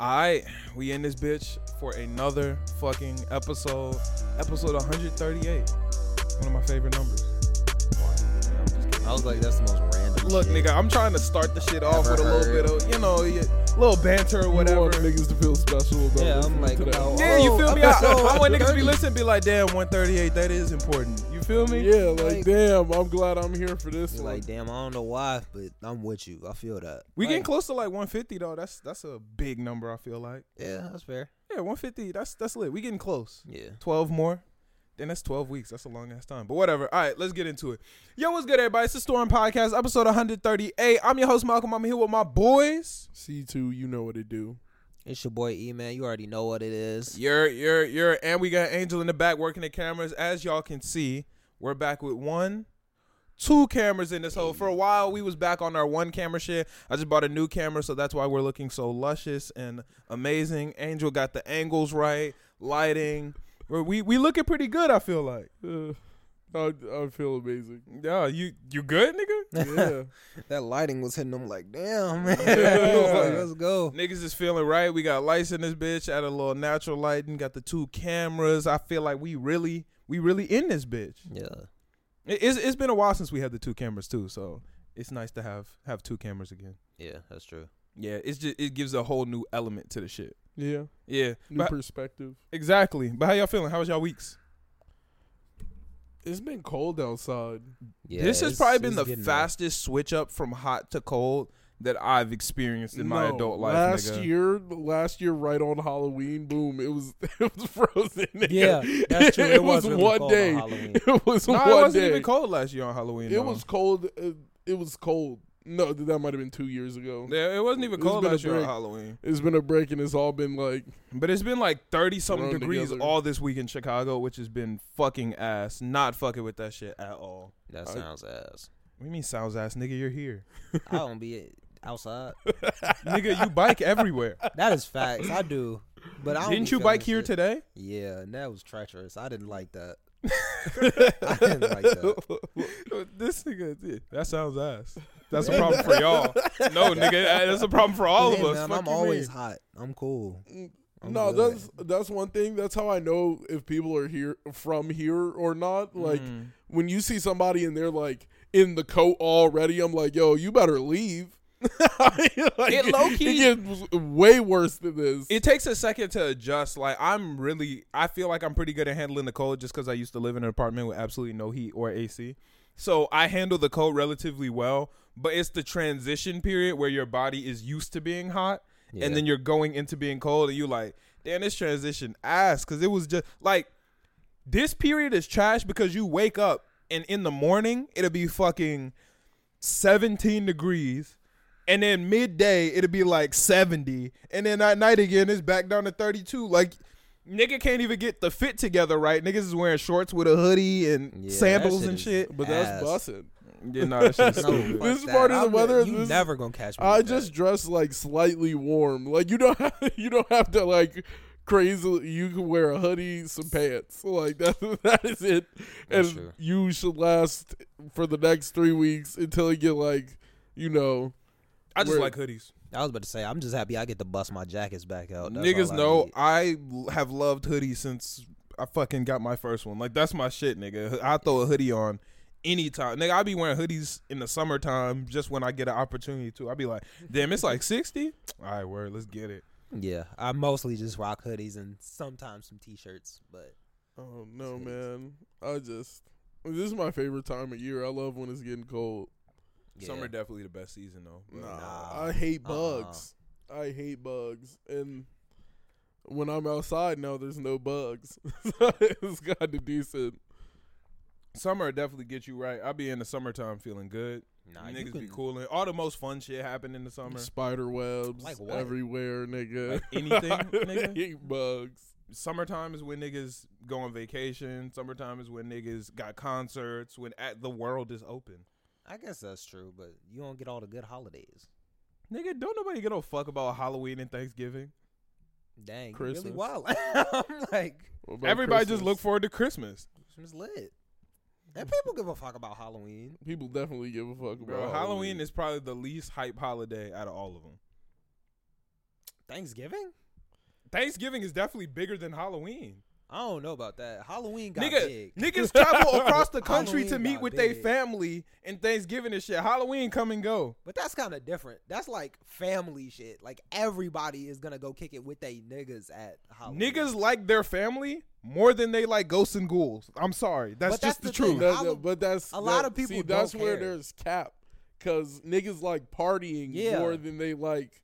Alright, we in this bitch for another fucking episode. Episode 138. One of my favorite numbers. I was like, that's the most random. Look, nigga, I'm trying to start the shit off Ever with a little heard. bit of, you know, a little banter or You whatever. want niggas to feel special about Yeah, I'm like, to about- Yeah, you Oh, feel me? I, episode I want niggas to be 30. listening, be like, damn, 138, that is important. You feel me? Yeah, like, Like- damn, I'm glad I'm here for this one. like, damn, I don't know why, but I'm with you. I feel that. We getting close to like 150 though. That's that's a big number. I feel like. Yeah, that's fair. Yeah, 150. That's that's lit. We getting close. Yeah. 12 more. Then that's 12 weeks. That's a long ass time. But whatever. All right, let's get into it. Yo, what's good, everybody? It's the Storm Podcast, episode 138. I'm your host, Malcolm. I'm here with my boys. C2, you know what to do. It's your boy E Man. You already know what it is. You're, you're, you're, and we got Angel in the back working the cameras. As y'all can see, we're back with one, two cameras in this hole. For a while, we was back on our one camera shit. I just bought a new camera, so that's why we're looking so luscious and amazing. Angel got the angles right, lighting. We're, we we looking pretty good. I feel like. Uh, I, I feel amazing. Yeah, you you good, nigga? Yeah. that lighting was hitting them like, damn, man. Yeah. Like, Let's go. Niggas is feeling right. We got lights in this bitch. Add a little natural lighting. Got the two cameras. I feel like we really we really in this bitch. Yeah. It- It's it's been a while since we had the two cameras too, so it's nice to have have two cameras again. Yeah, that's true. Yeah, it's just it gives a whole new element to the shit. Yeah. Yeah, New but, perspective. exactly. But how y'all feeling? How was y'all weeks? It's been cold outside. Yeah. this has probably been the getting there. fastest switch up from hot to cold that I've experienced in my adult life. Last nigga. year, last year, right on Halloween, boom, it was it was frozen. nigga. Yeah, that's true. It, It was, was really one cold on day. Halloween. It was No, one it wasn't day. even cold last year on Halloween. It though. was cold. uh, It was cold. No, that might have been two years ago. Yeah, it wasn't even It's cold last year on. Halloween. It's been a break, and it's all been like But it's been like thirty something degrees together. all this week in Chicago, which has been fucking ass. Not fucking with that shit at all. That I- sounds ass. What do you mean sounds ass, nigga? You're here, I don't be outside. nigga. You bike everywhere. That is facts. I do. But I don't Didn't you bike here shit. today? Yeah, and that was treacherous. I didn't like that. I didn't like that. this nigga, that sounds ass. That's a problem for y'all. No, nigga, that's a problem for all Hey, of us. man, Fuck I'm always mean? hot. I'm cool. I'm no. good. That's that's one thing. That's how I know if people are here from here or not. Like Mm. when you see somebody and they're like in the coat already, I'm like, yo, you better leave. like, It low-key- it gets way worse than this. It takes a second to adjust. Like I'm really, I feel like I'm pretty good at handling the cold just because I used to live in an apartment with absolutely no heat or AC. So I handle the cold relatively well. But it's the transition period where your body is used to being hot, Yeah. and then you're going into being cold, and you like, damn, this transition ass. Because it was just like this period is trash because you wake up and in the morning it'll be fucking 17 degrees and then midday it'll be like 70 and then at night again it's back down to 32 like nigga can't even get the fit together right niggas is wearing shorts with a hoodie and Yeah, sandals shit and shit but ass. that's bussin'. yeah no that shit's No, stupid fuck This is that. part of the I'm- weather, You this- never gonna catch me. I just that. dress like slightly warm. Like you don't have, you don't have to like crazy. You can wear a hoodie, some pants. Like that. That is it. That's and true. you should last for the next three weeks until you get like, you know, i just Where- like hoodies I was about to say. I'm just happy I get to bust my jackets back out. That's niggas I know need. I have loved hoodies since i fucking got my first one like that's my shit nigga i throw a hoodie on anytime nigga i be wearing hoodies in the summertime just when i get an opportunity to i be like damn it's like 60 all right word let's get it Yeah, I mostly just rock hoodies and sometimes some t-shirts. But oh no, man. I just this is my favorite time of year. I love when it's getting cold. Yeah. Summer definitely the best season though. Nah, Nah. I hate Uh-uh. bugs. I hate bugs, and when I'm outside now, there's no bugs. it's kind of decent. Summer definitely get you right. I be in the summertime feeling good. Nah, you Niggas be can- cooling. All the most fun shit happen in the summer. Spider webs Like what? everywhere, nigga. Like anything, I nigga? hate bugs. Summertime is when niggas go on vacation. Summertime is when niggas got concerts. When at the world is open. I guess that's true, but you don't get all the good holidays. Nigga, don't nobody give a fuck about Halloween and Thanksgiving. Dang, Christmas. really wild. I'm like, What about Everybody just look forward to Christmas. Christmas lit. And people give a fuck about Halloween. People definitely give a fuck about Bro, Halloween is probably the least hype holiday out of all of them. Thanksgiving? Thanksgiving is definitely bigger than Halloween. I don't know about that. Halloween got Nigga, big. niggas travel across the country to meet got with their big. family and Thanksgiving and shit. Halloween come and go. But that's kind of different. That's like family shit. Like everybody is gonna go kick it with they niggas at Halloween. Niggas like their family more than they like ghosts and ghouls. I'm sorry. That's But just the, the thing. truth. That- Hallow- but that's a lot that- of people See, that's don't where care. there's cap, because niggas like partying Yeah. more than they like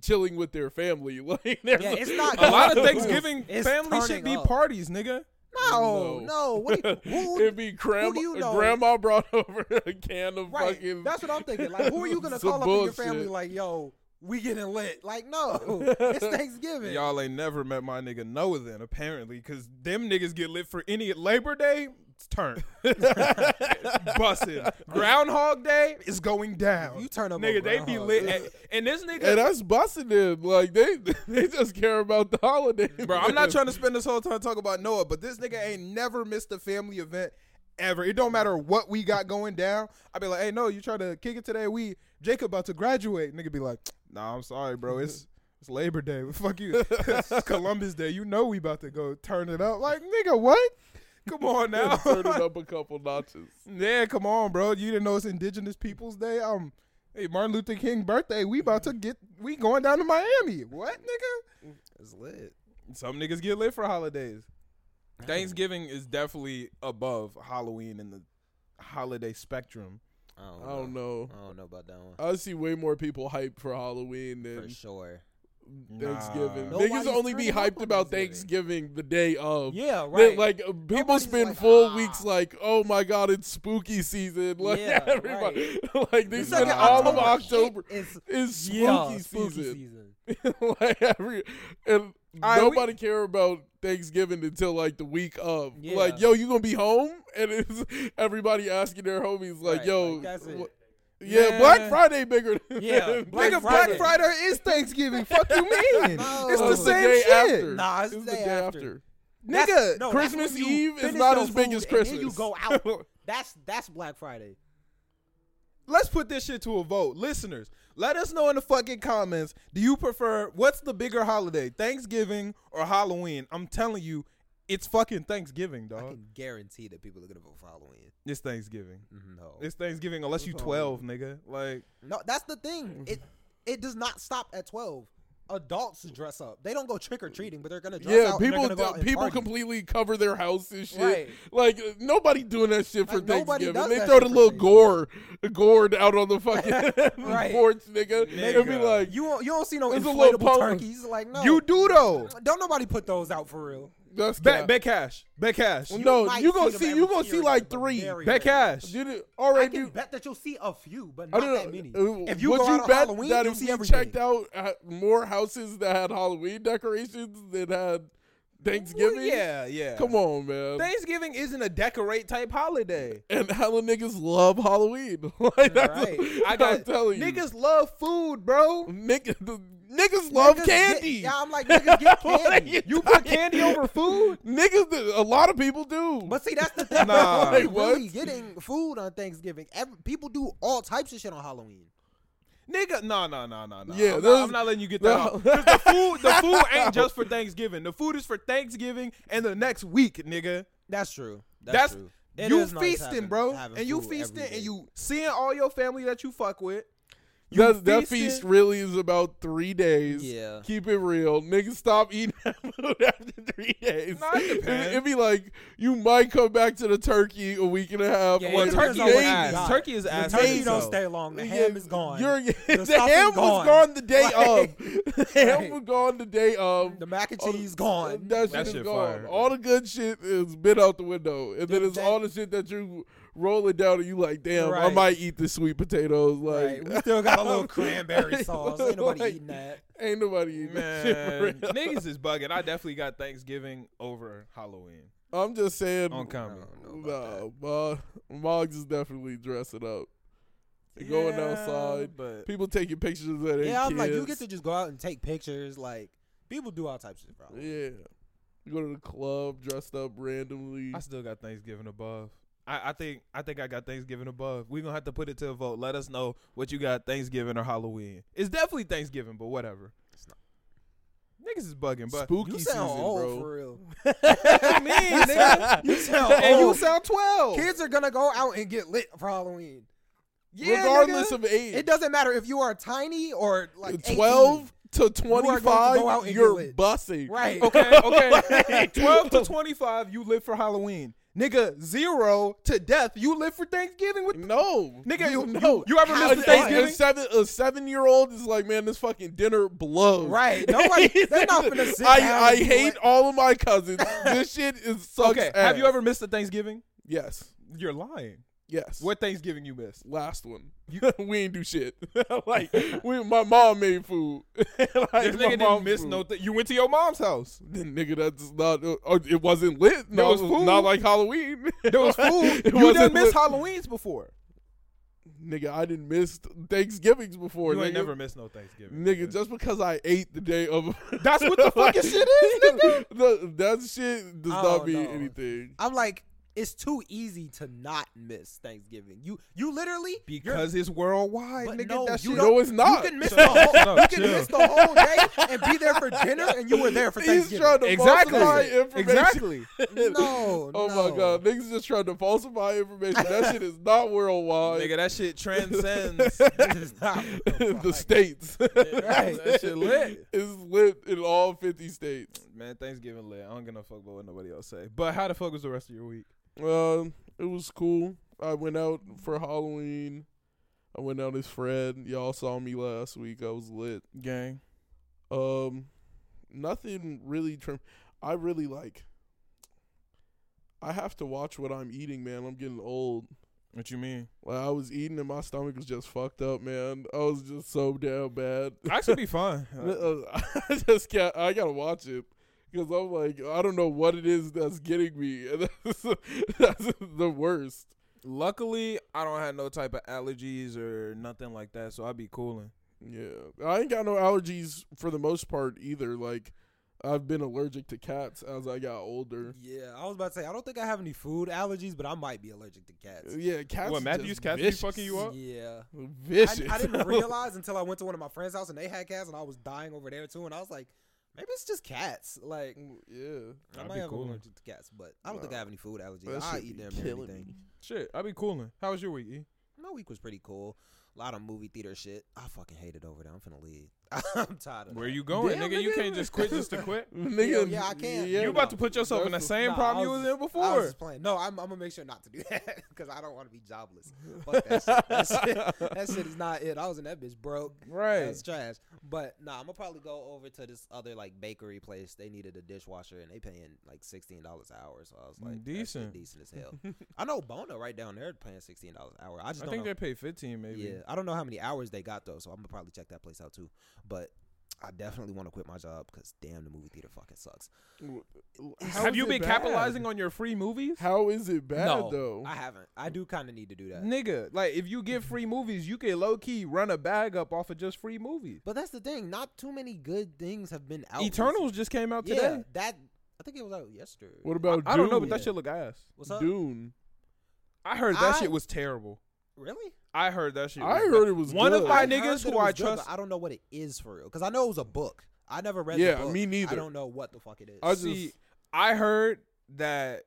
chilling with their family. Like, there's Yeah, it's not A lot of It's Thanksgiving family should be up. parties, nigga. No, No. no. What? do you- Who, It'd be grandma. you know? Grandma brought over a can of right. fucking. That's what I'm thinking. Like, who are you gonna some call up in your family? Like, yo, we getting lit. Like, no, it's Thanksgiving. Y'all ain't never met my nigga Noah then, apparently, because them niggas get lit for any Labor Day, it's turn. Busted. Groundhog Day is going down. You turn up Nigga, they be lit. Day. And, this nigga, and that's busting them. Like they, they just care about the holiday. Bro, I'm not trying to spend this whole time talking about Noah, but this nigga ain't never missed a family event ever. It don't matter what we got going down. I be like, hey, no, you trying to kick it today? We Jacob about to graduate. Nigga be like, nah, I'm sorry, bro. It's it's Labor Day. Fuck you. It's Columbus Day. You know we about to go turn it up. Like, nigga, what? Come on now. Turn it up a couple notches. yeah, come on, bro. You didn't know it's Indigenous Peoples Day. Um, hey, Martin Luther King birthday. We about to get. We going down to Miami. What, nigga? It's lit. Some niggas get lit for holidays. Thanksgiving is definitely above Halloween in the holiday spectrum. I don't, I don't know. I don't know about that one. I see way more people hyped for Halloween than For than sure. Thanksgiving. Nah. Niggas only be hyped on about Thanksgiving. Thanksgiving the day of. Yeah, They- right. like uh, people Nobody's spend like, full ah. weeks like, oh my god, it's spooky season. Like Yeah, everybody, like they The spend second all of October October hit is is spooky yeah, season. spooky season. like every and All right, we- nobody care about Thanksgiving until like the week of. Yeah. Like, yo, you gonna be home? And it's everybody asking their homies like, Right, yo, like, that's it. wh- yeah, Man. Black Friday bigger. Than Yeah, than Black Nigga, Friday. Black Friday is Thanksgiving. Fuck you mean? No. It's Oh, the it's same day shit. After. Nah, it's It's the the day day after. after. That's- Nigga, no, Christmas when you Eve is finish not your as big food as and then you Christmas. go out. That's that's Black Friday. let's put this shit to a vote. Listeners, let us know in the fucking comments. Do you prefer what's the bigger holiday, Thanksgiving or Halloween? I'm telling you, it's fucking Thanksgiving, dog. I can guarantee that people are gonna vote for Halloween. It's Thanksgiving. No, It's Thanksgiving unless you It's 12, nigga. Like, no, that's the thing. It it does not stop at twelve. Adults dress up. They don't go trick or treating, but they're gonna dress Yeah, out. and they're people gonna go out and people party. completely cover their house and shit. Right. Like uh, nobody doing that shit for Like, nobody Thanksgiving. does They that throw shit the for little gore, gourd out on the fucking Right. porch, nigga. And be Nigga. like, You won't- you don't see no It's a little inflatable pole. turkeys. Like no, you do though. Don't nobody put those out for real. That's Bet, cap. bet cash. Bet cash. Well, no, might you gonna them see every you gonna see period, like but three. very Bet rarely. cash. You did, I already. can bet that you'll see a few, but I not don't that many. know. uh, If you would go you out on bet Halloween, that you'll if see we everything. checked out uh, more houses that had Halloween decorations than had Thanksgiving? Well, yeah, yeah. Come on, man. Thanksgiving isn't a decorate type holiday. and hella niggas love Halloween. like that's Right. I I'm got telling you. Niggas love food, bro. Niggas, the, niggas love Niggas candy. Get, yeah, I'm like niggas get candy. you You put candy over food? Niggas, a lot of people do. But see, that's the thing. Nah. Like, what? really getting food on Thanksgiving. Every, people do all types of shit on Halloween. Nigga, no, no, no, no, no. Yeah, I'm, not, I'm not letting you get that no. off. 'Cause the food, the food ain't just for Thanksgiving. The food is for Thanksgiving and the next week, nigga. That's true. That's, true. It you is nice feasting, having- bro, having and you feasting, and you seeing all your family that you fuck with. You that, that feast really is about three days. Yeah. Keep it real. Niggas stop eating that food after three days. Nah, it depends. It'd be like you might come back to the turkey a week and a half. Yeah, like, turkey on is what ass. Turkey is The ass. turkey Amazing. don't stay long. The Yeah, ham is gone. You're, the, stuffing ham was gone. gone the day Right. of. The ham Right. was gone the day of. the mac and cheese gone. That shit That is shit gone. fire. All the good shit is been out the window, and then That- it's all the shit that you roll it down and you like, damn, I might eat the sweet potatoes. Like, right. We still got a little cranberry sauce. Ain't nobody Like, eating that. Ain't nobody eating that shit Man, niggas is bugging. I definitely got Thanksgiving over Halloween I'm just saying. on comedy. know about Nah, Moggs is definitely dressing up. They going outside. but People taking pictures of their Yeah, I'm like, you get to just go out and take pictures. Like, people do all types of shit, bro. Yeah. You go to the club dressed up randomly. I still got Thanksgiving above. I, I think I think I got Thanksgiving above. We're gonna have to put it to a vote. Let us know what you got Thanksgiving or Halloween. It's definitely Thanksgiving, but whatever. niggas is bugging, but Spooky You season, old bro. for real. I mean, nigga, You sound and you sound twelve. Kids are gonna go out and get lit for Halloween. yeah, Regardless nigga. of age, It doesn't matter if you are tiny or like 18. twelve to are going to twenty-five, you're get lit. bussing. Right. Okay, okay. 12 to 25, you live for Halloween. Nigga, zero to death, you live for Thanksgiving with No, Nigga, you, no. you, you ever miss a, a- Thanksgiving? seven a seven year old is like, man, this fucking dinner blows. Right. Nobody. They're not gonna sit I down I hate all of my cousins. this shit is sucks. Okay, have you ever missed a Thanksgiving? Yes, You're lying. Yes. What Thanksgiving you missed? last one? we ain't do shit. like we, my mom made food. like, This nigga didn't miss food. no. Th- you went to your mom's house. Then nigga, that's not. Uh, oh, it wasn't lit. There No, was food. Not like Halloween. There was food. It you wasn't done missed. Halloweens before. Nigga, I didn't miss Thanksgivings before. You nigga. ain't never missed no Thanksgiving. Nigga, just because I ate the day of That's what the fucking shit is, nigga. The, that shit does I not mean know. anything. I'm like, it's too easy to not miss Thanksgiving. You you literally because it's worldwide, nigga. no, that shit. don't- No, it's not. You can miss the whole. shut up, You can miss the whole day and be there for dinner, and you were there for He's Thanksgiving. to exactly. Exactly. no, Oh no. my god, niggas just trying to falsify information. That shit is not worldwide. Nigga, that shit transcends. This is not the states. Right. that shit lit. It's lit in all 50 states. Man, Thanksgiving lit. I don't give no fuck about what nobody else say. But how the fuck was the rest of your week? Um, it was cool. I went out for Halloween. I went out as Fred. Y'all saw me last week. I was lit. Gang. Um, nothing really. Trim- I really like. I have to watch what I'm eating, man. I'm getting old. What you mean? Like I was eating and my stomach was just fucked up, man. I was just so damn bad. Actually, be fun. Uh, I just can't. I gotta watch it because I'm like, I don't know what it is that's getting me, and that's, that's the worst. Luckily, I don't have no type of allergies or nothing like that, so I'd be cooling. Yeah, I ain't got no allergies for the most part either. Like, I've been allergic to cats as I got older. Yeah, I was about to say I don't think I have any food allergies, but I might be allergic to cats. Uh, yeah, cats. What, is Matthew's just cats be fucking you up? Yeah. Vicious. I, I didn't realize until I went to one of my friends' house and they had cats and I was dying over there too, and I was like, maybe it's just cats. Like mm, yeah, I That'd might be have cool. allergic to cats, but I don't think I have any food allergies. that I shit eat be them killing everything. me. Shit, I'd be cooling. How was your week? E? My week was pretty cool. A lot of movie theater shit. I fucking hate it over there. I'm finna leave. I'm tired of Where that. you going, Damn, nigga? You nigga. can't just quit just to quit. Nigga, yeah, I can't. you about to put yourself in the same Nah, problem I you was in I was before. just playing. No, I'm, I'm gonna make sure not to do that because I don't want to be jobless. Fuck that shit. That shit. That shit is not it. I was in that bitch broke. Right. That's trash. But nah, I'm gonna probably go over to this other like bakery place. They needed a dishwasher and they paying like sixteen dollars an hour. So I was like, Decent. decent, decent as hell. I know Bono right down there paying sixteen dollars an hour. I just I don't think know. they pay 15 maybe. Yeah, I don't know how many hours they got though, so I'm gonna probably check that place out too. But I definitely want to quit my job because damn, the movie theater fucking sucks. How Have you been bad? capitalizing on your free movies? How is it bad no, though? I haven't. I do kind of need to do that. Nigga, like if you get free movies, you can low key run a bag up off of just free movies. But that's the thing. Not too many good things have been out. Eternals just came out today. Yeah, that I think it was out yesterday. what about Dune? I don't know, Dune? but that shit look ass. What's up? Dune. I heard that I- shit was terrible. Really? I heard that shit. I was heard it was one good. of my I niggas who I was good, but trust. I don't know what it is for real because I know it was a book. I never read. Yeah, the book. me neither. I don't know what the fuck it is. I just See, I heard that.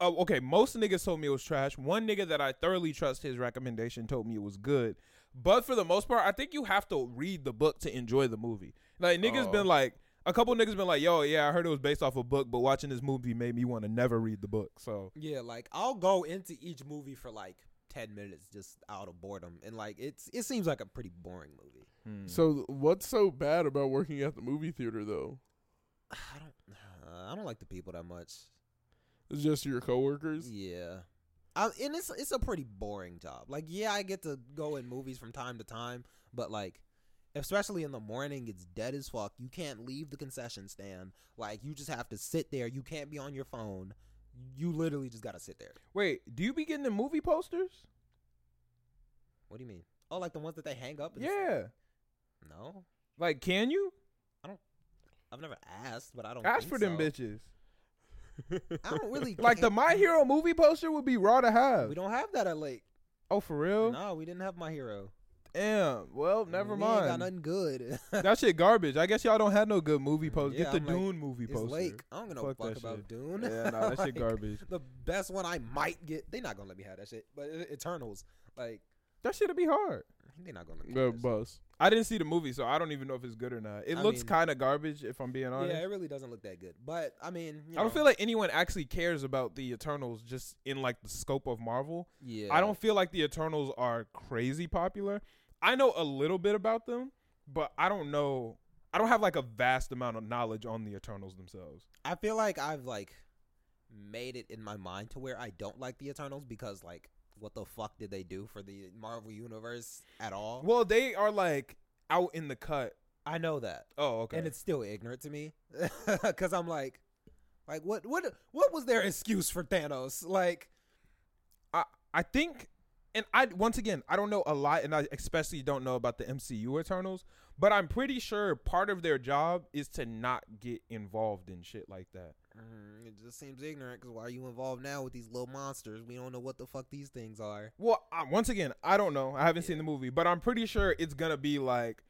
Uh, okay, most niggas told me it was trash. One nigga that I thoroughly trust his recommendation told me it was good. But for the most part, I think you have to read the book to enjoy the movie. Like niggas Oh. been like, a couple niggas been like, yo, yeah, I heard it was based off a book, but watching this movie made me want to never read the book. So Yeah, like I'll go into each movie for like ten minutes just out of boredom, and like it's it seems like a pretty boring movie. hmm. So what's so bad about working at the movie theater though? I don't, uh, I don't like the people that much. It's just your coworkers. Yeah, I, and it's it's a pretty boring job. Like, yeah, I get to go in movies from time to time, but like, especially in the morning, it's dead as fuck. You can't leave the concession stand. Like, you just have to sit there. You can't be on your phone. You literally just gotta sit there. wait, do you be getting the movie posters? What do you mean? Oh, like the ones that they hang up? Yeah. No, Like, can you I don't. I've never asked, but I don't ask for them so. bitches? I don't really Like the. My Hero movie poster would be raw to have. We don't have that at Lake. Oh, for real? No, we didn't have my hero. Damn. Well, never We ain't got mind. nothing good. that shit garbage. I guess y'all don't have no good movie mm, poster. Yeah, Get the I'm like, Dune movie it's poster. late. I don't give no Fuck fuck about shit. Dune. Yeah, nah, that shit Like, garbage. The best one I might get. They not gonna let me have that shit. But Eternals, like That shit'll be hard. they not gonna let me. The shit. bus. I didn't see the movie, so I don't even know if it's good or not. It I looks kind of garbage, if I'm being honest. Yeah, it really doesn't look that good. But I mean, you I don't know, feel like anyone actually cares about the Eternals just in like the scope of Marvel. Yeah, I don't feel like the Eternals are crazy popular. I know a little bit about them, but I don't know. I don't have like a vast amount of knowledge on the Eternals themselves. I feel like I've like made it in my mind to where I don't like the Eternals because like what the fuck did they do for the Marvel universe at all? Well, they are like out in the cut. I know that. Oh, okay. And it's still ignorant to me cuz I'm like like what what what was their excuse for Thanos? Like I I think, and I once again I don't know a lot, and I especially don't know about the MCU Eternals. But I'm pretty sure part of their job is to not get involved in shit like that. mm, it just seems ignorant cuz why are you involved now with these little monsters? We don't know what the fuck these things are. Well, I, once again, I don't know. I haven't seen the movie, but I'm pretty sure it's gonna be like,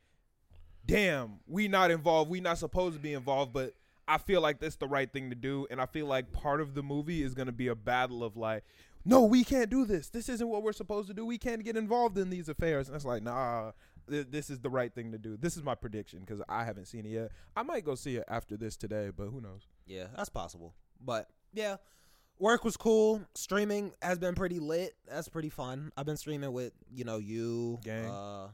damn, we not involved. We not supposed to be involved, but I feel like that's the right thing to do, and I feel like part of the movie is gonna be a battle of like, no, we can't do this. This isn't what we're supposed to do. We can't get involved in these affairs. And it's like, nah, th- this is the right thing to do. This is my prediction because I haven't seen it yet. I might go see it after this today, but who knows? Yeah, that's possible. But yeah, work was cool. Streaming has been pretty lit. That's pretty fun. I've been streaming with you know you, Gang. uh,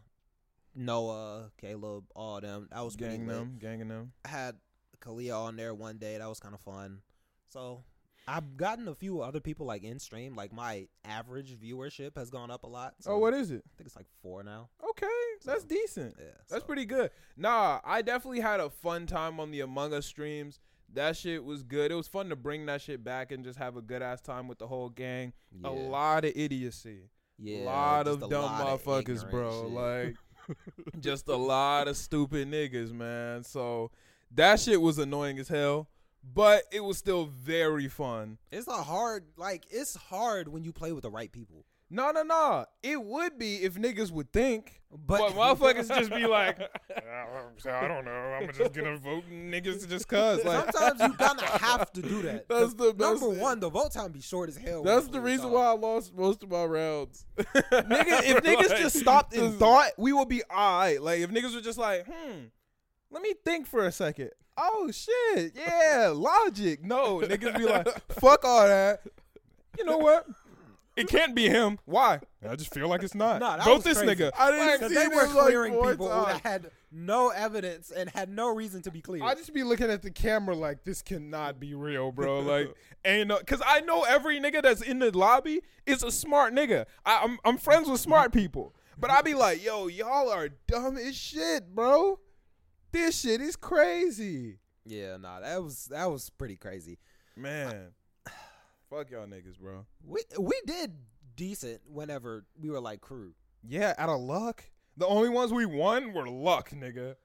Noah, Caleb, all them. That was pretty Gang lit. them, ganging them. I had Kalia on there one day. That was kind of fun. So I've gotten a few other people like in stream. Like my average viewership has gone up a lot. So Oh, what is it? I think it's like four now. Okay, that's decent. Yeah, That's so- pretty good. Nah, I definitely had a fun time on the Among Us streams. That shit was good. It was fun to bring that shit back and just have a good ass time with the whole gang. Yeah, A lot of idiocy. yeah, a lot of a dumb lot motherfuckers, ignorant bro. shit. Like just a lot of stupid niggas, man. So that shit was annoying as hell. But it was still very fun. It's a hard, like it's hard when you play with the right people. No, no, no. It would be if niggas would think. But, But motherfuckers just be like, I don't know. I'm just gonna vote niggas to just cuz. Like, sometimes you gonna have to do that. That's the best number thing. one. The vote time be short as hell. That's the reason top. why I lost most of my rounds. nigga, if niggas Like, just stopped and thought, we would be alright. Like if niggas were just like, hmm, let me think for a second. Oh shit, yeah, logic. No, niggas be like, fuck all that. You know what? It can't be him. Why? I just feel like it's not. Nah, that Vote was this crazy. nigga. I didn't Like, Because see they were this, like, clearing four people times. that had no evidence and had no reason to be cleared. I just be looking at the camera like this cannot be real, bro. Like, ain't no, cause I know every nigga that's in the lobby is a smart nigga. I, I'm I'm friends with smart people, but I be like, yo, y'all are dumb as shit, bro. This shit is crazy, yeah, nah, that was that was pretty crazy. man. Fuck y'all niggas, bro. We we did decent whenever we were like crew. Yeah, out of luck. The only ones we won were luck, nigga.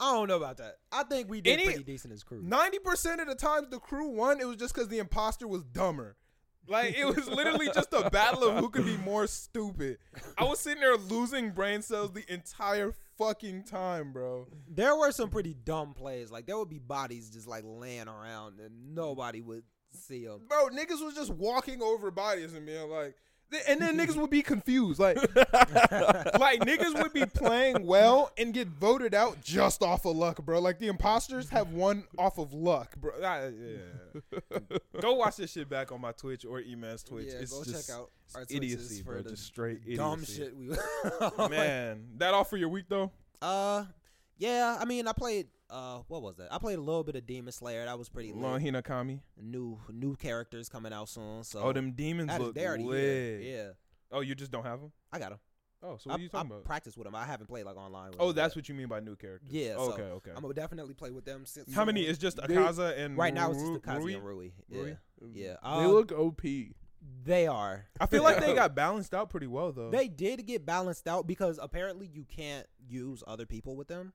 I don't know about that. I think we did Any- pretty decent as crew. Ninety percent of the times the crew won, it was just because the imposter was dumber. Like it was literally just a battle of who could be more stupid. I was sitting there losing brain cells the entire fucking time, bro. There were some pretty dumb plays. Like there would be bodies just like laying around and nobody would see them. Bro, niggas was just walking over bodies and being like, and then niggas would be confused. Like, like niggas would be playing well and get voted out just off of luck, bro. Like the imposters have won off of luck, bro. Ah, yeah. Go watch this shit back on my Twitch or Eman's Twitch. yeah, it's go just, check out our idiocy, for bro. the Just straight idiocy. dumb shit we. Man, that all for your week though? Uh, yeah. I mean, I played. Uh, what was that? I played a little bit of Demon Slayer. That was pretty lit. Long Hinokami. New new characters coming out soon. So Oh, them demons that is- look they already lit. here. Yeah, Oh, you just don't have them? I got them. Oh, so I, what are you talking I about? practice with them. I haven't played like online. With Oh, them that's yet. what you mean by new characters. Yeah, Oh, so okay, okay. I'm gonna definitely play with them. Since How many? It's just They- Akaza and right now? It's Ru- just Akaza Rui? and Rui. Yeah, Rui? yeah. they Uh, look OP. They are. I feel like they got balanced out pretty well though. They did get balanced out because apparently you can't use other people with them.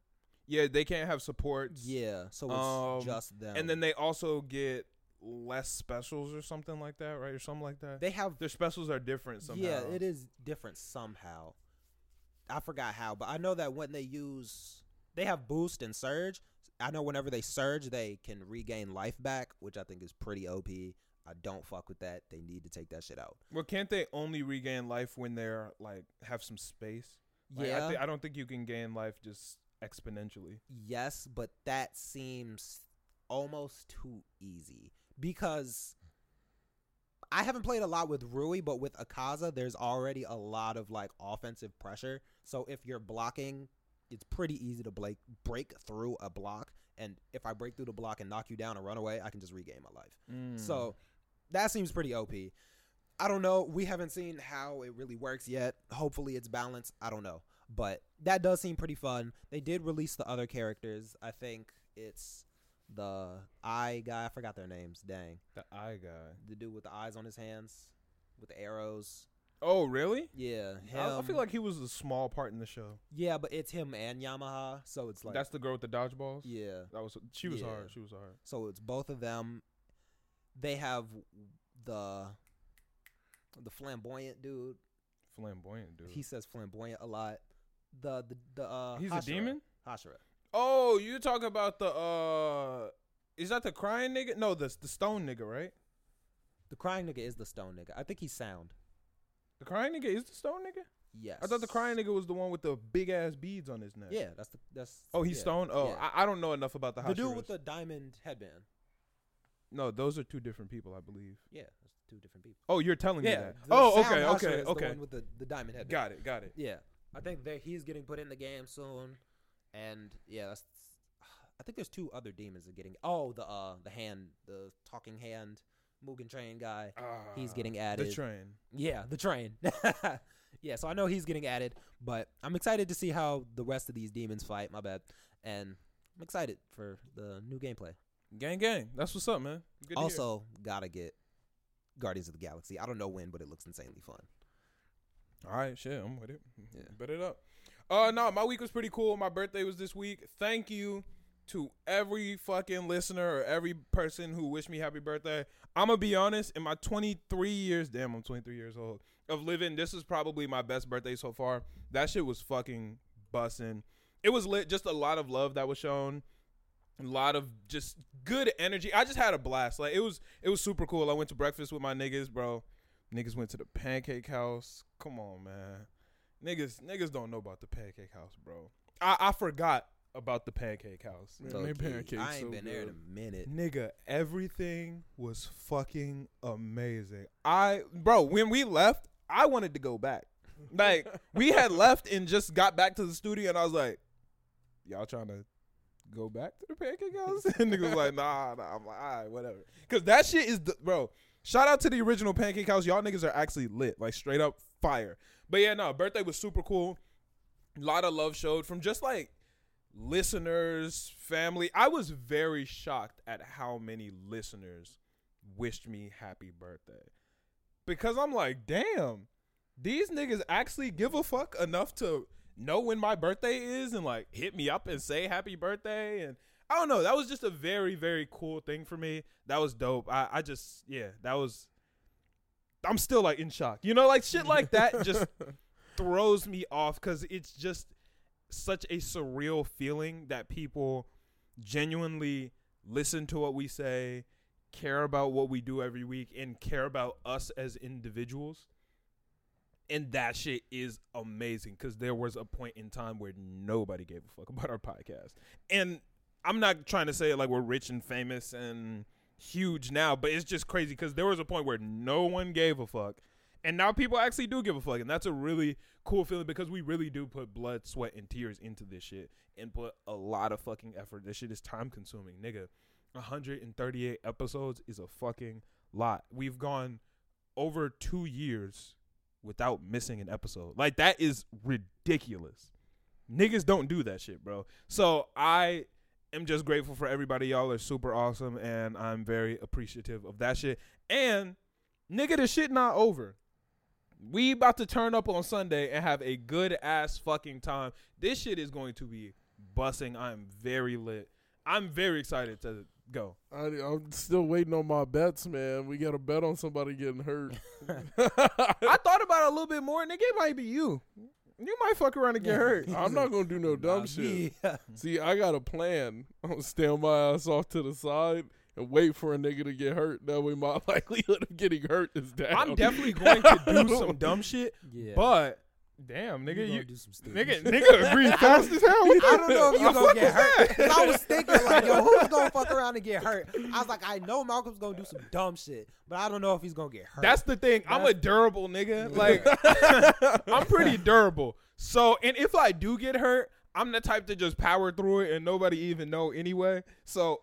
Yeah, they can't have supports. Yeah, so it's Um, just them. and then they also get less specials or something like that, right? Or something like that. they have. Their specials are different somehow. Yeah, it is different somehow. I forgot how, but I know that when they use they have boost and surge. I know whenever they surge, they can regain life back, which I think is pretty OP. I don't fuck with that. They need to take that shit out. Well, can't they only regain life when they're like have some space? Like, yeah. I, thi- I don't think you can gain life just exponentially. Yes, but that seems almost too easy because I haven't played a lot with Rui, but with Akaza, there's already a lot of like offensive pressure. So if you're blocking, it's pretty easy to break break through a block. And if I break through the block and knock you down and run away, I can just regain my life. Mm. So that seems pretty OP. I don't know. We haven't seen how it really works yet. Hopefully it's balanced. I don't know. But that does seem pretty fun. They did release the other characters. I think it's the eye guy. I forgot their names. Dang. the eye guy. The dude with the eyes on his hands with the arrows. Oh, really? Yeah. Him. I, I feel like he was a small part in the show. Yeah, but it's him and Yamaha. So it's like That's the girl with the dodgeballs. Yeah. that was she was Yeah. hard. She was hard. So it's both of them. They have the the flamboyant dude. Flamboyant dude. He says flamboyant a lot. The the the uh He's a demon. Hashira. Oh, you talk about the uh, is that the crying nigga? No, the the stone nigga, right? The crying nigga is the stone nigga. I think he's sound. The crying nigga is the stone nigga. Yes. I thought the crying nigga was the one with the big ass beads on his neck. Yeah, that's the that's. Oh, he's yeah, stone. Oh, yeah. I, I don't know enough about the the dude with the diamond headband. No, those are two different people, I believe. Yeah, that's two different people. Oh, you're telling me that. Oh, sound okay, okay, the okay. one with the, the diamond headband. Got it, got it. Yeah, I think that he's getting put in the game soon, and yeah, that's. I think there's two other demons that are getting. Oh, the uh, the hand, the talking hand, Mugen Train guy. He's Ah, getting added. the train. Yeah, the train. yeah, so I know he's getting added, but I'm excited to see how the rest of these demons fight. My bad, and I'm excited for the new gameplay. Gang, gang. That's what's up, man. Good to hear. also, gotta get Guardians of the Galaxy. I don't know when, but it looks insanely fun. All right, shit, I'm with it. Yeah. Bet it up. Uh no, my week was pretty cool. My birthday was this week. Thank you to every fucking listener or every person who wished me happy birthday. I'm gonna be honest, in my 23 years, damn, I'm 23 years old of living, this is probably my best birthday so far. That shit was fucking bussin'. It was lit, just a lot of love that was shown. A lot of just good energy. I just had a blast. Like it was it was super cool. I went to breakfast with my niggas, bro. Niggas went to the pancake house. Come on, man. Niggas niggas don't know about the pancake house, bro. I, I forgot about the pancake house. Man, Low they key, pancakes I ain't so been there in a minute. Nigga, everything was fucking amazing. I bro, when we left, I wanted to go back. Like we had left and just got back to the studio and I was like, Y'all trying to go back to the pancake house? and nigga was like, nah, nah. I'm like, all right, whatever. Cause that shit is the bro. Shout out to the original pancake house. Y'all niggas are actually lit. Like straight up fire. But yeah, no, birthday was super cool. A lot of love showed from just like listeners, family. I was very shocked at how many listeners wished me happy birthday. Because I'm like, damn, these niggas actually give a fuck enough to know when my birthday is and like hit me up and say happy birthday. And I don't know. That was just a very, very cool thing for me. That was dope. I, I just, yeah, that was. I'm still like in shock. You know, like shit like that just throws me off because it's just such a surreal feeling that people genuinely listen to what we say, care about what we do every week, and care about us as individuals. And that shit is amazing because there was a point in time where nobody gave a fuck about our podcast. And I'm not trying to say like we're rich and famous and huge now, but it's just crazy because there was a point where no one gave a fuck. And now people actually do give a fuck. And that's a really cool feeling because we really do put blood, sweat, and tears into this shit and put a lot of fucking effort. This shit is time consuming. Nigga, 138 episodes is a fucking lot. We've gone over two years without missing an episode. Like, that is ridiculous. Niggas don't do that shit, bro. So I am just grateful for everybody. Y'all are super awesome, and I'm very appreciative of that shit. And nigga, the shit not over. We about to turn up on Sunday and have a good ass fucking time. This shit is going to be bussing. I'm very lit. I'm very excited to go. I, I'm still waiting on my bets, man. We got to bet on somebody getting hurt. I thought about it a little bit more, nigga. It might be you. You might fuck around and get Yeah. hurt. I'm not gonna do no dumb Nah, shit. me- See, I got a plan. I'm gonna stand my ass off to the side and wait for a nigga to get hurt. That way, my likelihood of getting hurt is down. I'm definitely going to do some dumb shit, yeah. but damn, nigga, gonna you, do some stupid nigga, nigga, breathe fast as hell. I don't know if you the gonna get hurt. that? 'Cause I was thinking like, yo, who's gonna fuck around and get hurt? I was like, I know Malcolm's gonna do some dumb shit, but I don't know if he's gonna get hurt. That's the thing. I'm a durable nigga. Like I'm pretty durable. So, and if I do get hurt, I'm the type to just power through it and nobody even know anyway. So,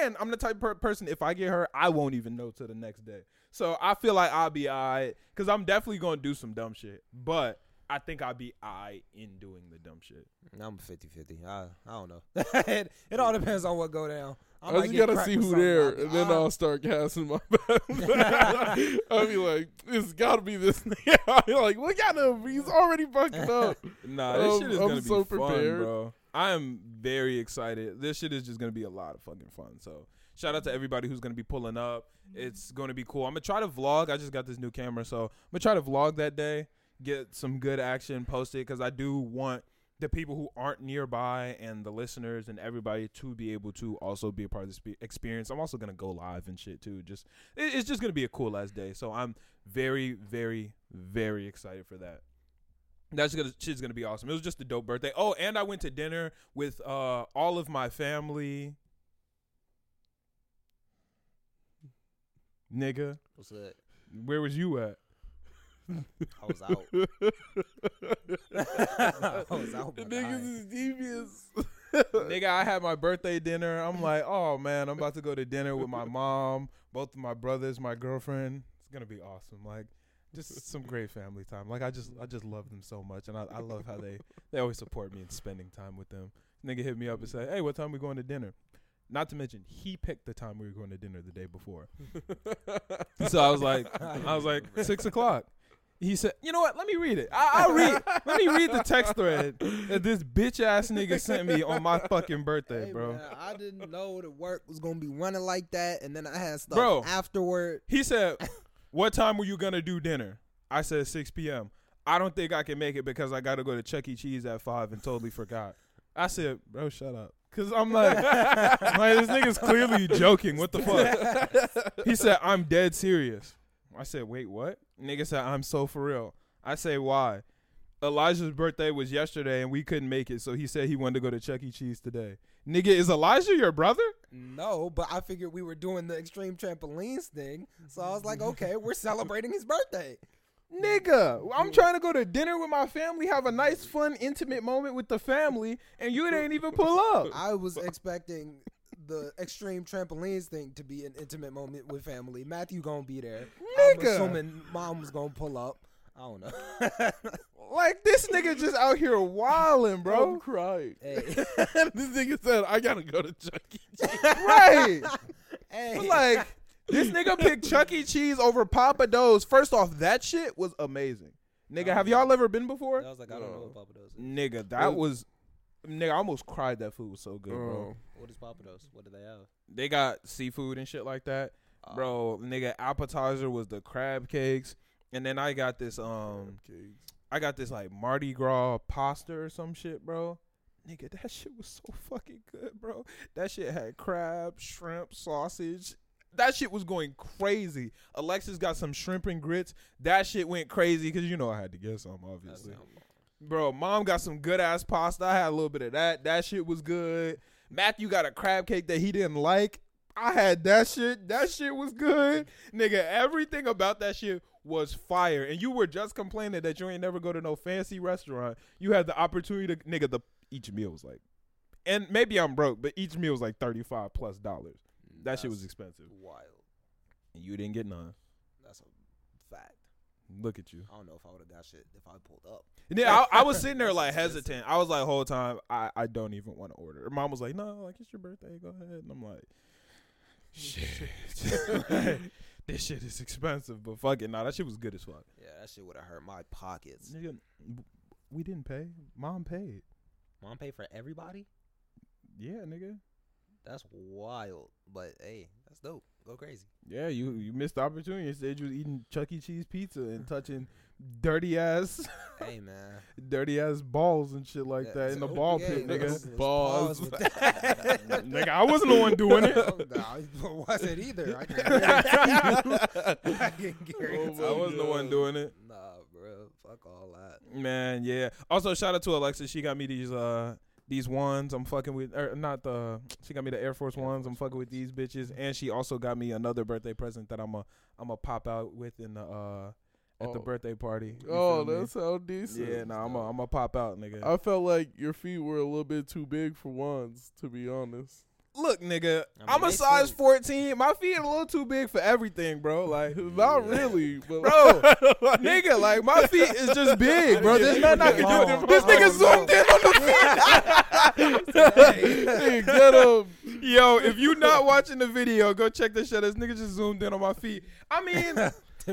and I'm the type of per- person if I get hurt, I won't even know till the next day. So I feel like I'll be alright because I'm definitely gonna do some dumb shit, but I think I'll be I in doing the dumb shit. I'm 50 50. I, I don't know. it, it all depends on what go down. I might just gotta see who there, and then ah. I'll start casting my bet. I'll be like, "It's gotta be this nigga." I'll be like, "Look at him, he's already fucking up." Nah, this Um, shit is I'm gonna be so fun, prepared. bro. I am very excited. This shit is just gonna be a lot of fucking fun. So shout out to everybody who's gonna be pulling up. It's gonna be cool. I'm gonna try to vlog. I just got this new camera, so I'm gonna try to vlog that day, get some good action, posted because I do want the people who aren't nearby and the listeners and everybody to be able to also be a part of this experience. I'm also gonna go live and shit too. Just it's just gonna be a cool ass day. So I'm very, very, very excited for that. That's gonna shit's gonna be awesome. It was just a dope birthday. Oh, and I went to dinner with uh all of my family. Nigga, What's that? where was you at? I was out. I was out. The niggas is devious. Nigga, I had my birthday dinner. I'm like, oh man, I'm about to go to dinner with my mom, both of my brothers, my girlfriend. It's gonna be awesome. Like, just some great family time. Like, I just, I just love them so much, and I, I love how they, they always support me in spending time with them. Nigga hit me up and say, hey, what time we going to dinner? Not to mention, he picked the time we were going to dinner the day before. so I was like, I was like, six o'clock. He said, "You know what? Let me read it. I, I'll read. Let me read the text thread that this bitch ass nigga sent me on my fucking birthday, Hey, bro." man, I didn't know the work was gonna be running like that, and then I had stuff Bro. afterward. He said, "What time were you gonna do dinner?" I said 6 p.m. I don't think I can make it because I got to go to Chuck E. Cheese at five and totally forgot. I said, "Bro, shut up," because I'm like, like, this nigga's clearly joking. What the fuck? He said, "I'm dead serious." I said, "Wait, what?" Nigga said, "I'm so for real." I say, "Why?" Elijah's birthday was yesterday and we couldn't make it, so he said he wanted to go to Chuck E. Cheese today. Nigga, is Elijah your brother? No, but I figured we were doing the extreme trampolines thing, so I was like, okay, we're celebrating his birthday. Nigga, I'm trying to go to dinner with my family, have a nice, fun, intimate moment with the family, and you didn't even pull up. I was expecting the extreme trampolines thing to be an intimate moment with family. Matthew gonna be there. I'm Nigga. assuming mom was gonna pull up. I don't know. Like this nigga just out here wilding, bro. I'm bro. crying. hey, this nigga said, "I gotta go to Chuck E. Cheese." right. hey, But like this nigga picked Chuck E. Cheese over Pappadeaux's. First off, that shit was amazing. Nigga, have y'all ever been before? I was like, I don't know what Pappadeaux's. Is. Nigga, that was nigga, I almost cried that food was so good, bro. Oh. What is Pappadeaux's? What do they have? They got seafood and shit like that. Uh, Bro, nigga, appetizer was the crab cakes. And then I got this um Okay. I got this like Mardi Gras pasta or some shit, bro. Nigga, that shit was so fucking good, bro. That shit had crab, shrimp, sausage. That shit was going crazy. Alexis got some shrimp and grits. That shit went crazy because you know I had to get some, that obviously. sound- Bro, mom got some good ass pasta. I had a little bit of that. That shit was good. Matthew got a crab cake that he didn't like. I had that shit. That shit was good. Nigga, everything about that shit was fire. And you were just complaining that you ain't never go to no fancy restaurant. You had the opportunity to nigga the each meal was like and maybe I'm broke, but each meal was like thirty five plus dollars. That shit was expensive. wild. And you didn't get none. That's a fact. Look at you. I don't know if I would have got shit if I pulled up. And then I, I was sitting there like hesitant. I was like, whole time, I, I don't even want to order. Her mom was like, no, like it's your birthday, go ahead. And I'm like, shit, this shit is expensive, but fuck it, nah, that shit was good as fuck. Yeah, that shit would have hurt my pockets. Nigga, we didn't pay. Mom paid. Mom paid for everybody. Yeah, nigga. That's wild. But hey, that's dope. Go crazy. Yeah, you you missed the opportunity. Instead, you was eating Chuck E. Cheese pizza and touching dirty ass, hey man. dirty ass balls and shit like Yeah, that in the ball yeah, pit, nigga. Balls. that. nigga, I wasn't the one doing it. No, I wasn't either. I can. I can guarantee I wasn't the one doing it. Nah, bro. Fuck all that. Man, yeah. Also, shout out to Alexa. She got me these uh these ones. I'm fucking with, er, not the. She got me the Air Force ones. I'm fucking with these bitches, and she also got me another birthday present that I'm a I'm a pop out with in the uh at the Oh. birthday party. Oh, feel me? that's how decent. yeah. Nah, I'm a I'm a pop out, nigga. I felt like your feet were a little bit too big for ones, to be honest. Look, nigga, I mean, I'm a size still- 14. My feet are a little too big for everything, bro. Like, Not really, but Bro, nigga, like my feet is just big, bro. There's nothing I can do. This nigga zoomed in on the feet. Get him. Yo, if you not watching the video, go check this shit. This nigga just zoomed in on my feet. I mean, they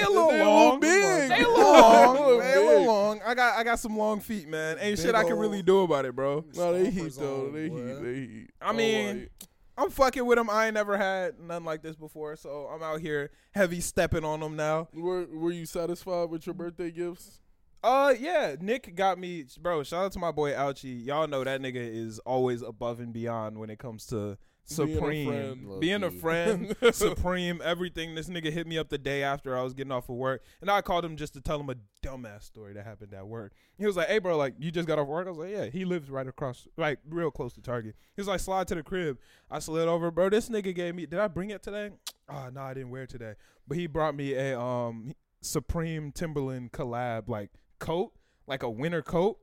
a little They long. big. They a little long. They a little They a little big. long. I got I got some long feet, man. Ain't Big shit I can really do about it, bro. No, they Stompers heat though. They boy. heat. They heat. I mean, I'm fucking with them. I ain't never had nothing like this before, so I'm out here heavy stepping on them now. were were you satisfied with your birthday gifts? Uh, yeah, Nick got me, bro. Shout out to my boy Ouchie. Y'all know that nigga is always above and beyond when it comes to Being a supreme, friend. being a friend, supreme, everything. This nigga hit me up the day after I was getting off of work, and I called him just to tell him a dumbass story that happened at work. He was like, "Hey, bro, like you just got off work?" I was like, "Yeah." He lives right across, like real close to Target. He was like, "Slide to the crib." I slid over, bro. This nigga gave me. Did I bring it today? Oh no, I didn't wear it today. But he brought me a um Supreme Timberland collab like coat, like a winter coat.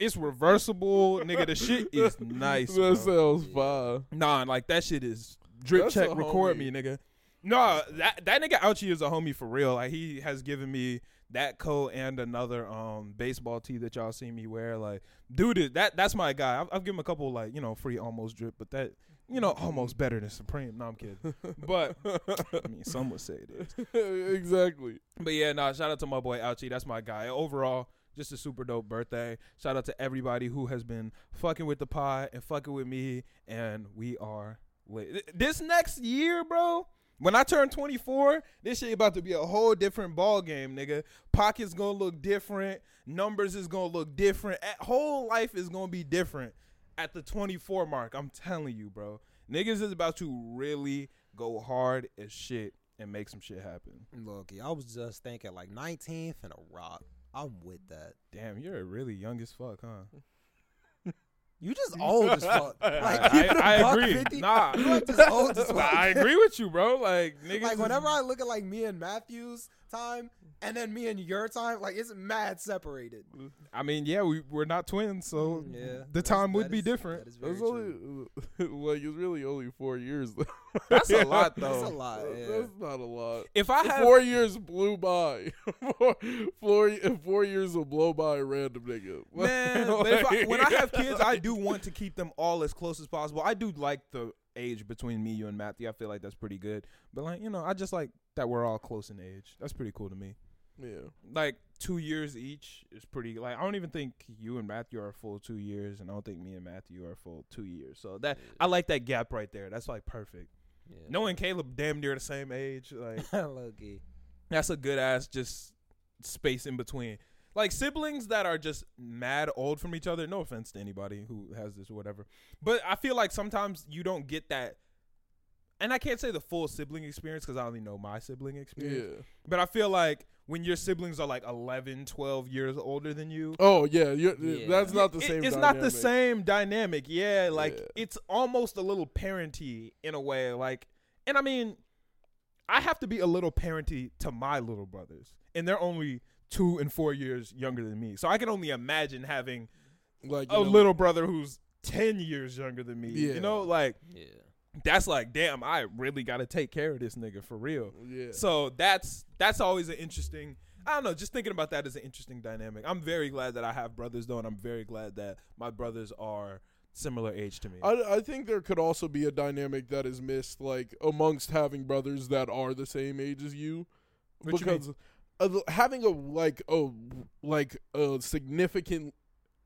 It's reversible, nigga. The shit is nice. That bro. sounds fine. Nah, like that shit is drip That's check record homie. me, nigga. No, that that nigga Ouchie is a homie for real. Like he has given me that coat and another um baseball tee that y'all see me wear. Like, dude, that that's my guy. I've, I've given him a couple like you know free almost drip, but that you know almost better than Supreme. No, I'm kidding. But I mean, some would say it is. exactly. But yeah, nah, shout out to my boy Ouchie. That's my guy. Overall, just a super dope birthday. Shout out to everybody who has been fucking with the pod and fucking with me. And we are lit. This next year, bro, when I turn 24, this shit about to be a whole different ball game, nigga. Pockets gonna look different. Numbers is gonna look different. A- Whole life is gonna be different at the 24 mark. I'm telling you, bro. Niggas is about to really go hard as shit and make some shit happen. Look, I was just thinking like 19th and a rock. I'm with that. Damn, you're really young as fuck, huh? You just old as fuck. Like, I, I agree. 50, Nah, you like just old as fuck. I agree with you, bro. Like niggas. Like is- whenever I look at like me and Matthew's time and then me and your time, like it's mad separated. I mean, yeah, we we're not twins, so mm, Yeah, the time would be is- different. That is very That's only like it's really only four years. Though. That's a lot, though. That's a lot. Yeah. That's not a lot. If I have, four years blew by. four, four, four years will blow by a random nigga. man, but if I, when I have kids, I do want to keep them all as close as possible. I do like the age between me, you, and Matthew. I feel like that's pretty good. But like, you know, I just like that we're all close in age. That's pretty cool to me. yeah. Like two years each is pretty. Like I don't even think you and Matthew are full two years, and I don't think me and Matthew are full two years. So that I like that gap right there. That's like perfect. Yeah. Knowing Caleb damn near the same age, like Low-key. that's a good ass just space in between. Like siblings that are just mad old from each other. No offense to anybody who has this or whatever, but I feel like sometimes you don't get that. And I can't say the full sibling experience because I only know my sibling experience. Yeah. But I feel like when your siblings are like 11, 12 years older than you, Oh yeah, you're, Yeah. that's not the it- same. It's not the same dynamic. Yeah, like Yeah. it's almost a little parenty in a way. Like, and I mean, I have to be a little parenty to my little brothers, and they're only two and four years younger than me. So I can only imagine having Like a know, little brother who's ten years younger than me. Yeah. You know, like Yeah. That's like, damn, I really got to take care of this nigga for real. Yeah. So that's that's always an interesting. I don't know. Just thinking about that is an interesting dynamic. I'm very glad that I have brothers though, and I'm very glad that my brothers are similar age to me. I, I think there could also be a dynamic that is missed, like amongst having brothers that are the same age as you, What you because uh, having a like a like a significant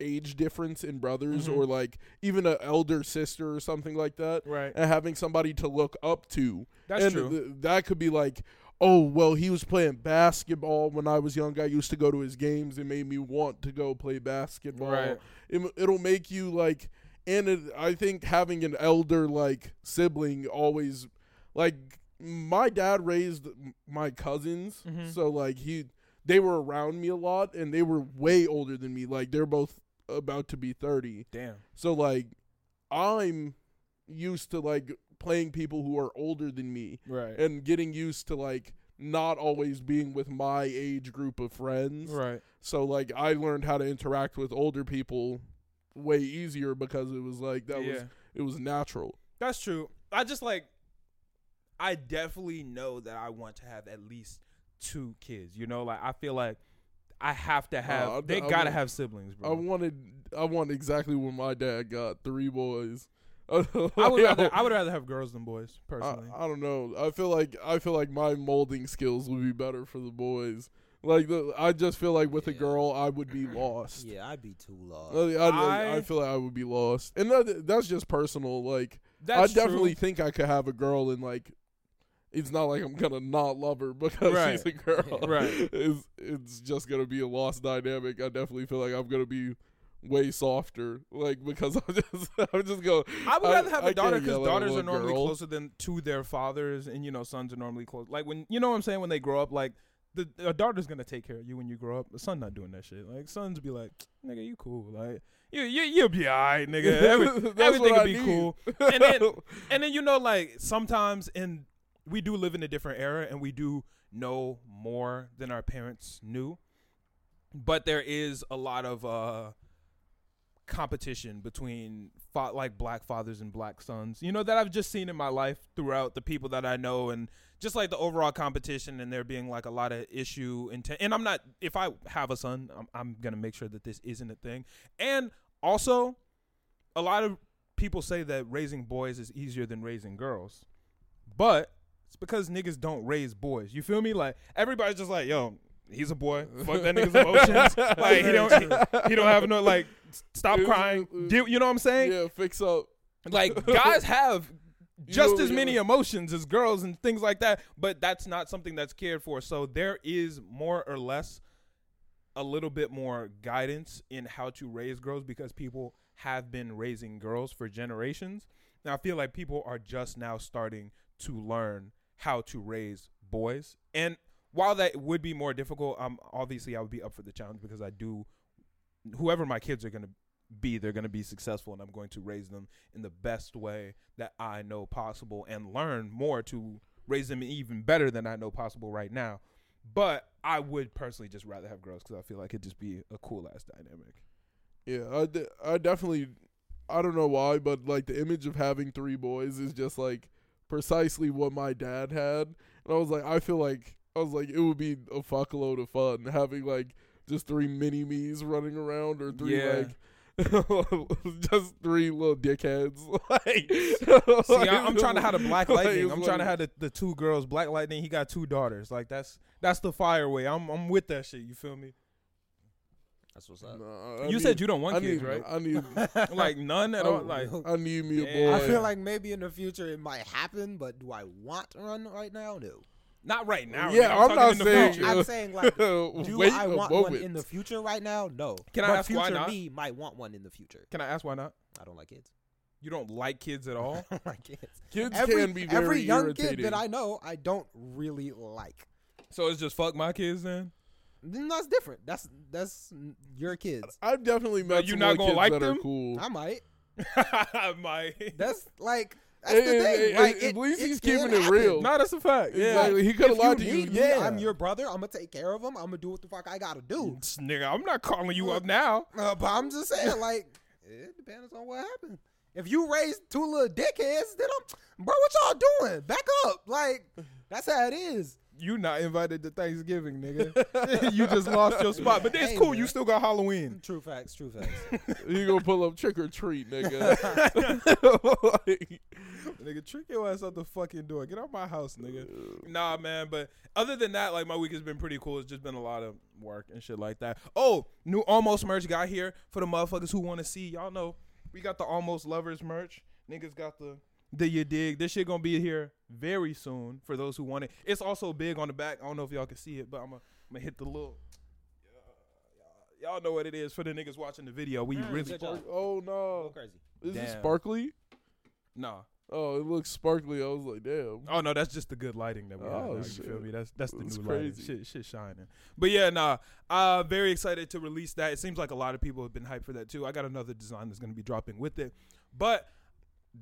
age difference in brothers Mhm. or like even an elder sister or something like that Right. and having somebody to look up to That's and true. th- that could be like oh well he was playing basketball when i was young i used to go to his games it made me want to go play basketball Right. it, it'll make you like and it, i think having an elder like sibling always like my dad raised my cousins Mhm. so like he they were around me a lot and they were way older than me like they're both about to be 30 Damn. so like i'm used to like playing people who are older than me Right. and getting used to like not always being with my age group of friends right. so like I learned how to interact with older people way easier because it was like that yeah. was it was natural. That's true. I just like I definitely know that I want to have at least two kids. You know, like I feel like I have to have I- they I gotta would- have siblings, bro. I wanted I want exactly what my dad got, three boys. I would rather I would rather have girls than boys, personally. I don't know. I feel like I feel like my molding skills would be better for the boys. Like the, I just feel like with a girl I would be lost. Yeah, I'd be too lost. I, I, I, I- feel like I would be lost, and that, that's just personal. Like That's I definitely true. think I could have a girl and like it's not like I'm gonna not love her because Right. she's a girl. Right. It's it's just gonna be a lost dynamic. I definitely feel like I'm gonna be way softer. Like because I'm just I'm just going I would rather have I a daughter because yell at a daughters are normally girl. closer than to their fathers, and you know sons are normally close. Like when you know what I'm saying when they grow up, like the a daughter's gonna take care of you when you grow up. The son not doing that shit. Like sons be like, nigga, you cool. Like you you you'll be alright, nigga. Every, everything will be need. cool. And then and then you know like sometimes in we do live in a different era and we do know more than our parents knew. But there is a lot of uh competition between fa- like black fathers and black sons. You know that i've just seen in my life throughout the people that i know and just like the overall competition and there being like a lot of issue and and i'm not if i have a son I'm, I'm gonna make sure that this isn't a thing. And also a lot of people say that raising boys is easier than raising girls. But it's because niggas don't raise boys. You feel me? Like everybody's just like, yo, he's a boy. Fuck that nigga's emotions. like he don't he, he don't have no like stop crying. Uh, Do, you know what I'm saying? yeah, fix up. Like guys have You just know, as many know- emotions as girls and things like that, but that's not something that's cared for. So there is more or less a little bit more guidance in how to raise girls because people have been raising girls for generations. Now I feel like people are just now starting to learn how to raise boys. And while that would be more difficult, um obviously I would be up for the challenge because I do whoever my kids are to be, they're to be successful and I'm going to raise them in the best way that I know possible and learn more to raise them even better than I know possible right now. But I would personally just rather have girls because I feel like it'd just be a cool ass dynamic. Yeah, I, de- I definitely I don't know why, but like the image of having three boys is just like precisely what my dad had. And I was like I feel like I was like it would be a fuckload of fun having like just three mini me's running around or three Yeah. like just three little dickheads. like, See, I, I'm trying to have the Black Lightning. it's I'm trying to like- have the, the two girls. Black Lightning. He got two daughters. Like that's that's the fire way. I'm I'm with that shit. You feel me? That's what's up. Nah, you need- said you don't want I kids, need, right? I need like none at I- all. Like I need me a Yeah. boy. I feel like maybe in the future it might happen, but do I want to run right now? No. not right now. Yeah, nigga. I'm talking not saying- future. I'm saying like, do I I a want one in the future right now? No. Can I but ask future why not? me might want one in the future. Can I ask why not? I don't like kids. You don't like kids at all. I don't like kids. Kids every, can be very every young irritating. kid that I know, I don't really like. so it's just fuck my kids then. Then that's different. That's that's your kids. I've definitely met you some not gonna kids like that them? are cool. I might. my That's like that's Hey, the hey, thing. hey, like at least it he's can keeping it happen. real. no, that's a fact. Yeah, Exactly. He could have lied to you. me, Yeah. I'm your brother. I'm gonna take care of him. I'm gonna do what the fuck I gotta do. nigga, I'm not calling you up now. Uh, but I'm just saying, like, it depends on what happened. If you raise two little dickheads, then I'm, bro, what y'all doing? Back up. Like, that's how it is. You not invited to Thanksgiving, nigga. you just lost your spot, but it's Hey, cool. man. You still got Halloween. True facts. True facts. You gonna pull up trick or treat, nigga. Like, nigga, trick your ass out the fucking door. Get out my house, nigga. Uh. Nah, man. But other than that, like my week has been pretty cool. It's just been a lot of work and shit like that. Oh, new almost merch got here for the motherfuckers who want to see. Y'all know we got the almost lovers merch. Niggas got the the you dig. This shit gonna be here very soon for those who want it. It's also big on the back. I don't know if y'all can see it, but I'm gonna, I'm gonna hit the little. Y'all know what it is for the niggas watching the video. We Mm, really good job. Oh Go no, crazy. is it Damn. sparkly? nah. Oh, it looks sparkly. I was like, damn. Oh no, that's just the good lighting that we have. Oh, now, you shit. feel me? That's that's the That's new crazy. lighting. Shit, shit shining. But yeah, nah. Uh very excited to release that. It seems like a lot of people have been hyped for that too. I got another design that's gonna be dropping with it. But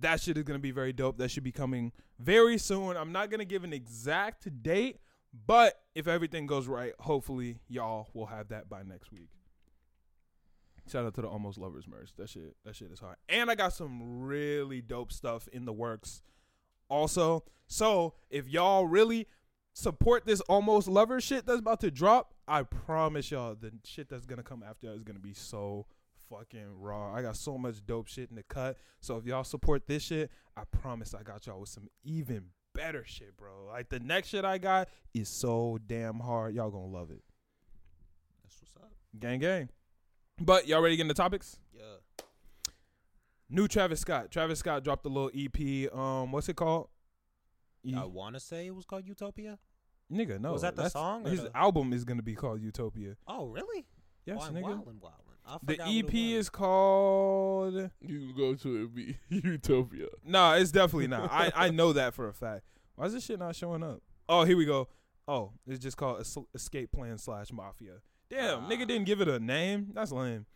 that shit is gonna be very dope. That should be coming very soon. I'm not gonna give an exact date, but if everything goes right, hopefully y'all will have that by next week. Shout out to the Almost Lovers merch. That shit, that shit is hard. And I got some really dope stuff in the works also. So if y'all really support this Almost Lovers shit that's about to drop, I promise y'all the shit that's gonna come after is gonna be so fucking raw. I got so much dope shit in the cut. So if y'all support this shit, I promise I got y'all with some even better shit, bro. Like the next shit I got is so damn hard. Y'all gonna love it. That's what's up. Gang gang. But y'all ready to get into topics? Yeah. New Travis Scott. Travis Scott dropped a little EP. Um, what's it called? E- I want to say it was called Utopia. nigga, no. Was that the song His the- album is gonna be called Utopia. Oh, really? Yes, nigga. wildin', wildin'. I The EP is called. You can go to it be Utopia. No, it's definitely not. I I know that for a fact. Why is this shit not showing up? Oh, here we go. Oh, it's just called Es- Escape Plan slash Mafia. Damn, Ah. nigga didn't give it a name. That's lame.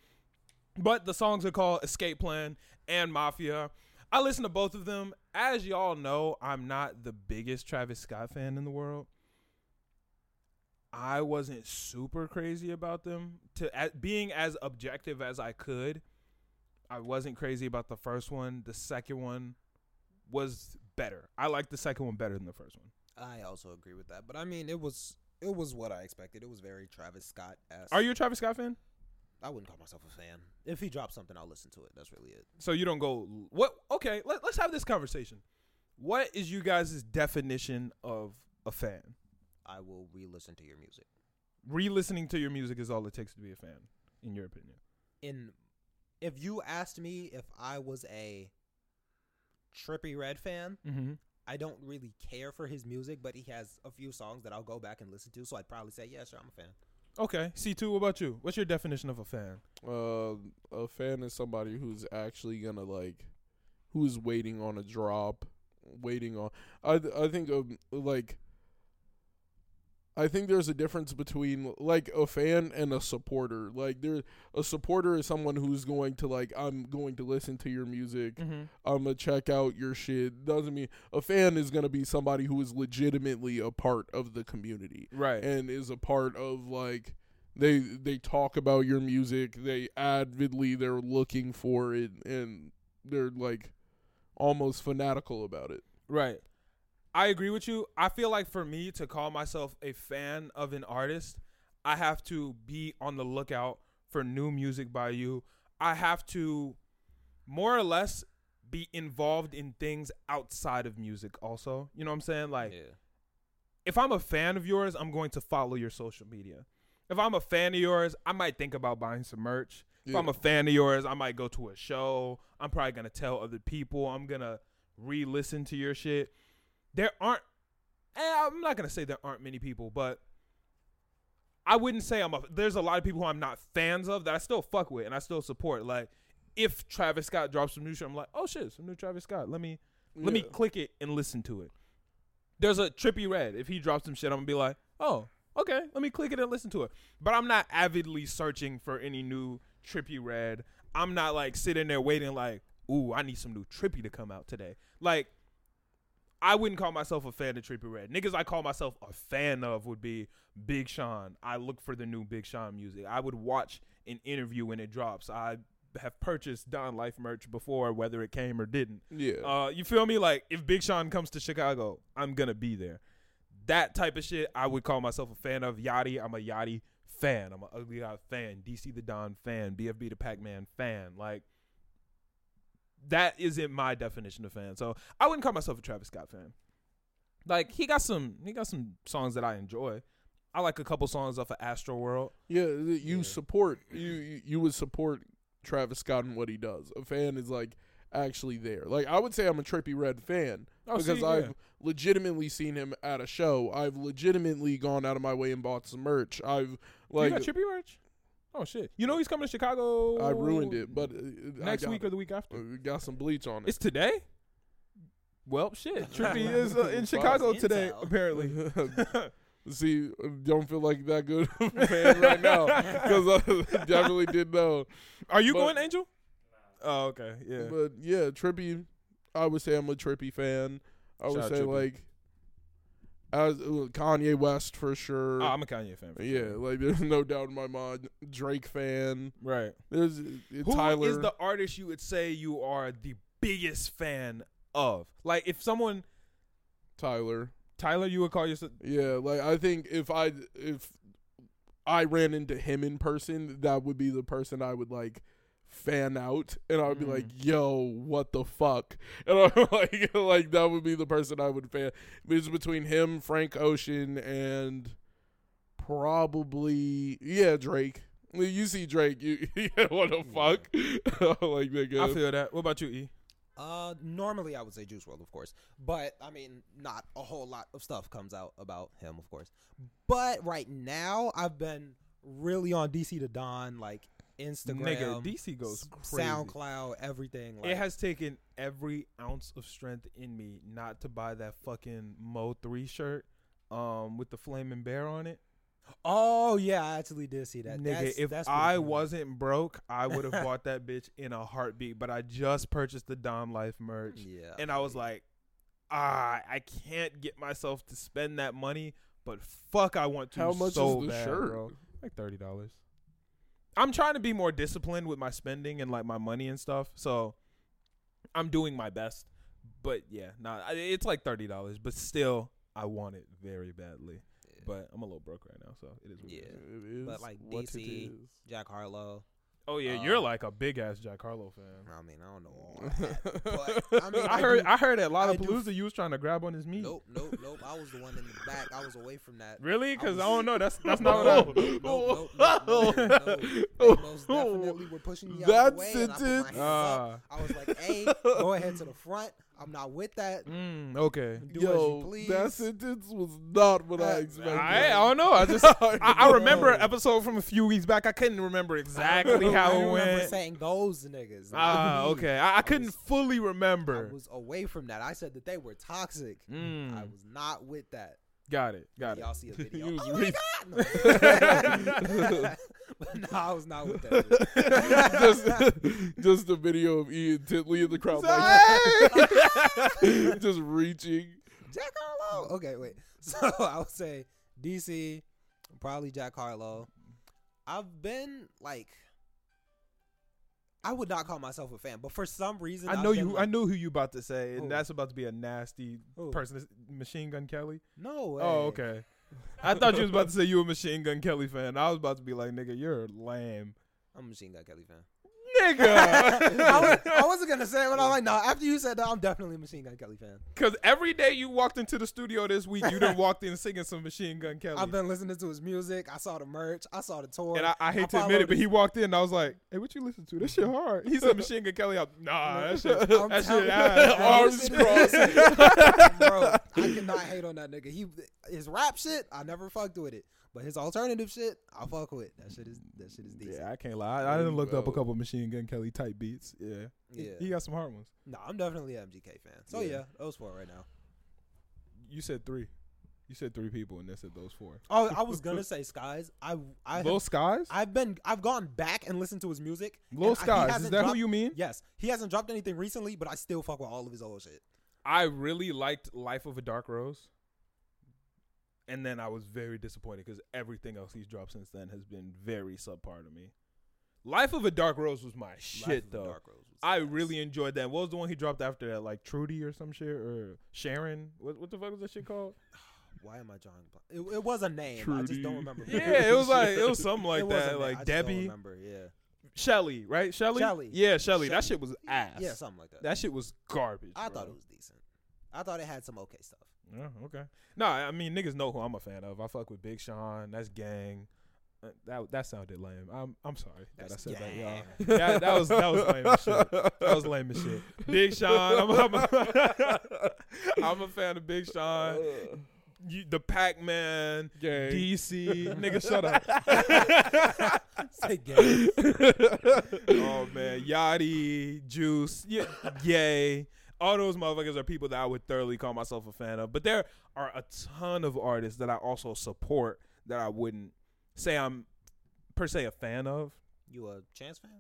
But the songs are called Escape Plan and Mafia. I listen to both of them. As y'all know, I'm not the biggest Travis Scott fan in the world. I wasn't super crazy about them. To at, being as objective as I could, I wasn't crazy about the first one. The second one was better. I like the second one better than the first one. I also agree with that, but I mean, it was it was what I expected. It was very Travis Scott. Are you a Travis Scott fan? I wouldn't call myself a fan. If he drops something, I'll listen to it. That's really it. So you don't go what? Okay, let, let's have this conversation. What is you guys' definition of a fan? I will re-listen to your music. Re-listening to your music is all it takes to be a fan, in your opinion. In if you asked me if I was a Trippie Redd fan, Mm-hmm. I don't really care for his music, but he has a few songs that I'll go back and listen to. So I'd probably say, yeah, sure, I'm a fan. Okay, C two. What about you? What's your definition of a fan? Uh, a fan is somebody who's actually gonna like, who's waiting on a drop, waiting on. I I think of like. I think there's a difference between like a fan and a supporter. Like there, a supporter is someone who's going to like I'm going to listen to your music. Mm-hmm. I'm gonna check out your shit. Doesn't mean a fan is gonna be somebody who is legitimately a part of the community Right. and is a part of like they they talk about your music they avidly they're looking for it and they're like almost fanatical about it Right. I agree with you. I feel like for me to call myself a fan of an artist, I have to be on the lookout for new music by you. I have to more or less be involved in things outside of music also. You know what I'm saying? Like yeah. if I'm a fan of yours, I'm going to follow your social media. If I'm a fan of yours, I might think about buying some merch. If I'm a fan of yours, I might go to a show. I'm probably gonna tell other people. I'm gonna re-listen to your shit. There aren't. eh, I'm not gonna say there aren't many people, but I wouldn't say I'm a. There's a lot of people who I'm not fans of that I still fuck with and I still support. Like if Travis Scott drops some new shit, I'm like, oh shit, some new Travis Scott. Let me let me click it and listen to it. There's a Trippie Redd. If he drops some shit, I'm gonna be like, oh, okay, let me click it and listen to it. But I'm not avidly searching for any new Trippie Redd. I'm not like sitting there waiting like, ooh, I need some new Trippie to come out today. Like, I wouldn't call myself a fan of Trippie Redd. Niggas I call myself a fan of would be Big Sean. I look for the new Big Sean music. I would watch an interview when it drops. I have purchased Don Life merch before, whether it came or didn't. yeah Uh, you feel me? Like if Big Sean comes to Chicago, I'm gonna be there. That type of shit, I would call myself a fan of. Yachty, I'm a Yachty fan. I'm an Ugly God fan. DC the Don fan. BFB the Packman fan. Like that isn't my definition of fan. So I wouldn't call myself a Travis Scott fan. Like he got some he got some songs that I enjoy. I like a couple songs off of Astro World. Yeah, you Yeah. support you you- would support Travis Scott and what he does. A fan is like actually there. Like I would say I'm a Trippie Redd fan Oh, because see, I've yeah. legitimately seen him at a show. I've legitimately gone out of my way and bought some merch. I've like you got Trippie merch? Oh shit! You know he's coming to Chicago. I ruined it, but uh, next got week it. or the week after. Uh, got some bleach on it. It's today. Well, shit. Trippie is uh, in Chicago Intel. today, apparently. See, don't feel like that good of fan right now because I definitely did know. Are you But- going, Angel? Oh, okay. Yeah. But yeah, Trippie, I would say I'm a Trippie fan. I would Shout out say Trippie. like as uh, Kanye West for sure. Oh, I'm a Kanye fan. for yeah, sure. like there's no doubt in my mind. Drake fan. Right. There's uh, Who is Tyler. the artist you would say you are the biggest fan of? Like, if someone Tyler. Tyler, you would call yourself. Yeah, like I think if I if I ran into him in person, that would be the person I would like fan out, and I would be Mm. like, "Yo, what the fuck?" And I'm like, like that would be the person I would fan. It's between him, Frank Ocean, and probably yeah Drake. You see Drake, you yeah, what the fuck? like I feel that. What about you, E? Uh, normally I would say Juice WRLD, of course, but I mean, not a whole lot of stuff comes out about him, of course. But right now, I've been really on DC the Don, like Instagram, Nigga, DC goes crazy. SoundCloud, everything. Like, It has taken every ounce of strength in me not to buy that fucking Mo three shirt, um, with the flaming bear on it. Oh yeah, I actually did see that. Nigga, That's- if that's I cool. wasn't broke, I would have bought that bitch in a heartbeat. But I just purchased the Dom Life merch, yeah, and I was like, ah, I can't get myself to spend that money. But fuck, I want to How much so is the bad, shirt? bro. Like thirty dollars. I'm trying to be more disciplined with my spending and like my money and stuff. So I'm doing my best. But yeah, nah, it's like thirty dollars. But still, I want it very badly. Yeah. But I'm a little broke right now, so it is. What Yeah. It is. It is But, like, what it DC. Jack Harlow. Oh yeah, Uh, you're like a big ass Jack Harlow fan. I mean, I don't know all that, but I mean, I I heard do- I heard at I do Lollapalooza you was trying to grab on his meat. Nope, nope, nope. I was the one in the back. I was away from that. Really? Because I, was- don't know. That's that's not what I. nope. They most definitely were pushing me out That of the way, and I put my sentence- hands up. I was like, "Hey, go ahead to the front. I'm not with that. Mm, okay. Do as Yo, you please." that sentence was not what I Uh, expected. I, I don't know. I just I, I remember an episode from a few weeks back. I couldn't remember exactly I how it remember went. saying those niggas. Ah, Me. okay. I, I couldn't was- fully remember. I was away from that. I said that they were toxic. Mm, I was not with that. Got it. Got it. Y'all see a video? Oh my god! No. but no, I was not with that. just, just a video of Ian Titley in the crowd, like, just reaching. Jack Harlow. Okay, wait. So I would say DC, probably Jack Harlow. I've been like, I would not call myself a fan, but for some reason, I know you. like- I know who you about to say, and Who? that's about to be a nasty Who? person. Machine Gun Kelly. No oh, way. Oh, okay. I thought you was about to say you were a Machine Gun Kelly fan. I was about to be like, nigga, you're lame, I'm a Machine Gun Kelly fan. Nigga. I, was, I wasn't gonna say it, but I'm like, no. After you said that, I'm definitely a Machine Gun Kelly fan. Because every day you walked into the studio this week, you done walked in singing some Machine Gun Kelly. I've been listening to his music. I saw the merch. I saw the tour. and I, I hate to admit it, but he walked in and I was like, hey, what you listen to? That shit hard. He said Machine Gun Kelly. I, nah, that shit, I'm that shit you, ass. Arms crossed. bro. I cannot hate on that nigga. He his rap shit, I never fucked with it, but his alternative shit, I fuck with. That shit is that shit is decent. Yeah, I can't lie. I, I There done you looked up a couple Machine Gun Kelly type beats. Yeah. He- Yeah. He, got some hard ones. No, I'm definitely an MGK fan. So Yeah. yeah, those four right now. You said three. You said three people and they said those four. Oh, I was gonna say Skies. I I have, Skies? I've been I've gone back and listened to his music. Lil and I- Skies. Is hasn't that who you mean? Yes, he hasn't dropped anything recently, but I still fuck with all of his old shit. I really liked Life of a Dark Rose. And then I was very disappointed because everything else he's dropped since then has been very subpar to me. Life of a Dark Rose was my Life shit though. Dark Rose was I nice. really enjoyed that. What was the one he dropped after that? Like Trudy or some shit or Sharon? What what the fuck was that shit called? Why am I drawing? It, it was a name. I just don't Trudy. remember. yeah, it was like it was something like that. Like I just don't Debbie. remember. Yeah. Shelly, right? Shelly. Shelly. Yeah, Shelly. That shit was ass. Yeah, something like that. That shit was garbage. I bro. thought it was decent. I thought it had some okay stuff. Yeah, okay. No, I mean niggas know who I'm a fan of. I fuck with Big Sean. That's gang. Uh, That that sounded lame. I'm I'm sorry that I said that, gang. y'all. That, that was that was lame as shit. That was lame as shit. Big Sean. I'm, I'm, a, I'm a fan of Big Sean. You, the Packman. Gang. DC. Nigga, shut up. Say gay. oh man, Yachty, Juice, yeah, Yay. All those motherfuckers are people that I would thoroughly call myself a fan of. But there are a ton of artists that I also support that I wouldn't say I'm per se a fan of. You a Chance fan?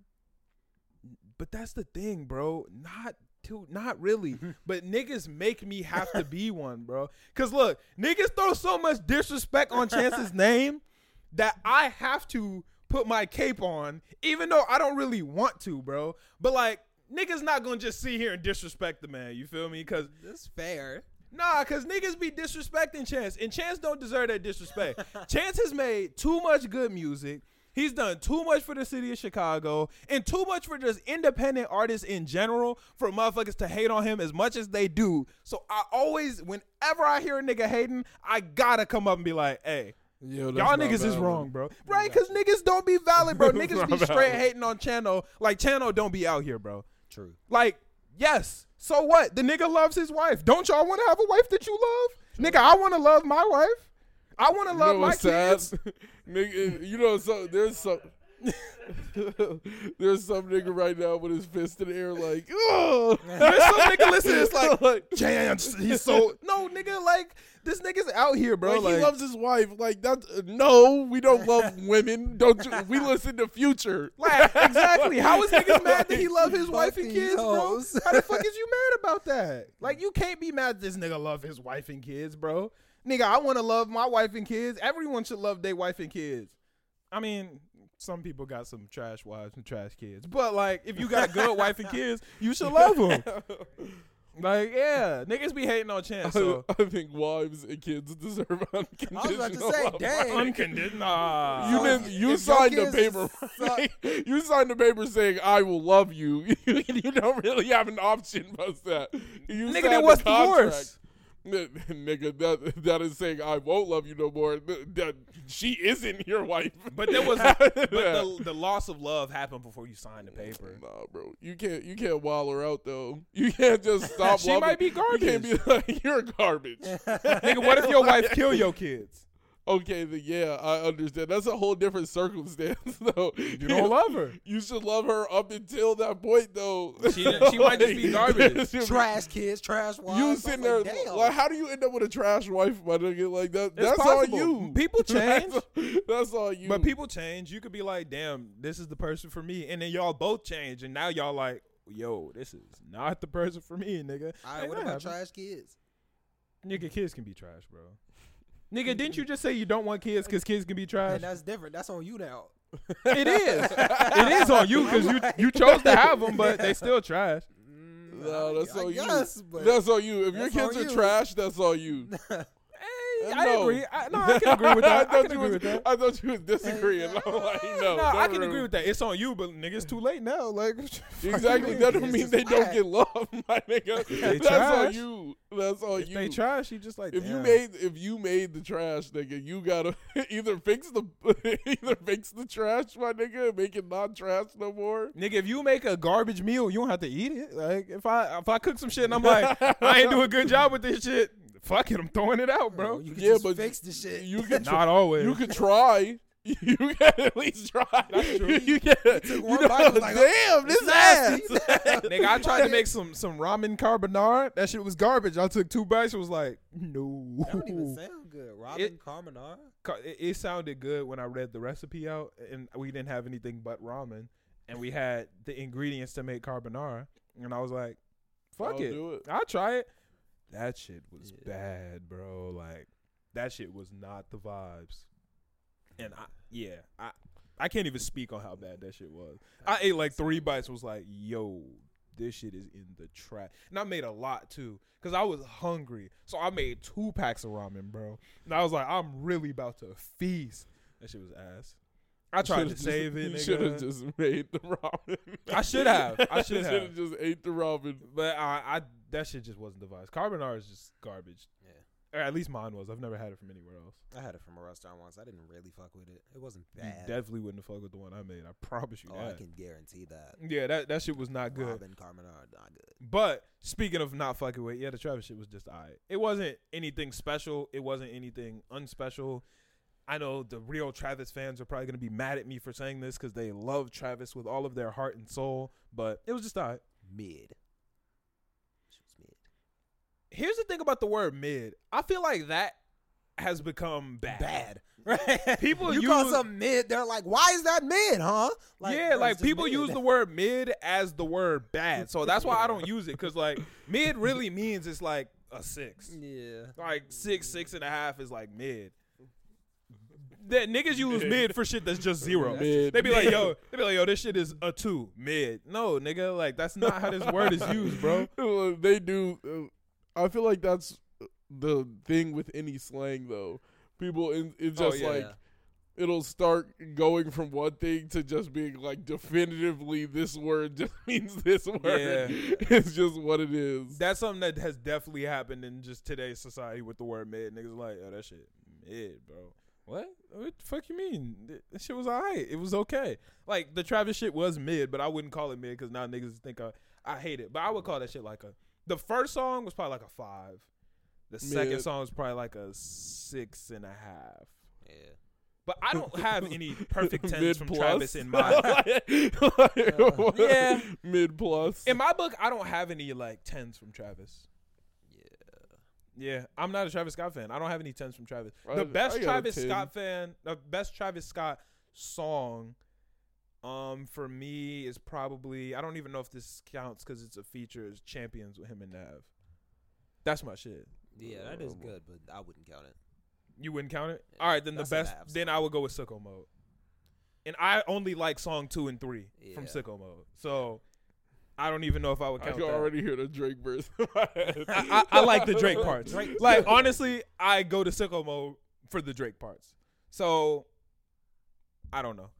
But that's the thing, bro. Not too, not really. but niggas make me have to be one, bro. Cause look, niggas throw so much disrespect on Chance's name that I have to put my cape on, even though I don't really want to, bro. But like, niggas not gonna just sit here and disrespect the man. You feel me? Cause That's fair. Nah, cause niggas be disrespecting Chance, and Chance don't deserve that disrespect. Chance has made too much good music. He's done too much for the city of Chicago, and too much for just independent artists in general for motherfuckers to hate on him as much as they do. So I always, whenever I hear a nigga hating, I gotta come up and be like, "Hey, Yo, y'all not niggas is wrong, bro." Right? Cause niggas don't be valid, bro. Niggas be straight valid. hating on Chano, like Chano don't be out here, bro. True. Like, yes. So what? The nigga loves his wife. Don't y'all want to have a wife that you love? Nigga, I want to love my wife. I want to You love know my kids. nigga, you know, so there's some. there's some nigga right now with his fist in the air, like, oh. There's some nigga listening. It's like, Chance, he's so no nigga. Like this nigga's out here, bro. like, Like, he loves his wife. Like that. no, we don't love women. Don't you, we listen to Future? like, exactly. How is niggas mad that he love his wife and kids, bro? How the fuck is you mad about that? Like you can't be mad this nigga love his wife and kids, bro. Nigga, I want to love my wife and kids. Everyone should love their wife and kids. I mean, some people got some trash wives and trash kids, but like, if you got good wife and kids, you should love them. Like, yeah, niggas be hating on Chance. So I think wives and kids deserve unconditional. I was about to say, love. dang. unconditional. You didn't. You if signed the paper. suck- you signed the paper saying "I will love you." you don't really have an option about that. You Nigga, signed then the what's contract. divorce? N- Nigga, that that is saying I won't love you no more. That she isn't your wife. But there was, but the, the loss of love happened before you signed the paper. Nah, bro, you can't you can't wall her out though. You can't just stop. She loving- might be You can't be like you're garbage. Nigga, what if your wife kill your kids? Okay, then yeah, I understand. That's a whole different circumstance, though. You don't love her. You should love her up until that point, though. She- she might just be garbage. trash kids, trash wives. You I was sitting there, like, like, how do you end up with a trash wife, my nigga? Like that. It's that's possible. all you. People change. That's, that's all you. But people change. You could be like, damn, this is the person for me. And then y'all both change. And now y'all like, yo, this is not the person for me, nigga. All right, Ain't what about happen. trash kids? Nigga, kids can be trash, bro. Nigga, didn't you just say you don't want kids because kids can be trash? And that's different. That's on you now. It is. it is on you because you you chose to have them, but they still trash. no, that's I all you. guess, but- That's all you. If your kids are you. trash, that's all you. Hey, I no. agree. I, no, I can agree with that. I, thought can you agree was, with that. I thought you was disagreeing. I'm like, no, no, I can no. agree with that. It's on you, but nigga, it's too late now. Like Exactly. That don't mean just they don't get love, my nigga. They That's all trash. you. That's all If you. they trash, you just like if you made if you made the trash, nigga, you gotta either fix the either fix the trash, my nigga, and make it not trash no more. Nigga, if you make a garbage meal, you don't have to eat it. Like if I if I cook some shit and I'm like, I ain't do a good job with this shit, fuck it, I'm throwing it out, bro. you can Yeah, just but fix the shit. You can Not always. you could try. You can at least try. That's true. You can. You one know, bite, like, damn, oh, this ass. Nigga, I tried to make some some ramen carbonara. That shit was garbage. I took two bites. It was like, no. That don't even sound good. ramen It- Carbonara. It, it sounded good when I read the recipe out, and we didn't have anything but ramen, and we had the ingredients to make carbonara, and I was like, fuck I'll it, do it. I'll try it. That shit was Yeah. bad, bro. Like that shit was not the vibes. And I yeah, I I can't even speak on how bad that shit was. I ate like three bites was like, "Yo, this shit is in the trash." And I made a lot too cuz I was hungry. So I made two packs of ramen, bro. And I was like, "I'm really about to feast." That shit was ass. I tried Should've to save just, it, You should have just made the ramen. I should have. I should have. just ate the ramen. But I, I that shit just wasn't devised. Carbonara is just garbage. Yeah. Or at least mine was. I've never had it from anywhere else. I had it from a restaurant once. I didn't really fuck with it. It wasn't You bad. definitely wouldn't fucked with the one I made. I promise you oh, I can guarantee that. Yeah, that that shit was not good. ramen carbonara, not good. But speaking of not fucking with, yeah, the Travis shit was just alright. It wasn't anything special. It wasn't anything unspecial. I know the real Travis fans are probably gonna be mad at me for saying this because they love Travis with all of their heart and soul. But it was just alright. Mid. Mid. Here's the thing about the word mid. I feel like that has become bad. Bad. Right? People you call use- something mid, they're like, why is that mid, huh? yeah, like people mid. use the word mid as the word bad. So that's why I don't use it because like mid really means it's like a six. Yeah. Like six, six and a half is like mid. That niggas use mid for shit that's just zero. Mid. They be like, yo, they be like, yo, this shit is a two mid. No, nigga, like that's not how this word is used, bro. They do. Uh, I feel like that's the thing with any slang, though. People, in, it's Oh, just yeah. like it'll start going from one thing to just being like definitively this word just means this word. Yeah. it's just what it is. That's something that has definitely happened in just today's society with the word mid. Niggas like, oh, that shit mid, bro. What? What the fuck you mean? Th- That shit was alright. It was okay. Like the Travis shit was mid, but I wouldn't call it mid because now niggas think I I hate it. But I would call that shit like a. The first song was probably like a five. The second Mid. song was probably like a six and a half. Yeah. But I don't have any perfect tens Mid from plus. Travis in my Like, Yeah. mid plus. in my book. I don't have any like tens from Travis. Yeah. Yeah, I'm not a Travis Scott fan. I don't have any tens from Travis. I- The best Travis Scott fan, the best Travis Scott song, um, for me is probably I don't even know if this counts because it's a feature. Is Champions with him and Nav. That's my shit. Yeah, that is good, but I wouldn't count it. You wouldn't count it. Yeah, All right, then the that's a best. Then I would go with Sicko Mode. And I only like song two and three from Yeah. Sicko Mode, so I don't even know if I would I count can that. already hear the Drake verse. in my head. I, I, I like the Drake parts. Drake- Like honestly, I go to sicko mode for the Drake parts. So I don't know, Yeah.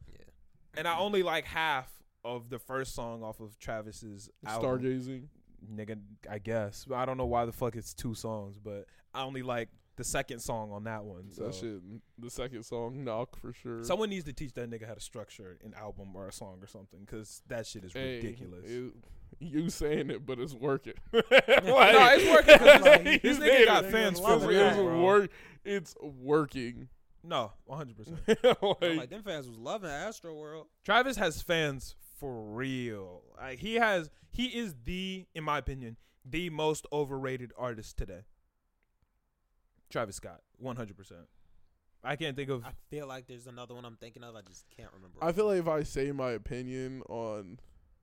And I only like half of the first song off of Travis's album. Stargazing. Nigga, I guess. I don't know why the fuck it's two songs, but I only like the second song on that one. So That shit. The second song, knock for sure. someone needs to teach that nigga how to structure an album or a song or something, because that shit is Hey, ridiculous. it- you saying it, but it's working. no, it's working like, this nigga got fans for real, bro. work. It's working. No, 100. percent I'm like, like them fans was loving Astro World. Travis has fans for real. Like he has, he is the, in my opinion, the most overrated artist today. Travis Scott, one hundred percent. I can't think of. I feel like there's another one I'm thinking of. I just can't remember. I feel like if I say my opinion on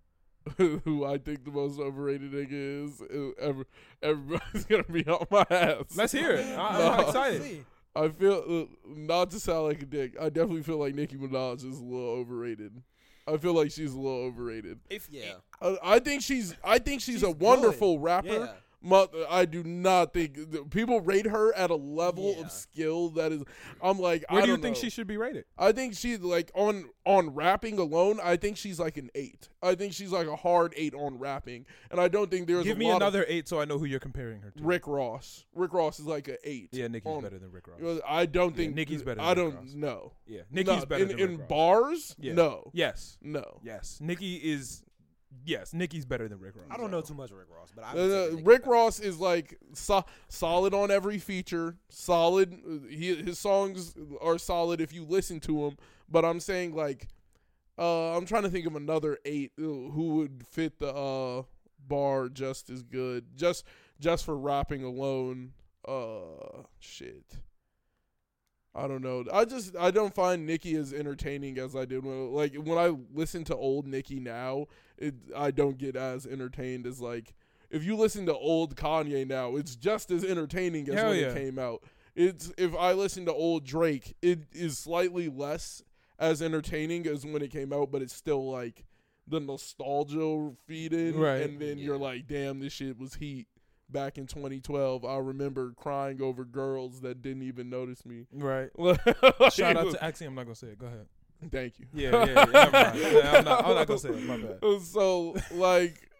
who I think the most overrated nigga is, it- ever, everybody's gonna be on my ass. Let's hear it. I, No. I'm excited. See. I feel uh, not to sound like a dick. I definitely feel like Nicki Minaj is a little overrated. I feel like she's a little overrated. If Yeah. I, I think she's. I think she's, She's a wonderful good. rapper. Yeah. Mo- I do not think people rate her at a level Yeah. of skill that is. I'm like, where I do you think know. she should be rated? I think she's like on on rapping alone. I think she's like an eight. I think she's like a hard eight on rapping, and I don't think there's Give me another eight so I know who you're comparing her to. Rick Ross. Rick Ross is like an eight. Yeah, Nicki's on- better than Rick Ross. I don't Yeah, think Nicki's better I don't know. Yeah, Nicki's No, better in, than in bars. Yeah. No, Yes, no. yes. Nicki is. Yes, Nicki's better than Rick Ross. I don't know too much of Rick Ross, but I Uh, would say uh, Nicki Rick better. Ross is like so- solid on every feature. Solid. uh, He, his songs are solid if you listen to them. But I'm saying like, uh, I'm trying to think of another eight uh, who would fit the uh, bar just as good, just just for rapping alone. Uh, shit. I don't know. I just I don't find Nicki as entertaining as I did when like when I listen to old Nicki now. It I don't get as entertained as like if you listen to old Kanye now, it's just as entertaining as Hell when yeah. it came out. It's if I listen to old Drake, it is slightly less as entertaining as when it came out, but it's still like the nostalgia feeding, Right. and then you're like, damn, this shit was heat back in 2012. I remember crying over girls that didn't even notice me. Right. Like, Shout out to Actually, I'm not gonna say it. Go ahead. Thank you. Yeah, yeah. yeah. Yeah, I'm not. I'm not gonna say it. My bad. so like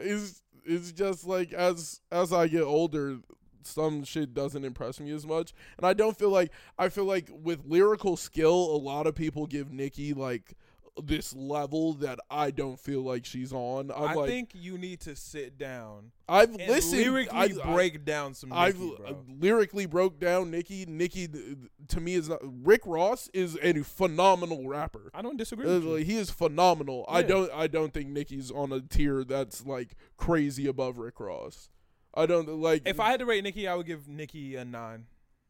it's it's just like as as I get older, some shit doesn't impress me as much, and I don't feel like I feel like with lyrical skill, a lot of people give Nicki like this level that I don't feel like she's on. I'm I like think you need to sit down I've listened. lyrically I, I- break down some. I've lyrically broke down. Nicki th- to me is not. Rick Ross is a phenomenal rapper. I don't disagree. Uh, With you. he is phenomenal. I don't. I don't think Nicki's on a tier that's like crazy above Rick Ross. I don't like. If I had to rate Nicki, I would give Nicki a nine.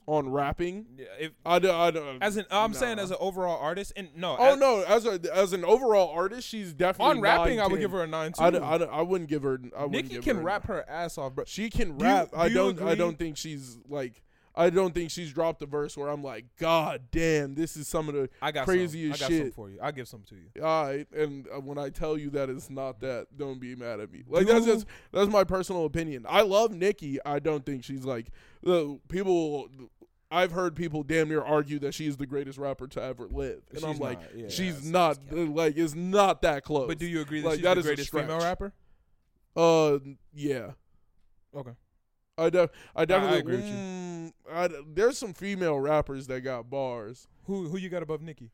On rapping, Yeah, if I don't. I don't as an I'm saying as an overall artist, and no, Oh as- no, as a as an overall artist, she's definitely on rapping, nine, I would give her a nine too. I, I, I wouldn't give her. I wouldn't Nicki give can her a rap her ass off, bro. She can Do you- rap. I do you don't. I don't think she's like. I don't think she's dropped a verse where I'm like, God damn, this is some of the I got crazy some. I got some shit. for you. I'll give some to you. all right. And uh, when I tell you that it's not that, don't be mad at me. Like that's just that's my personal opinion. I love Nicki. I don't think she's like the people. I've heard people damn near argue that she's the greatest rapper to ever live, and She's I'm like, not, yeah. she's that's- not like it's not that close. But do you agree that Like, she's that the is a greatest female stretch. rapper? Uh, yeah. Okay. I def- I definitely agree with you. mm, I d- there's some female rappers that got bars. Who who you got above Nicki?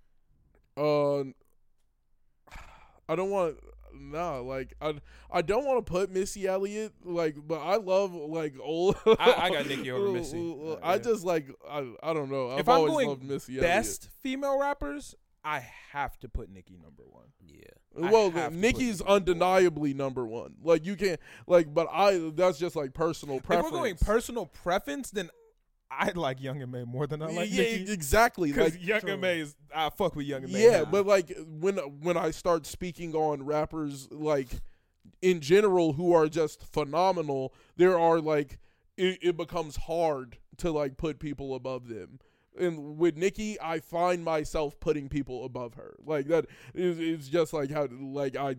Uh, I don't want nah like I I don't want to put Missy Elliott like, but I love like old. I- I got Nicki over Missy. I yeah. just like I I don't know. I've If I'm always going loved Missy Best female rappers, I have to put Nicki number one. Yeah. Well, have to put Nicki's Nicki number one. undeniably number one. Like you can't like, but I that's just like personal preference. If we're going personal preference, then I like Young M.A more than I like yeah, Nicki. exactly. Because Like Young True. and May is I fuck with Young M.A. Yeah, now. but like when when I start speaking on rappers like in general who are just phenomenal, there are like it, it becomes hard to like put people above them. And with Nicki, I find myself putting people above her. Like that is it's just like how like I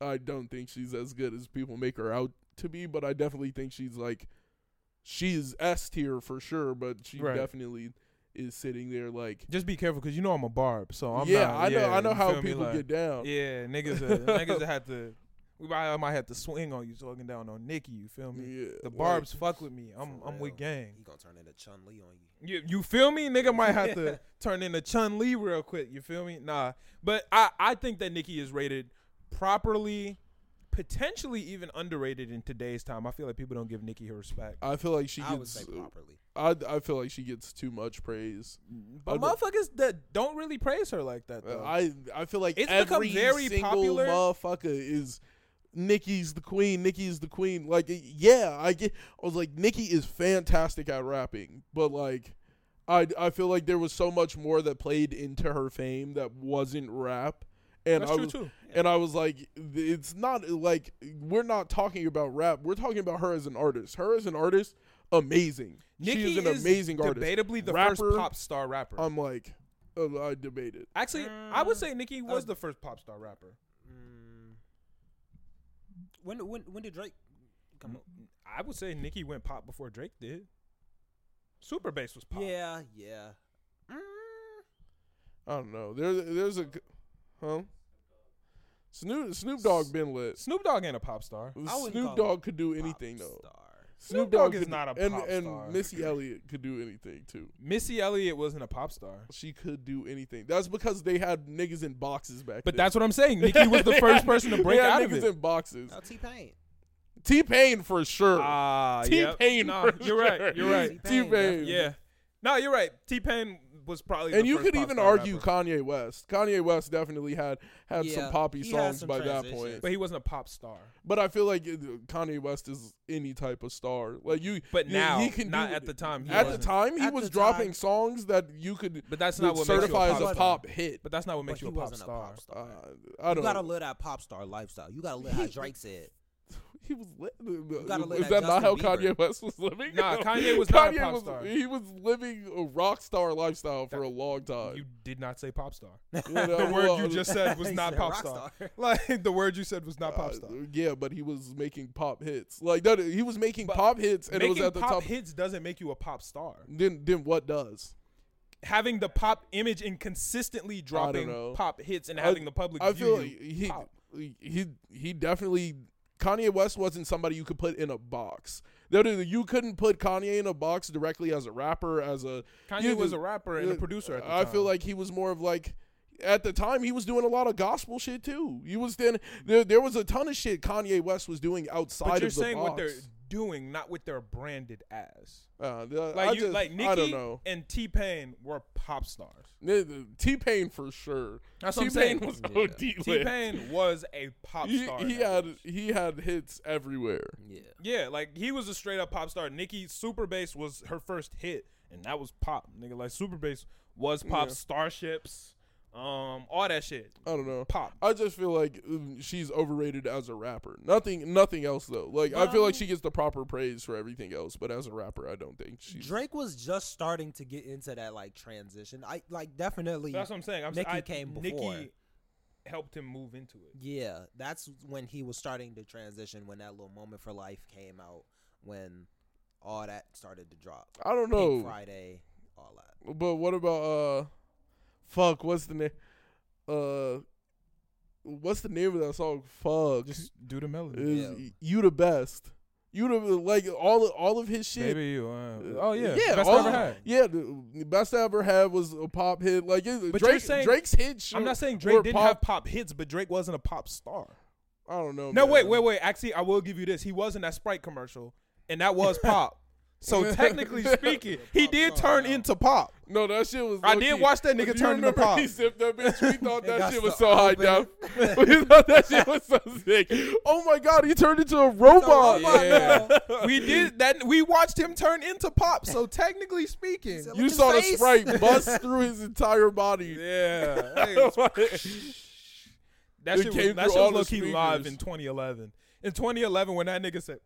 I don't think she's as good as people make her out to be, but I definitely think she's like she's S tier for sure, but she Right. definitely is sitting there like just be careful because you know I'm a barb, so I'm yeah, not. I know. yeah, I know you how people Like, get down. Yeah, niggas, uh, niggas that had to. We might, I might have to swing on you talking down on Nicki. You feel me? Yeah, The like, Barb's fuck with me. I'm For I'm with real. gang. He gonna turn into Chun Li on you. You you feel me? Nigga might have to turn into Chun Li real quick. You feel me? Nah, but I I think that Nicki is rated properly, potentially even underrated in today's time. I feel like people don't give Nicki her respect. I feel like she I would gets. say uh, properly. I I feel like she gets too much praise. Mm, but I- motherfuckers that don't really praise her like that though. I I feel like It's become every very single popular. motherfucker is. Nicki's the queen. Nicki's the queen. Like, yeah, I get. I was like, Nicki is fantastic at rapping, but like, I I feel like there was so much more that played into her fame that wasn't rap, and That's I true was too. And I was like, it's not like we're not talking about rap. We're talking about her as an artist. Her as an artist, amazing. Nicki She's an is amazing artist. Debatably the Rapper, first pop star rapper. I'm like, uh, I debated. Actually, I would Mm, say Nicki was uh, the first pop star rapper. Mm. When when when did Drake come up? I would say Nicki went pop before Drake did. Super bass was pop. Yeah, yeah. Mm. I don't know. There, there's a, g- huh? Snoop Snoop Dogg been lit. Snoop Dogg ain't a pop star. I Snoop Dogg could do Pop anything though. star. Snoop Dogg is could- not a and, pop and star. Missy Elliott could do anything too. Missy Elliott wasn't a pop star. She could do anything. That's because they had niggas in boxes back then. But then. that's what I'm saying. Nicki was the first person to break They had out of niggas it. in boxes. Oh, T Pain. T Pain for sure. Ah, T-Pain Nah, for you're right. You're right. T-Pain, T-Pain. Yeah. No, you're right. T Pain was probably. and the you first could pop even argue rapper. Kanye West. Kanye West definitely had had some poppy he songs some by that point. but he wasn't a pop star. But I feel like Kanye West is any type of star. Like you, But you- now, he can not do- at the time. He at the wasn't. time, he At was dropping time- songs that you could But that's not what makes you a certify pop as a pop hit. But that's not what makes But you a pop star. a pop star. Uh, I don't. Know You gotta live that pop star lifestyle. You gotta live how Drake said. He was. Li- is that that not how Bieber. Kanye West was living? Nah, Kanye was not a Kanye pop was- star. He was living a rock star lifestyle for That- a long time. You did not say pop star. You the word you just said was He not said pop rock star. Like the word you said was not pop uh, star. yeah, but he was making pop hits. Like that, he was making But pop hits, and it was at the pop top. hits doesn't make you a pop star. Then, then what does? having the pop image and consistently dropping pop hits and I- having the public I view feel you like he pop. he he definitely Kanye West wasn't somebody you could put in a box. You couldn't put Kanye in a box directly as a rapper, as a Kanye you- was a rapper and a producer at the I time. feel like he was more of like at the time he was doing a lot of gospel shit too. He was then there, there was a ton of shit Kanye West was doing outside but you're of the saying box. what they're doing, not what they're branded as. Uh, the- Like I you, just- like I Nicki don't know. and T Pain were pop stars. T Pain for sure. That's what I'm T-Pain saying. was Yeah. OD T. Pain was a pop star. he in that had bitch. he had hits everywhere. Yeah. Yeah, like he was a straight up pop star. Nicki Super Bass was her first hit, and that was pop. Nigga, like Super Bass was pop. Yeah. Starships, um, all that shit. I don't know. Pop. I just feel like um, she's overrated as a rapper. Nothing, nothing else though. Like I feel like she gets the proper praise for everything else, but as a rapper, I don't think she's. Drake was just starting to get into that like transition. I like definitely. That's what I'm saying. I'm Nicki I, came before. Nicki helped him move into it. Yeah, that's when he was starting to transition. When that little moment for life came out, when all that started to drop. I don't Pink know. Friday, all that. But what about uh, fuck? What's the name? Uh, what's the name of that song? Fuck. Just do the melody. Yeah. you the best? You the like all all of his shit. Baby, you. Uh, oh yeah, yeah, best all- I ever had. Yeah, the best I ever had was a pop hit. Like it, But you're Drake, saying- Drake's hit. I'm not saying Drake didn't pop- have pop hits, but Drake wasn't a pop star. I don't know. No, wait, wait, wait. Actually, I will give you this. He was in that Sprite commercial, and that was pop. So technically speaking, he did turn into pop. No, that shit was. I low-key- did watch that nigga turn into pop. He sipped that bitch. We thought that shit was so so high def. we thought that shit was so sick. Oh my god, he turned into a robot. robot Yeah, we did that. We watched him turn into pop. So technically speaking, You Look at saw the his sprite bust through his entire body. yeah, that It shit came was, that through shit all was the low key live in 2011. In 2011, when that nigga said,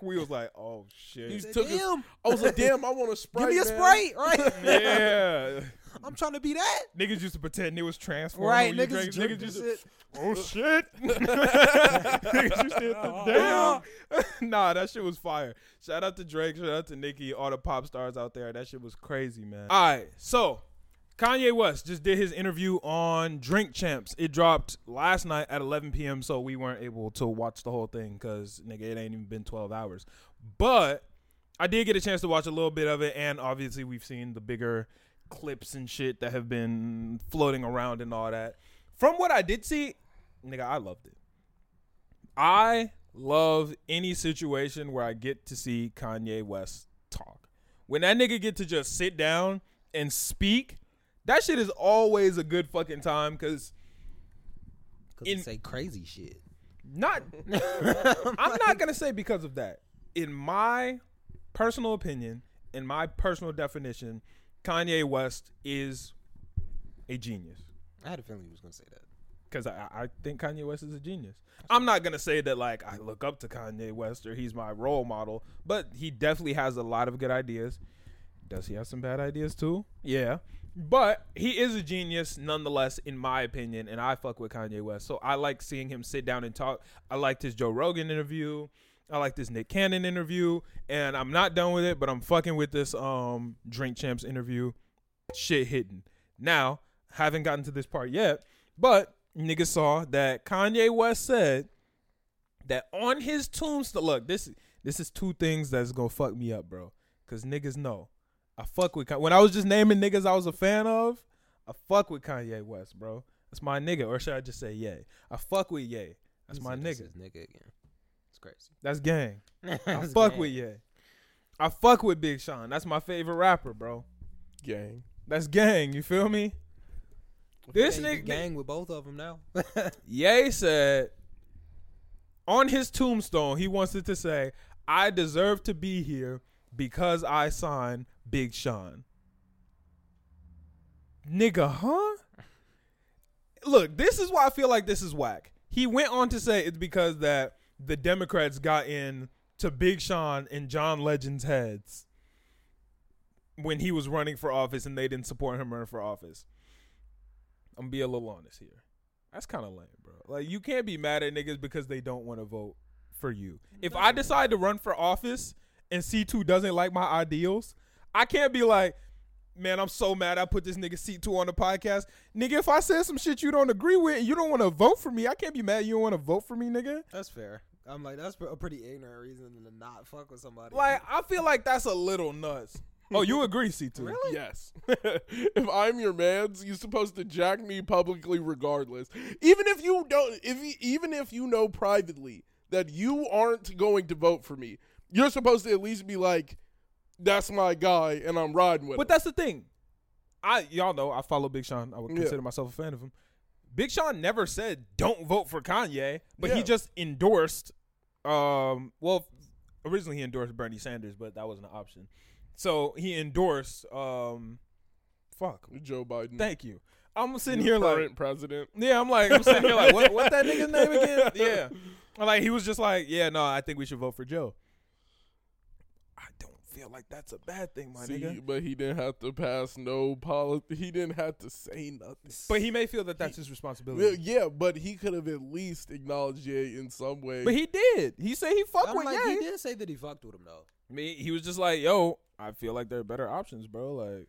we was like, oh shit. He's Said, took his- Damn, I was like, damn, I want a sprite. give me a man. sprite, right? yeah. I'm trying to be that. Niggas used to pretend it was transforming. Right, niggas, drank- drink niggas this used to, oh shit. niggas used to hit the damn. nah, that shit was fire. Shout out to Drake. Shout out to Nicki. All the pop stars out there. That shit was crazy, man. All right, so Kanye West just did his interview on Drink Champs. It dropped last night at 11 p.m. So we weren't able to watch the whole thing because nigga, it ain't even been 12 hours. But I did get a chance to watch a little bit of it, and obviously we've seen the bigger clips and shit that have been floating around and all that. From what I did see, nigga, I loved it. I love any situation where I get to see Kanye West talk. When that nigga get to just sit down and speak, that shit is always a good fucking time because In- say crazy shit. not I'm not gonna say because of that. In my personal opinion, in my personal definition, Kanye West is a genius. I had a feeling he was gonna say that. Because I, I think Kanye West is a genius. I'm not gonna say that like I look up to Kanye West or he's my role model, but he definitely has a lot of good ideas. Does he have some bad ideas too? Yeah. But he is a genius nonetheless, in my opinion, and I fuck with Kanye West. So I like seeing him sit down and talk. I liked his Joe Rogan interview. I like this Nick Cannon interview. And I'm not done with it, but I'm fucking with this um Drink Champs interview. Shit hitting. Now, haven't gotten to this part yet, but niggas saw that Kanye West said that on his tombstone. Look, this this is two things that's gonna fuck me up, bro. Cause niggas know I fuck with Kanye. when I was just naming niggas I was a fan of. I fuck with Kanye West, bro. That's my nigga, or should I just say Ye? I fuck with Ye. That's He my said this nigga. is nigga again. It's crazy. That's gang. I fuck gang. with Ye. I fuck with Big Sean. That's my favorite rapper, bro. Gang. That's gang. You feel me? This Yeah, nigga, gang with both of them now. Ye said on his tombstone, he wants it to say, I deserve to be here because I signed Big Sean. Nigga, huh? Look, this is why I feel like this is whack. He went on to say it's because that the Democrats got in to Big Sean and John Legend's heads when he was running for office and they didn't support him running for office. I'm gonna be a little honest here. That's kind of lame, bro. Like you can't be mad at niggas because they don't want to vote for you. If I decide to run for office and C2 doesn't like my ideals, I can't be like, man, I'm so mad I put this nigga C2 on the podcast. Nigga, if I said some shit you don't agree with and you don't want to vote for me, I can't be mad you don't want to vote for me, nigga. That's fair. I'm like, that's a pretty ignorant reason to not fuck with somebody. Like, I feel like that's a little nuts. Oh, you agree, C2? Really? Yes. if I'm your man's, you're supposed to jack me publicly regardless. Even if you don't if you, even if you know privately that you aren't going to vote for me, you're supposed to at least be like that's my guy and I'm riding with But him. that's the thing. I y'all know I follow Big Sean. I would Yeah. consider myself a fan of him. Big Sean never said don't vote for Kanye, but he just endorsed. Um, well, originally he endorsed Bernie Sanders, but that wasn't an option. So he endorsed. Um, fuck. Joe Biden. Thank you. I'm sitting the here like, current president. yeah, I'm like, I'm sitting here like, what, what that nigga's name again? Yeah, like he was just like, yeah, no, I think we should vote for Joe. I don't feel like that's a bad thing, my See, nigga. but he didn't have to pass no policy. He didn't have to say nothing. But he may feel that that's his responsibility. yeah, but he could have at least acknowledged Ye in some way. But he did. He said he fucked I'm with like, Ye. he did say that he fucked with him though. Me, he was just like, "Yo, I feel like there are better options, bro." Like,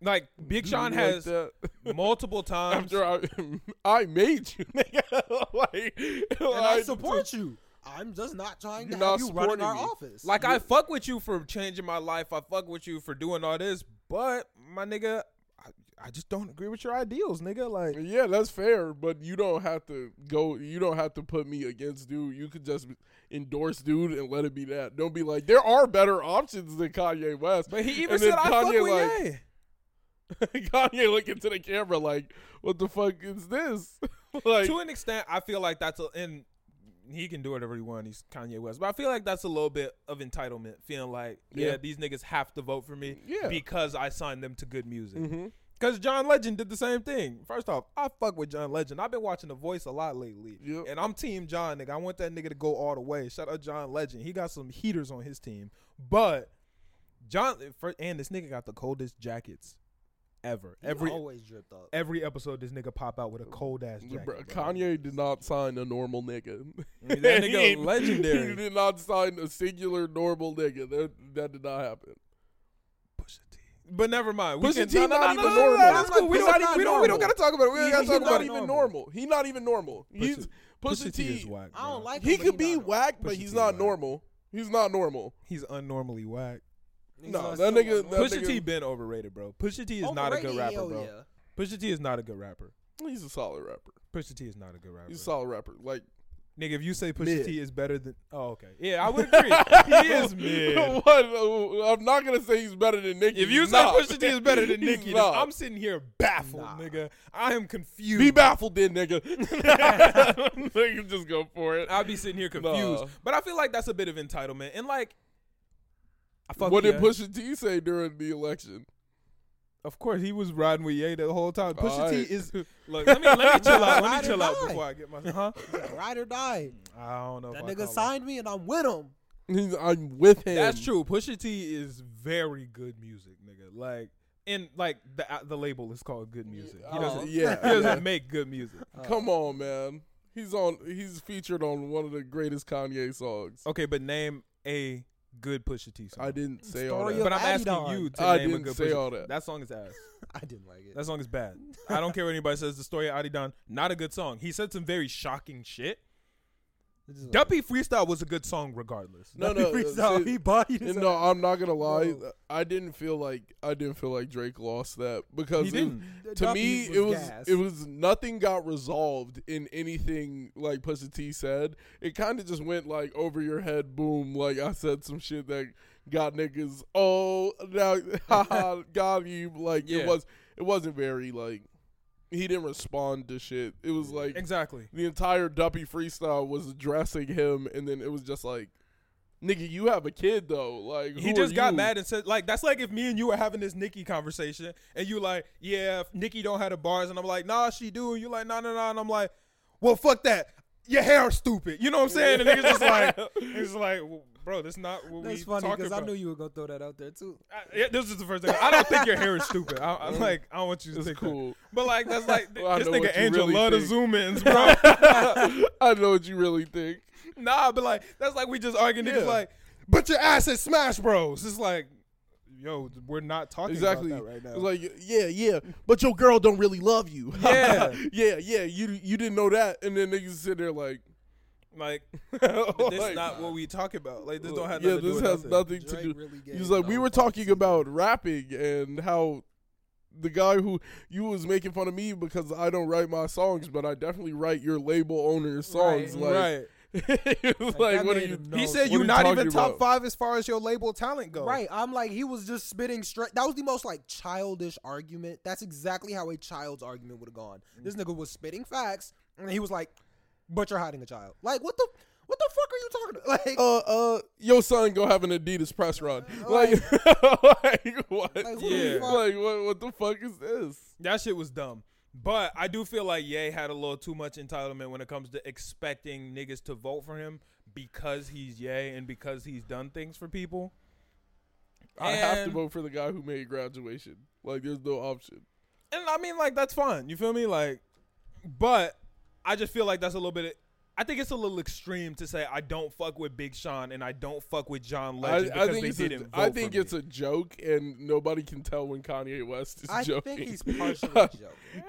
like Big Sean you like has multiple times. After I, I made you, nigga. like, And I support you. I'm just not trying to You're have not you running supporting our me. office. Like, I fuck with you for changing my life. I fuck with you for doing all this, but my nigga, I, I just don't agree with your ideals, nigga. Like, Yeah, that's fair, but you don't have to go. You don't have to put me against dude. You could just endorse dude and let it be that. Don't be like there are better options than Kanye West. but he even And said then I fuck Kanye, with like- Ye. Kanye looking to the camera like, "What the fuck is this?" like, to an extent, I feel like that's a and he can do whatever he wants. He's Kanye West, but I feel like that's a little bit of entitlement, feeling like yeah, Yeah. these niggas have to vote for me Yeah. because I signed them to good music. hmm Because John Legend did the same thing. First off, I fuck with John Legend. I've been watching The Voice a lot lately, Yep. and I'm Team John. Nigga, I want that nigga to go all the way. Shout out John Legend. He got some heaters on his team, but John and this nigga got the coldest jackets ever. He Every always dripped up. every episode, this nigga pop out with a cold ass jacket. Bro, bro. Kanye did not sign a normal nigga. That nigga ain't- legendary. He did not sign a singular normal nigga. That that did not happen. Pusha T. But never mind. We Pusha can, T no, no, not even no, no, no, normal. That's cool. We don't, we don't, we don't gotta talk about it. We He- gotta he's talk not about it. even normal. He's not even normal. He's Pusha- Pusha, Pusha T. T is whack. I don't like He him, but could be not whack, but he's not normal. He's not normal. He's unnormally whack. He's No, not that nigga- not that. Pusha nigga- T been overrated, bro. Pusha T is not a good Overrated, rapper, hell bro. yeah. Pusha T is not a good rapper. He's a solid rapper. Pusha T is not a good rapper. He's a solid rapper. Like Nigga, if you say Pusha Mid. T is better than, oh okay, yeah, I would agree. he is mid. what? Uh, I'm not gonna say he's better than Nicki. If you He's say not. Pusha T is better than He's Nicki, then not. I'm sitting here baffled, Nah. nigga. I am confused. be baffled, then, nigga. nigga, just go for it. I'll be sitting here confused. Nah. But I feel like that's a bit of entitlement. And like, I fuck What did Pusha T say during the election? Of course, he was riding with Ye the whole time. Pusha Alright. T is look. Let me let me chill out. Let me chill out before I get my. Huh? Ride or die. I don't know. That if I nigga call it- signed me and I'm with him. He's, I'm with him. That's true. Pusha T is very good music, nigga. Like, and like the uh, the label is called Good Music. He Oh. doesn't. Yeah, He doesn't yeah. make good music. Come on, man. He's on. He's featured on one of the greatest Kanye songs. Okay, but name a good Pusha T song. I didn't say all Story that. of But I'm asking Adidon. you to I name a didn't good say Pusha. all that. That song is ass. I didn't like it. That song is bad. I don't care what anybody says. The story of Adidon, not a good song. He said some very shocking shit. It's Duppy Freestyle was a good song regardless. No, Duppy no, freestyle, see- he bodied his no, ass. I'm not gonna lie. Bro. I didn't feel like I didn't feel like Drake lost that because He it- didn't. to Duppy me it was gas. it was nothing got resolved in anything like Pusha T said. It kind of just went like over your head, boom. Like I said some shit that got niggas. Oh, now haha, got you. Like Yeah. it was. It wasn't very like he didn't respond to shit. It was like Exactly. the entire Duppy freestyle was addressing him, and then it was just like, nigga, you have a kid though. Like He just got you? mad and said, like, that's like if me and you were having this Nicki conversation and you like, yeah, if Nicki don't have the bars, and I'm like, nah, she do. And you like, nah, nah, nah. And I'm like, well, fuck that. Your hair stupid. You know what I'm saying? And niggas just like, it's like, bro, that's not what That's we funny because I knew you were gonna throw that out there too. I- yeah, this is the first thing. I don't think your hair is stupid. I, I'm like, I don't want you to It's think cool. that. But like, that's like Well, I this know nigga what you Angel really love to think. zoom ins, bro. I know what you really think. nah, but like, that's like we just arguing. Niggas Yeah. like, but your ass is Smash Bros. It's like, yo, we're not talking Exactly. about that right now. It's like, yeah, yeah, but your girl don't really love you. Yeah. yeah, yeah. You you didn't know that, and then niggas sit there like, like, this like, is not what we talk about. Like, this don't have yeah, nothing to do this has nothing. nothing to do. really He gave was like, we were talking either. about rapping and how the guy who you was making fun of me because I don't write my songs, but I definitely write your label owner's songs. Like, right. it was Like, like, what are you? him He said you're not even top about? five as far as your label talent goes. Right, I'm like he was just spitting straight. That was the most like childish argument. That's exactly how a child's argument would have gone. This mm. nigga was spitting facts, and he was like, "But you're hiding a child." Like, what the, what the fuck are you talking about? Like, Uh, uh, your son go have an Adidas press run. Like- Like, like what? Like, who the yeah. fuck- Like, what? What the fuck is this? That shit was dumb. But I do feel like Ye had a little too much entitlement when it comes to expecting niggas to vote for him because he's Ye and because he's done things for people. I have to vote for the guy who made graduation. Like, there's no option. And I mean, like, that's fine. You feel me? Like, but I just feel like that's a little bit. I think it's a little extreme to say I don't fuck with Big Sean and I don't fuck with John I, Legend I because think they it's didn't a, vote I think for it's me. a joke, and nobody can tell when Kanye West is I joking. think he's partially joking.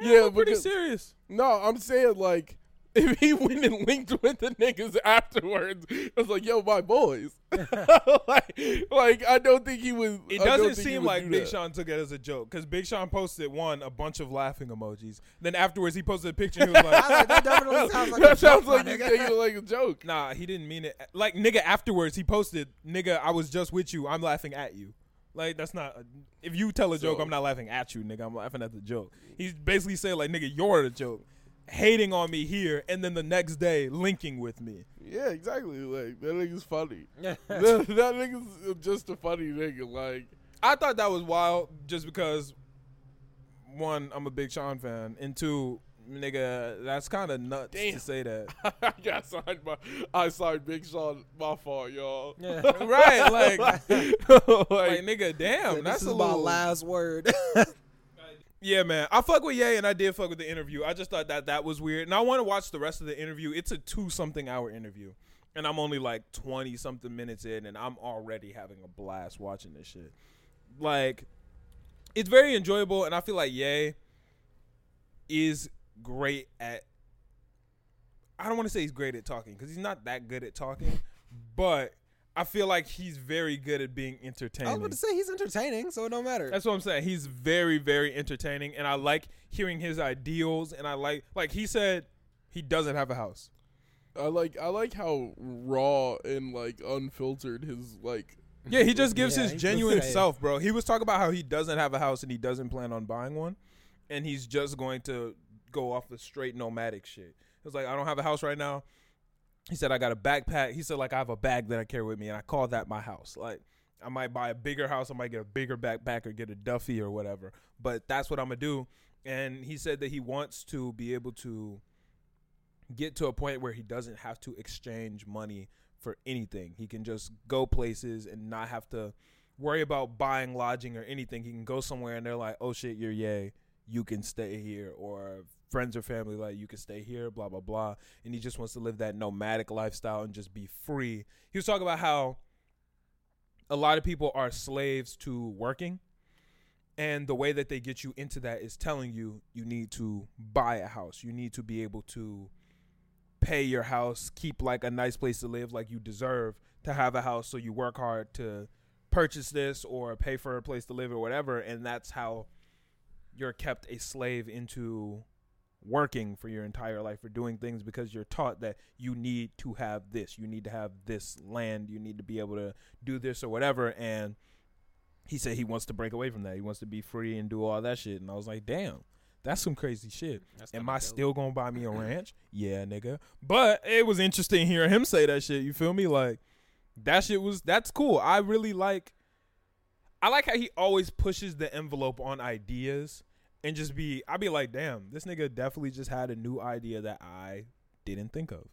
yeah, I'm pretty serious. No, I'm saying like if he went and linked with the niggas afterwards, I was like, "Yo, my boys." like, like I don't think he was. It doesn't seem would like do Big that. Sean took it as a joke because Big Sean posted one a bunch of laughing emojis. Then afterwards he posted a picture. And he was like, like, that definitely sounds like that a sounds joke, my like he's nigga. taking it like a joke. "Nah, he didn't mean it." Like nigga, afterwards he posted, "Nigga, I was just with you. I'm laughing at you." Like that's not. If you tell a joke, So- I'm not laughing at you, nigga. I'm laughing at the joke. He's basically saying like, "Nigga, you're the joke." Hating on me here, and then the next day linking with me. Yeah, exactly. Like that nigga's funny. Yeah. that, that nigga's just a funny nigga. Like I thought that was wild just because one, I'm a big Sean fan, and two, nigga, that's kind of nuts Damn. to say that. I got signed by I signed Big Sean. My fault, y'all. Yeah. right, like, like, like nigga, damn, this that's is a my little. last word. Yeah, man, I fuck with Ye, and I did fuck with the interview. I just thought that that was weird, and I want to watch the rest of the interview. It's a two something hour interview, and I'm only like twenty something minutes in, and I'm already having a blast watching this shit. Like, it's very enjoyable, and I feel like Ye is great at. I don't want to say he's great at talking because he's not that good at talking, but I feel like he's very good at being entertaining. I entertaining. was about to say he's entertaining, so it don't matter. That's what I'm saying. He's very, very entertaining, and I like hearing his ideals. And I like, like he said, he doesn't have a house. I like I like how raw and like unfiltered his like Yeah, he just gives Yeah, his genuine self, bro. He was talking about how he doesn't have a house and he doesn't plan on buying one, and he's just going to go off the straight nomadic shit. He was like, I don't have a house right now. He said I got a backpack. He said like I have a bag that I carry with me, and I call that my house. Like I might buy a bigger house, I might get a bigger backpack or get a Duffy or whatever. But that's what I'm gonna do. And he said that he wants to be able to get to a point where he doesn't have to exchange money for anything. He can just go places and not have to worry about buying lodging or anything. He can go somewhere and they're like, "Oh shit, you're Ye, you can stay here," or friends or family like, "You can stay here," blah blah blah. And he just wants to live that nomadic lifestyle and just be free. He was talking about how a lot of people are slaves to working. And the way that they get you into that is telling you you need to buy a house. You need to be able to pay your house, keep like a nice place to live like you deserve to have a house so you work hard to purchase this or pay for a place to live or whatever and that's how you're kept a slave into working for your entire life or doing things because you're taught that you need to have this you need to have this land you need to be able to do this or whatever and he said he wants to break away from that he wants to be free and do all that shit and i was like damn that's some crazy shit That's Am I dope. still gonna buy me a ranch? yeah, nigga. But it was interesting hearing him say that shit. You feel me? Like that shit was that's cool. I really like. I like how he always pushes the envelope on ideas and just be. I'd be like, damn, this nigga definitely just had a new idea that I didn't think of.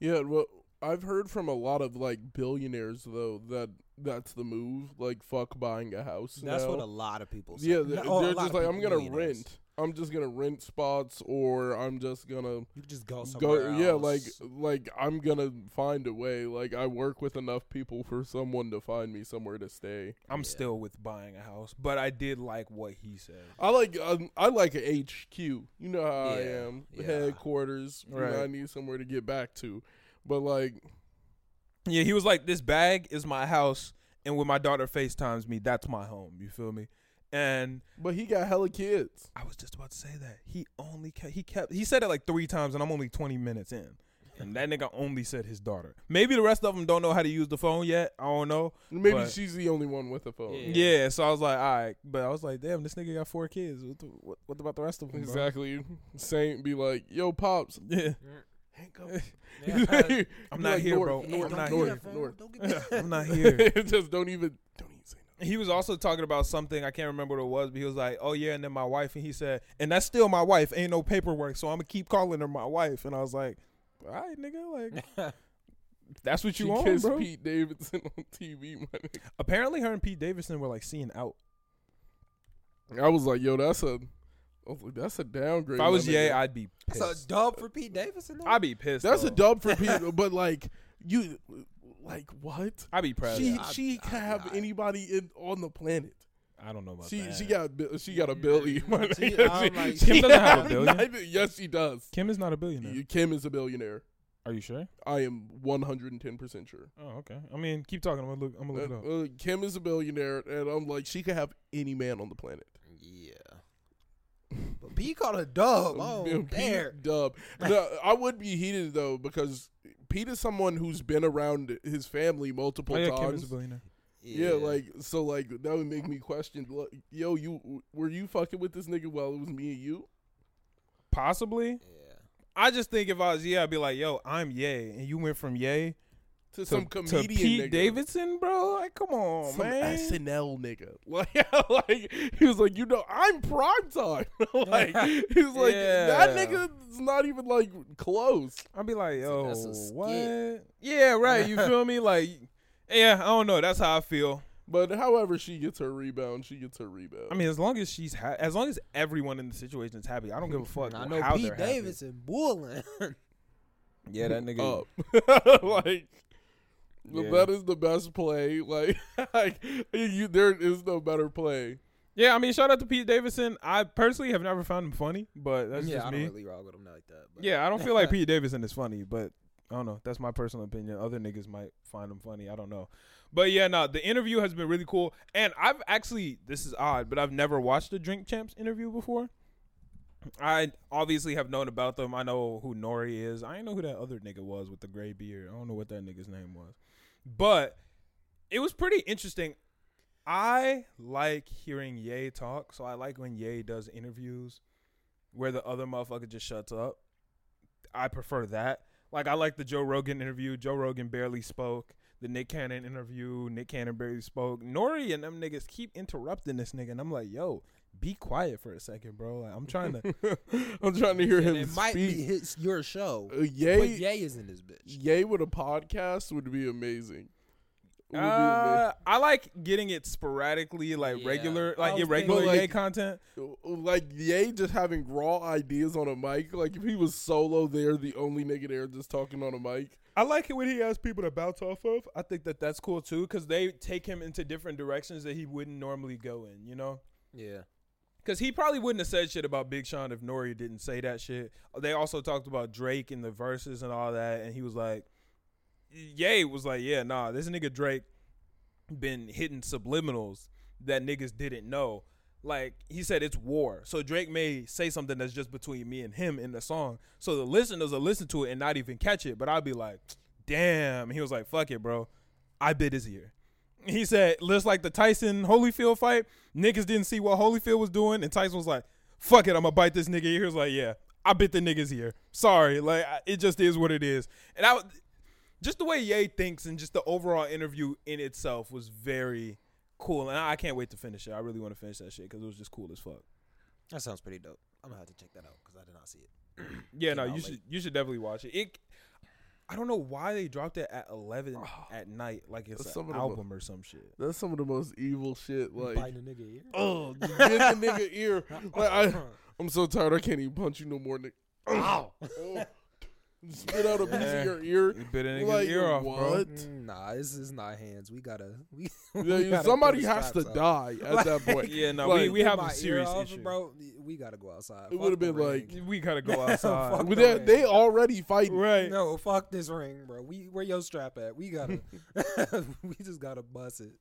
Yeah, well, I've heard from a lot of like billionaires though that that's the move. Like, fuck buying a house. That's now. what a lot of people say. Yeah, they're, oh, a they're just like, I'm gonna rent. I'm just gonna rent spots or I'm just gonna You just go somewhere. go. Yeah, like like I'm gonna find a way. Like I work with enough people for someone to find me somewhere to stay. I'm Yeah. still with buying a house, but I did like what he said. I like um, I like a HQ. You know how I am. yeah. Headquarters. You know, Right. I need somewhere to get back to. But like Yeah, he was like, "This bag is my house, and when my daughter FaceTimes me, that's my home." You feel me? And but he got hella kids. I was just about to say that he only kept, he kept he said it like three times, and I'm only 20 minutes in, and that nigga only said his daughter. Maybe the rest of them don't know how to use the phone yet. I don't know. Maybe But- she's the only one with a phone. Yeah. Yeah, so I was like, all right, but I was like, damn, this nigga got four kids. What, the, what, what about the rest of them? bro? Exactly. Saint be like, yo, pops. Yeah, Yeah. I'm not like, here, north, bro. Hey, I'm don't not give me here. that phone. Don't give me that. I'm not here. just don't even don't even say nothing. He was also talking about something I can't remember what it was, but he was like, "Oh yeah," and then my wife, and he said, "And that's still my wife. Ain't no paperwork, so I'm gonna keep calling her my wife." And I was like, "All right, nigga, like that's what you she want, kissed bro." Pete Davidson on TV. My nigga. Apparently, her and Pete Davidson were like seeing out. I was like, yo, that's a, I was like, that's a downgrade. If I was my Ye, nigga. I'd be That's a dub for Pete Davidson. though? I'd be pissed. that's a dub for Pete, but like you, like what? I'd be proud. She Yeah, I'd- she I'd can have die. anybody in on the planet. I don't know about She that. she got she got a billion. She- nigga. I'm like- Kim doesn't have a I'm billion? not even- yes, she does. Kim is not a billionaire. Kim is a billionaire. Are you sure? I am one hundred and ten percent sure. Oh, okay. I mean, keep talking. I'm gonna look. I'm gonna look it up. Uh, uh, Kim is a billionaire, and I'm like, she could have any man on the planet. Yeah. But Pete caught a dub. Oh, Pete there. Dub. No, I would be heated though because Pete is someone who's been around his family multiple Oh yeah, Kim is times. a billionaire. yeah. like so, like that would make me question. look, Yo, you were you fucking with this nigga while it was me and you? Possibly. Yeah. I just think if I was yeah, I'd be like, "Yo, I'm Ye, and you went from Ye To, to, some to Pete nigga. Davidson, bro. Like, come on, man, some man. SNL nigga. Like, like he was like, you know, I'm prime time. like he was like, that Yeah. nigga's not even like close. I'd be like, So "Yo, that's oh, what?" Yeah, right. You feel me? Like, yeah, I don't know. That's how I feel. But however she gets her rebound, she gets her rebound. I mean, as long as she's ha- as long as everyone in the situation is happy, I don't give a fuck. I know how Pete they're happy. Davidson bulling. Yeah, that nigga. up. like Yeah. that is the best play. Like, like you, there is no better play. Yeah, I mean, shout out to Pete Davidson. I personally have never found him funny, but that's yeah, just I me. don't really rock with him like that. But Yeah, I don't feel like Pete Davidson is funny, but I don't know. That's my personal opinion. Other niggas might find him funny. I don't know. But yeah, no, the interview has been really cool. And I've actually, this is odd, but I've never watched a Drink Champs interview before. I obviously have known about them. I know who Nori is. I didn't know who that other nigga was with the gray beard. I don't know what that nigga's name was. But it was pretty interesting. I like hearing Ye talk, so I like when Ye does interviews where the other motherfucker just shuts up. I prefer that. Like I like the Joe Rogan interview. Joe Rogan barely spoke. The Nick Cannon interview. Nick Cannon barely spoke. Nori and them niggas keep interrupting this nigga, and I'm like, yo, be quiet for a second, bro. Like I'm trying to. I'm trying to hear him it might be his your show. Uh, but Ye, Ye is in this bitch. Ye with a podcast would be amazing. Would be Uh, I like getting it sporadically, like Yeah. regular, like irregular thinking- Ye content. like Ye just having raw ideas on a mic. Like if he was solo there, the only nigga there just talking on a mic. I like it when he has people to bounce off of. I think that that's cool too, because they take him into different directions that he wouldn't normally go in. You know. Yeah. Because he probably wouldn't have said shit about Big Sean if Nori didn't say that shit. They also talked about Drake and the verses and all that, and he was like, Ye was like, yeah, nah, this nigga Drake been hitting subliminals that niggas didn't know. Like he said, it's war. So Drake may say something that's just between me and him in the song. So the listeners will listen to it and not even catch it. But I'll be like, damn. And he was like, fuck it, bro. I bit his ear. He said, just like the Tyson Holyfield fight, niggas didn't see what Holyfield was doing, and Tyson was like, "Fuck it, I'm gonna bite this nigga." ear." He was like, "Yeah, I bit the niggas here. Sorry, like I- it just is what it is." And I, just the way Ye thinks, and just the overall interview in itself was very cool, and I can't wait to finish it. I really want to finish that shit because it was just cool as fuck. That sounds pretty dope. I'm gonna have to check that out because I did not see it. Yeah, Came no, you late. should you should definitely watch it. It. I don't know why they dropped it at eleven at night, like it's Some an of the mo- album or some shit. That's some of the most evil shit. Like, Biting a nigga ear. oh, get the nigga ear. Like, I, I'm so tired. I can't even punch you no more, Nick. Ow. Oh. Spit out a piece of your ear. You bit a nigga's Like, ear off, bro. what? Mm, Nah, this is not hands. We gotta. We, Yeah, we you- gotta somebody has to straps up. die at that point. Yeah, no, Like, we, we have a ear serious off, issue. bro. We gotta go outside. It would've been ring. like- We gotta go outside. The they they already fighting. right. No, fuck this ring, bro. We where your strap at? We gotta. we just gotta bust it.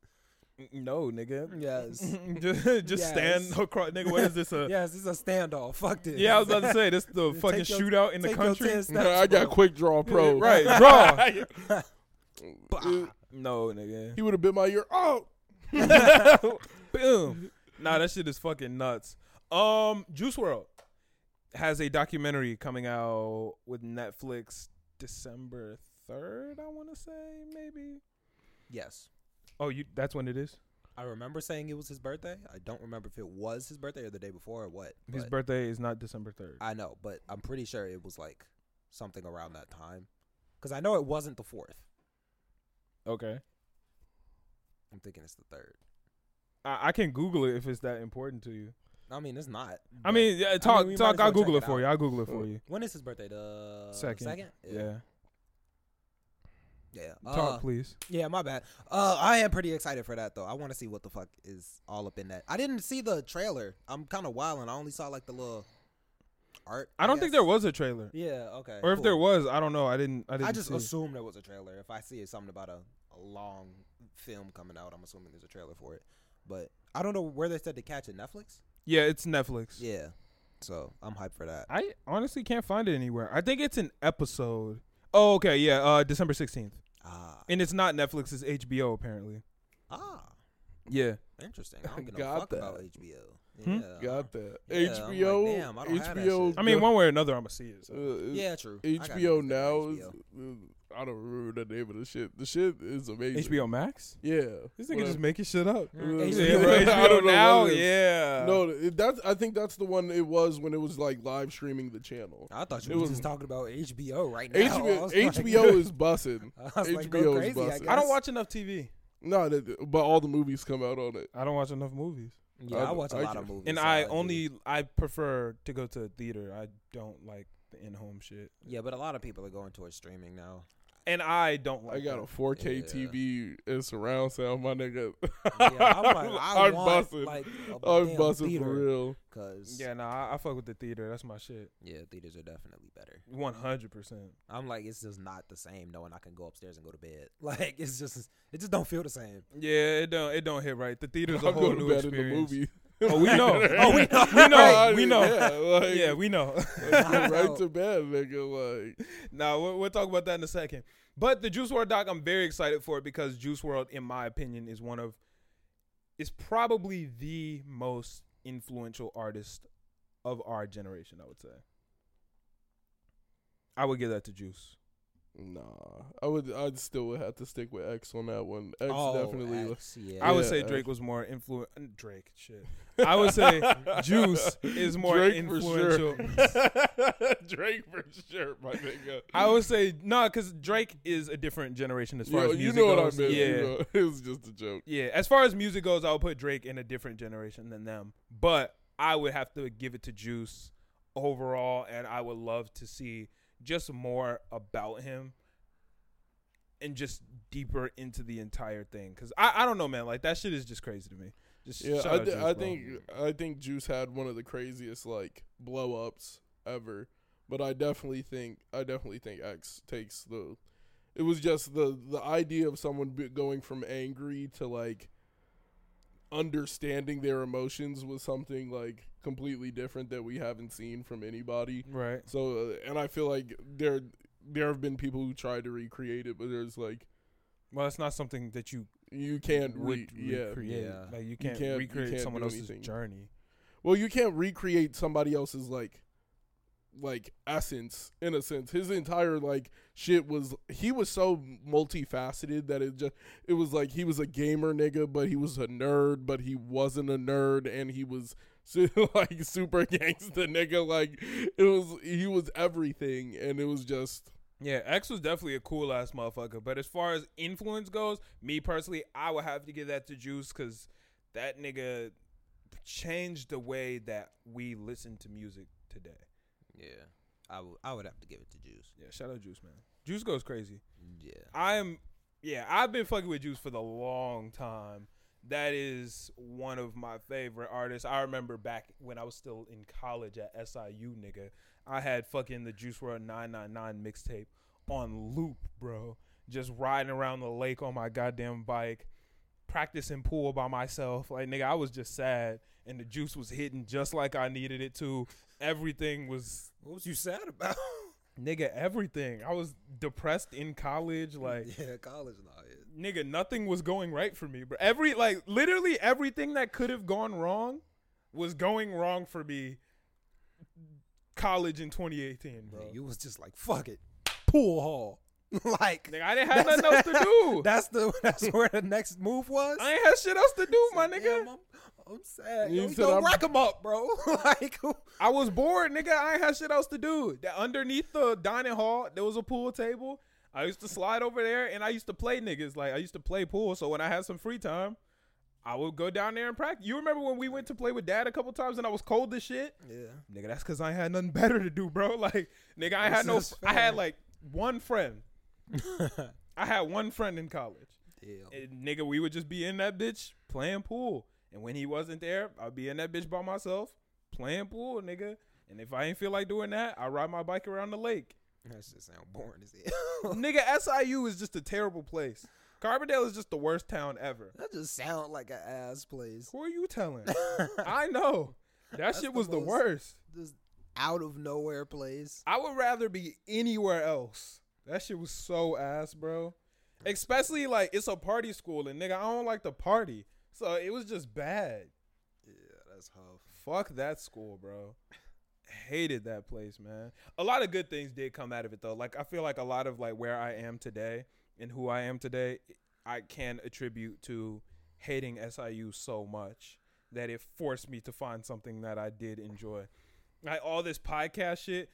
No, nigga. Yes. just just Yes. stand across. Nigga, what is this? A, yes, this is a standoff. Fuck this. Yeah, I was about to say this the Take fucking your- shootout in the take your country. 10 steps, I got bro. quick draw pro. Right, draw. Uh, no, nigga. he would have bit my ear. Oh, Boom. Nah, that shit is fucking nuts. Um, Juice WRLD has a documentary coming out with Netflix December third. I want to say maybe. Yes. Oh, you. That's when it is. I remember saying it was his birthday. I don't remember if it was his birthday or the day before or what. His but birthday is not December third. I know, but I'm pretty sure it was like something around that time. Because I know it wasn't the fourth. Okay. I'm thinking it's the third. I, I can Google it if it's that important to you. I mean, it's not. I mean, yeah, talk, we might talk. I'll Google it it for you. I'll Google it for you. when is his birthday? The Second. Second. Yeah. Yeah. Talk, Uh, please. Yeah, my bad. Uh, I am pretty excited for that though. I want to see what the fuck is all up in that. I didn't see the trailer. I'm kind of wild, and I only saw like the little art. I don't think there was a trailer, Yeah. Okay. or if cool. there was, I don't know. I didn't. I didn't. I just see. assumed there was a trailer. If I see something about a, a long film coming out, I'm assuming there's a trailer for it. But I don't know where they said to catch it. Netflix. Yeah, it's Netflix. Yeah. So I'm hyped for that. I honestly can't find it anywhere. I think it's an episode. Oh, okay, yeah, uh, December sixteenth, Ah. and it's not Netflix. It's HBO apparently. Ah. Yeah, Interesting. I don't give Got no fuck that. about HBO. Hmm? Yeah. got that. Yeah, I'm like, HBO. damn, I don't have that HBO. shit. I mean, one way or another, I'm gonna see it. So. uh, Yeah, true. HBO now got is. HBO. I don't remember the name of the shit. The shit is amazing. HBO Max. Yeah. This nigga just making shit up. Mm, Yeah, HBO. bro, I HBO don't know now. what it is. Yeah. No, that's. I think that's the one it was when it was like live streaming the channel. I thought you It were was- just talking about HBO right now. I HBO, like- is bussing. I like, HBO is crazy. I, busted. I don't watch enough TV. No, that- but all the movies come out on it. I don't watch enough movies, Yeah, I- I watch a I lot can- of movies. and so I do. only I prefer to go to a theater. I don't like the in-home shit, Yeah, but a lot of people are going towards streaming now. And I don't like. I got a 4K Yeah. TV and surround sound, my nigga. Yeah, I'm like, I I'm want busting. like a I'm damn busting for real. Cause Yeah, no, I, I fuck with the theater. That's my shit. yeah, theaters are definitely better. One hundred percent. I'm like, it's just not the same knowing I can go upstairs and go to bed. Like, it's just, it just don't feel the same. Yeah, it don't it don't hit right. The theater's a I'm whole going to new bed in the experience. movie. Oh, we know. Oh, we know. we know. I we know. Yeah, like, Yeah, we know. I'm right to bed, nigga. Like, no, we'll, we'll talk about that in a second. But the Juice WRLD doc, I'm very excited for it because Juice WRLD, in my opinion, is one of is probably the most influential artist of our generation. I would say. I would give that to Juice. Nah, I would. I'd still would have to stick with X on that one. X oh, definitely. X, yeah. I would Yeah, say Drake was more influent. Drake, shit. I would say Juice is more Drake for influential. sure. Drake for sure, my nigga. I would say no, because Drake is a different generation as far Yo, as you music know what I goes. Yeah, you know, it was just a joke. yeah. As far as music goes, I would put Drake in a different generation than them. But I would have to give it to Juice overall, and I would love to see just more about him and just deeper into the entire thing. Because I, I don't know, man. Like that shit is just crazy to me. Just Yeah, I, out Juice, I think I think Juice had one of the craziest like blow ups ever, but I definitely think I definitely think X takes the. It was just the the idea of someone going from angry to like understanding their emotions was something like completely different that we haven't seen from anybody. right. So, uh, and I feel like there there have been people who tried to recreate it, but there's like Well, it's not something that you you can't would re- yeah recreate. Yeah. Like you can't, can't- you recreate can't someone else's anything. journey. Well, you can't recreate somebody else's like like essence in a sense. His entire like shit was he was so multifaceted that it just it was like he was a gamer nigga, but he was a nerd, but he wasn't a nerd, and he was su- like super gangsta nigga. Like it was he was everything, and it was just Yeah, X was definitely a cool ass motherfucker. But as far as influence goes, me personally, I would have to give that to Juice because that nigga changed the way that we listen to music today. Yeah, I would I would have to give it to Juice. Yeah, shout out Juice man. Juice goes crazy. Yeah, I am yeah, I've been fucking with Juice for the long time. That is one of my favorite artists. I remember back when I was still in college at SIU, nigga. I had fucking the Juice WRLD 999 mixtape on loop, bro. Just riding around the lake on my goddamn bike, practicing pool by myself. Like, nigga, I was just sad. And the juice was hitting just like I needed it to. Everything was what was you sad about? nigga, everything. I was depressed in college, like yeah, college. Nigga, nothing was going right for me, bro. Every like literally everything that could have gone wrong was going wrong for me. College in 2018, bro. You was just like fuck it, pool hall. like Nigga, I didn't have nothing else to do. that's the that's where the next move was. I ain't had shit else to do, my Damn, nigga. I'm, I'm sad. You Yo, said go I'm- rack 'em up, bro. like I was bored, nigga. I ain't had shit else to do. That underneath the dining hall, there was a pool table. I used to slide over there and I used to play niggas. Like I used to play pool. So when I had some free time, I would go down there and practice. You remember when we went to play with dad a couple times and I was cold as shit? yeah. Nigga, that's cause I had nothing better to do, bro. Like, nigga, I had no This I had like one friend. I had one friend in college. Damn. And nigga, we would just be in that bitch playing pool. And when he wasn't there, I'd be in that bitch by myself playing pool, nigga. And if I ain't feel like doing that, I ride my bike around the lake. That shit sound boring as hell. nigga, SIU is just a terrible place. Carbondale is just the worst town ever. that just sound like an ass place. Who are you telling? I know. That That's shit was the most- worst. Just out of nowhere place. I would rather be anywhere else. That shit was so ass, bro. Especially like it's a party school and nigga, I don't like to party. So it was just bad. Yeah, that's tough. Fuck that school, bro. Hated that place, man. A lot of good things did come out of it though. Like I feel like a lot of like where I am today and who I am today, I can attribute to hating SIU so much that it forced me to find something that I did enjoy. Like all this podcast shit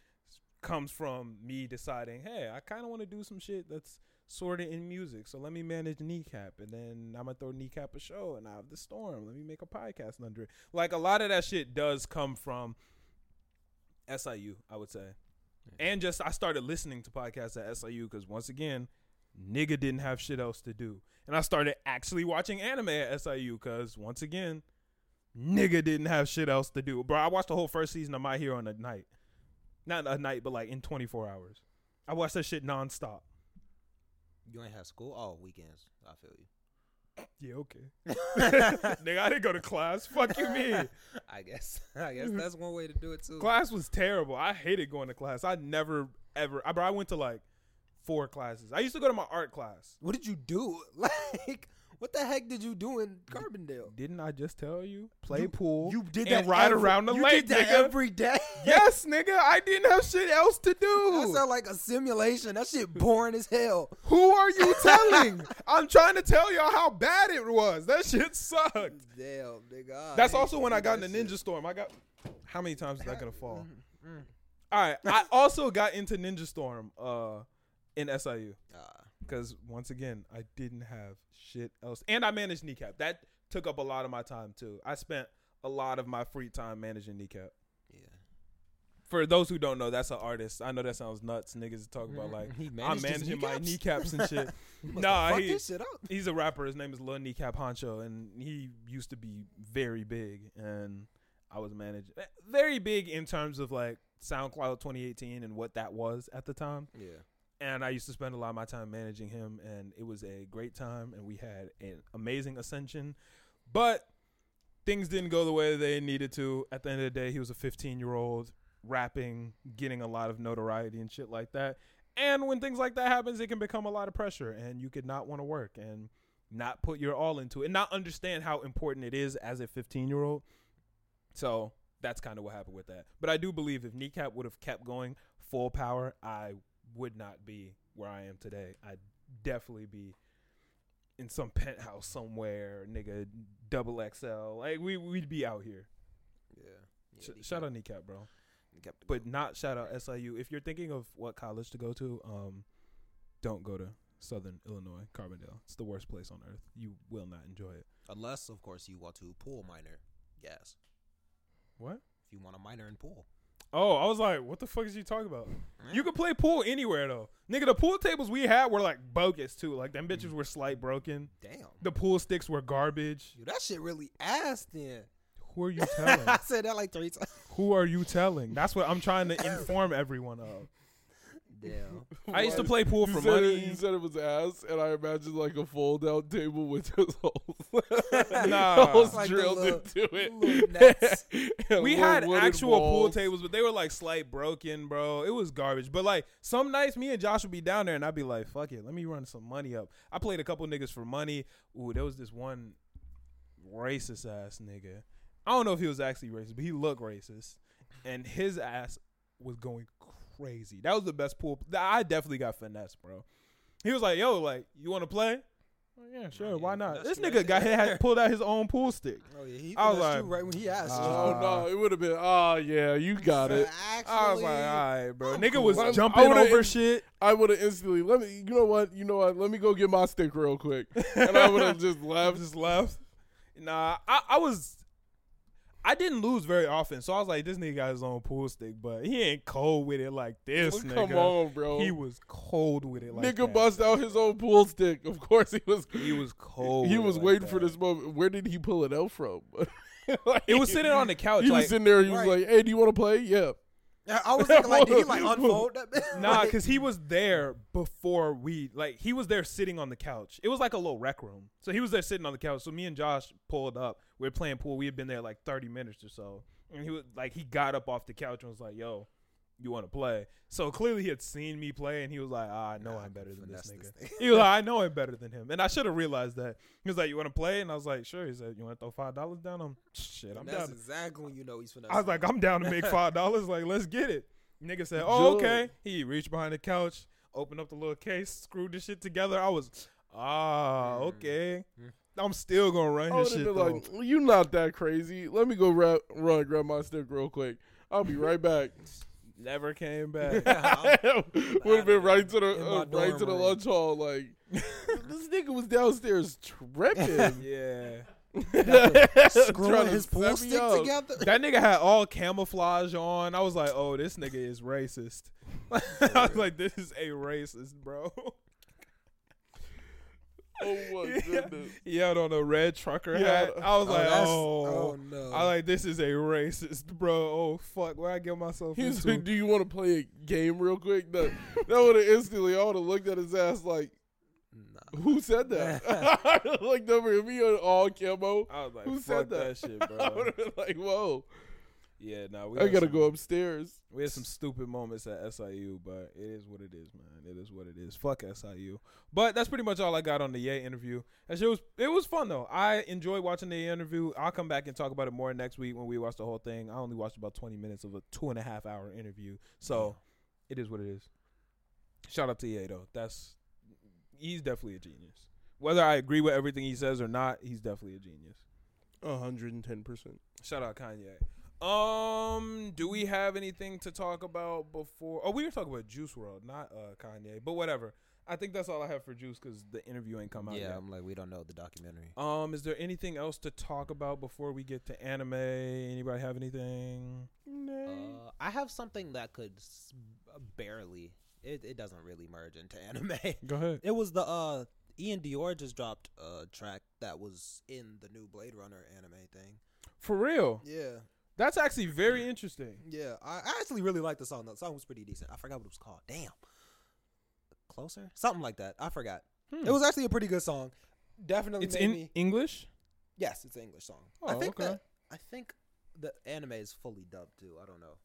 comes from me deciding, hey, I kind of want to do some shit that's sort of in music. So let me manage Kneecap, and then I'm gonna throw Kneecap a show, and I have the Storm. Let me make a podcast under it. Like a lot of that shit does come from SIU, I would say, and just I started listening to podcasts at SIU because once again, nigga didn't have shit else to do, and I started actually watching anime at SIU because once again, nigga didn't have shit else to do. Bro, I watched the whole first season of My Hero in a night, not a night, but like in 24 hours. I watched that shit nonstop. You ain't have school? Oh, weekends. I feel you. Yeah, okay. nigga, I didn't go to class. Fuck you, me. I guess. I guess that's one way to do it too. Class was terrible. I hated going to class. I never ever. I, bro, I went to like four classes. I used to go to my art class. What did you do? Like, what the heck did you do in Carbondale? Didn't I just tell you? Play You- pool. You did that ride every- around the lake. you lake, did that nigga. every day. yes, nigga. I didn't have shit else to do. That sound like a simulation. That shit boring as hell. Who are you telling? I'm trying to tell y'all how bad it was. That shit sucked. Damn, nigga. That's also when I got that into Ninja shit. Storm. I got how many times is that gonna fall? Mm. All right. I also got into Ninja Storm uh in SIU Ah, because once again I didn't have shit else, and I managed kneecap. That took up a lot of my time too. I spent a lot of my free time managing kneecap. yeah. For those who don't know, that's an artist. I know that sounds nuts. Niggas talk about mm-hmm. like He I'm managing my kneecaps? and shit. Nah, he- this shit up. he's a rapper. His name is Lil Kneecap Honcho, and he used to be very big. And I was managing eh, very big in terms of like SoundCloud 2018 and what that was at the time. Yeah. And I used to spend a lot of my time managing him, and it was a great time. And we had an amazing ascension, but things didn't go the way they needed to. At the end of the day, he was a 15 year old rapping, getting a lot of notoriety and shit like that. And when things like that happens, it can become a lot of pressure, and you could not want to work and not put your all into it, and not understand how important it is as a 15 year old. So that's kind of what happened with that. But I do believe if Kneecap would have kept going full power, I would not be where I am today. I'd definitely be in some penthouse somewhere, nigga, double XL. Like we we'd be out here. Yeah. yeah Sh- shout out Kneecap, bro. it But going. not shout out SIU. If you're thinking of what college to go to, um, don't go to Southern Illinois, Carbondale. It's the worst place on earth. You will not enjoy it. unless, of course, you want to pool minor. Yes. What? If you want a minor in pool. Oh, I was like, what the fuck is you talking about? You could play pool anywhere though, nigga. The pool tables we had were like bogus too. Like them bitches were slight broken. Damn. The pool sticks were garbage. Dude, that shit really ass then. Who are you telling? I said that like three times. Who are you telling? That's what I'm trying to inform everyone of. Damn. I used to play pool you for said money. It, you said it was ass, and I imagined like a fold out table with just holes. Nah. holes Like drilled little- into it. little nets. And we had wooden actual pool tables, but they were like slight broken, bro. It was garbage. But like some nights, me and Josh would be down there, and I'd be like, "Fuck it, let me run some money up." I played a couple niggas for money. Ooh, there was this one racist ass nigga. I don't know if he was actually racist, but he looked racist, and his ass was going crazy. That was the best pool. I definitely got finesse, bro. He was like, "Yo, like, you want to play?" Oh, yeah, sure. yeah, why not? This nigga right got had pulled out his own pool stick. Oh yeah, he I was like, you right when he asked. Oh Uh, no, it would have been. Oh yeah, you got it. Actually, I was like, all right, bro. I'm Nigga cool. was jumping over in- shit. I would have instantly. Let me. You know what? You know what? Let me go get my stick real quick, and I would have just I left. just left. Nah, I, I was. I didn't lose very often, so I was like, this nigga got his own pool stick, but he ain't cold with it like this, Well, nigga. Come on, bro. He was cold with it like Nigga that. bust out his own pool stick. Of course he was. He was cold. He with was like waiting that. for this moment. Where did he pull it out from? Like, It was sitting on the couch. He like, was sitting there. He was like, "Hey, do you want to play?" Yeah. I was thinking like, did he like unfold that? bit? Nah, because he was there before we like he was there sitting on the couch. It was like a little rec room. So he was there sitting on the couch. So me and Josh pulled up. We were playing pool. We had been there like thirty minutes or so. And he was like he got up off the couch and was like, Yo, you wanna play? So clearly he had seen me play and he was like, ah, I know Nah, I'm better than this nigga. this he was like, I know I'm better than him. And I should have realized that. He was like, You wanna play? And I was like, Sure. He said, You wanna throw five dollars down? I'm shit, I'm that's down. exactly when you know he's finessing. I was like, I'm down to make five dollars. Like, let's get it. Nigga said, Oh, okay. He reached behind the couch, opened up the little case, screwed the shit together. I was, ah, Mm. okay. Mm. I'm still gonna run his shit though. like, "Well, "You not that crazy? Let me go ra- run grab my stick real quick. I'll be right back." Never came back. would have been right to the uh, right to the room. lunch hall. Like this nigga was downstairs tripping. yeah. Trying screwing his pool stick up. together. That nigga had all camouflage on. I was like, oh, this nigga is racist. I was like, this is a racist, bro. Oh my goodness. he had on a red trucker Yeah. hat. I was Oh, like, oh. oh no. I like this is a racist, bro. Oh fuck, where I get myself He was into? like, "Do you want to play a game real quick?" That that would have instantly. I would have looked at his ass like, Nah. "Who said that?" I looked over at me on all camo. I was like, Who fuck said that? that? shit, I bro. would have been like, "Whoa, yeah, nah, we I gotta some- go upstairs." We had some stupid moments at SIU, but it is what it is, man. It is what it is. Fuck SIU. But that's pretty much all I got on the Ye interview. That shit was it was fun though. I enjoyed watching the interview. I'll come back and talk about it more next week when we watch the whole thing. I only watched about twenty minutes of a two and a half hour interview, so it is what it is. Shout out to Ye though. That's he's definitely a genius. Whether I agree with everything he says or not, he's definitely a genius. hundred and ten percent. Shout out Kanye. Um, do we have anything to talk about before? Oh, we were talking about Juice WRLD, not uh Kanye, but whatever. I think that's all I have for Juice because the interview ain't come out Yeah, yet. I'm like, we don't know the documentary. Um, is there anything else to talk about before we get to anime? Anybody have anything? Uh, I have something that could s- barely. It, it doesn't really merge into anime. Go ahead. It was the uh iann dior just dropped a track that was in the new Blade Runner anime thing. For real, Yeah, that's actually very interesting. yeah. I, I actually really liked the song. The song was pretty decent. I forgot what it was called. Damn. Closer, something like that. I forgot. Hmm. It was actually a pretty good song. Definitely. It's in me, English. Yes, it's an English song. I Oh, think okay. that I think the anime is fully dubbed too. I don't know.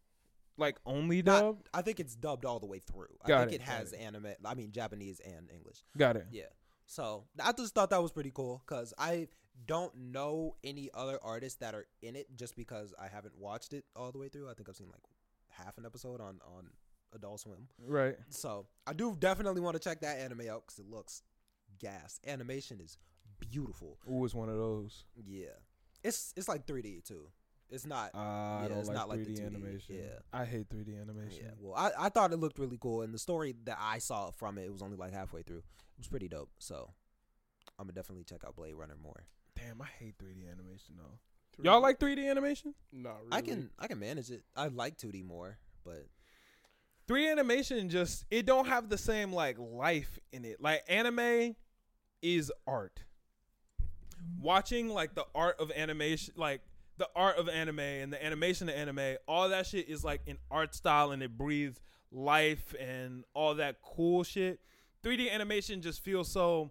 Like only Not- I think it's dubbed all the way through. I Got think it, it, has anime. I mean Japanese and English. Got it. Yeah. So I just thought that was pretty cool because I don't know any other artists that are in it just because I haven't watched it all the way through. I think I've seen like half an episode on on Adult Swim. Right. So I do definitely want to check that anime out because it looks gas. Animation is beautiful. Ooh, it's one of those. Yeah. It's it's like 3D too. It's not. Uh, I don't it's like not like 3D the 2D, animation. yeah. I hate 3D animation. Yeah. Well, I, I thought it looked really cool, and the story that I saw from it, it was only like halfway through. It was pretty dope. So I'm gonna definitely check out Blade Runner more. Damn, I hate 3D animation though. Y'all like 3D animation? No, really. I can I can manage it. I like 2D more, but 3D animation just it don't have the same like life in it. Like anime is art. Watching like the art of animation, like the art of anime and the animation of anime, all that shit is like an art style and it breathes life and all that cool shit. 3D animation just feels so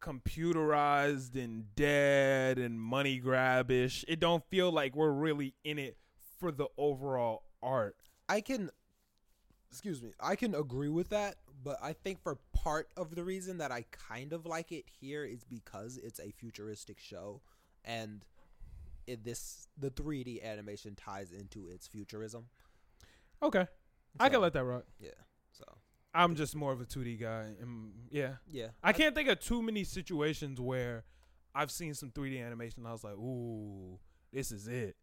computerized and dead and money grabish. It don't feel like we're really in it for the overall art. I can excuse me, I can agree with that, but I think for part of the reason that I kind of like it here is because it's a futuristic show and it, this the 3D animation ties into its futurism. Okay. I can let that rock. Yeah. So, I'm just more of a 2D guy. And yeah. yeah. I can't think of too many situations where I've seen some 3D animation and I was like, ooh, this is it.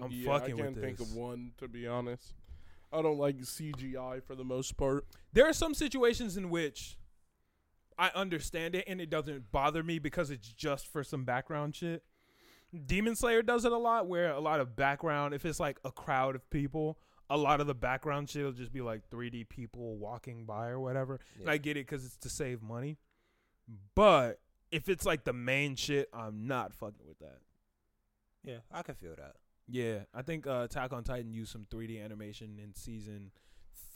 I'm yeah, fucking with this. I can't think of one to be honest. I don't like CGI for the most part. There are some situations in which I understand it and it doesn't bother me because it's just for some background shit. Demon Slayer does it a lot where a lot of background, if it's like a crowd of people, a lot of the background shit will just be like 3D people walking by or whatever. And I get it because it's to save money. But if it's like the main shit, I'm not fucking with that. Yeah, I can feel that. Yeah, I think uh, Attack on Titan used some 3D animation in season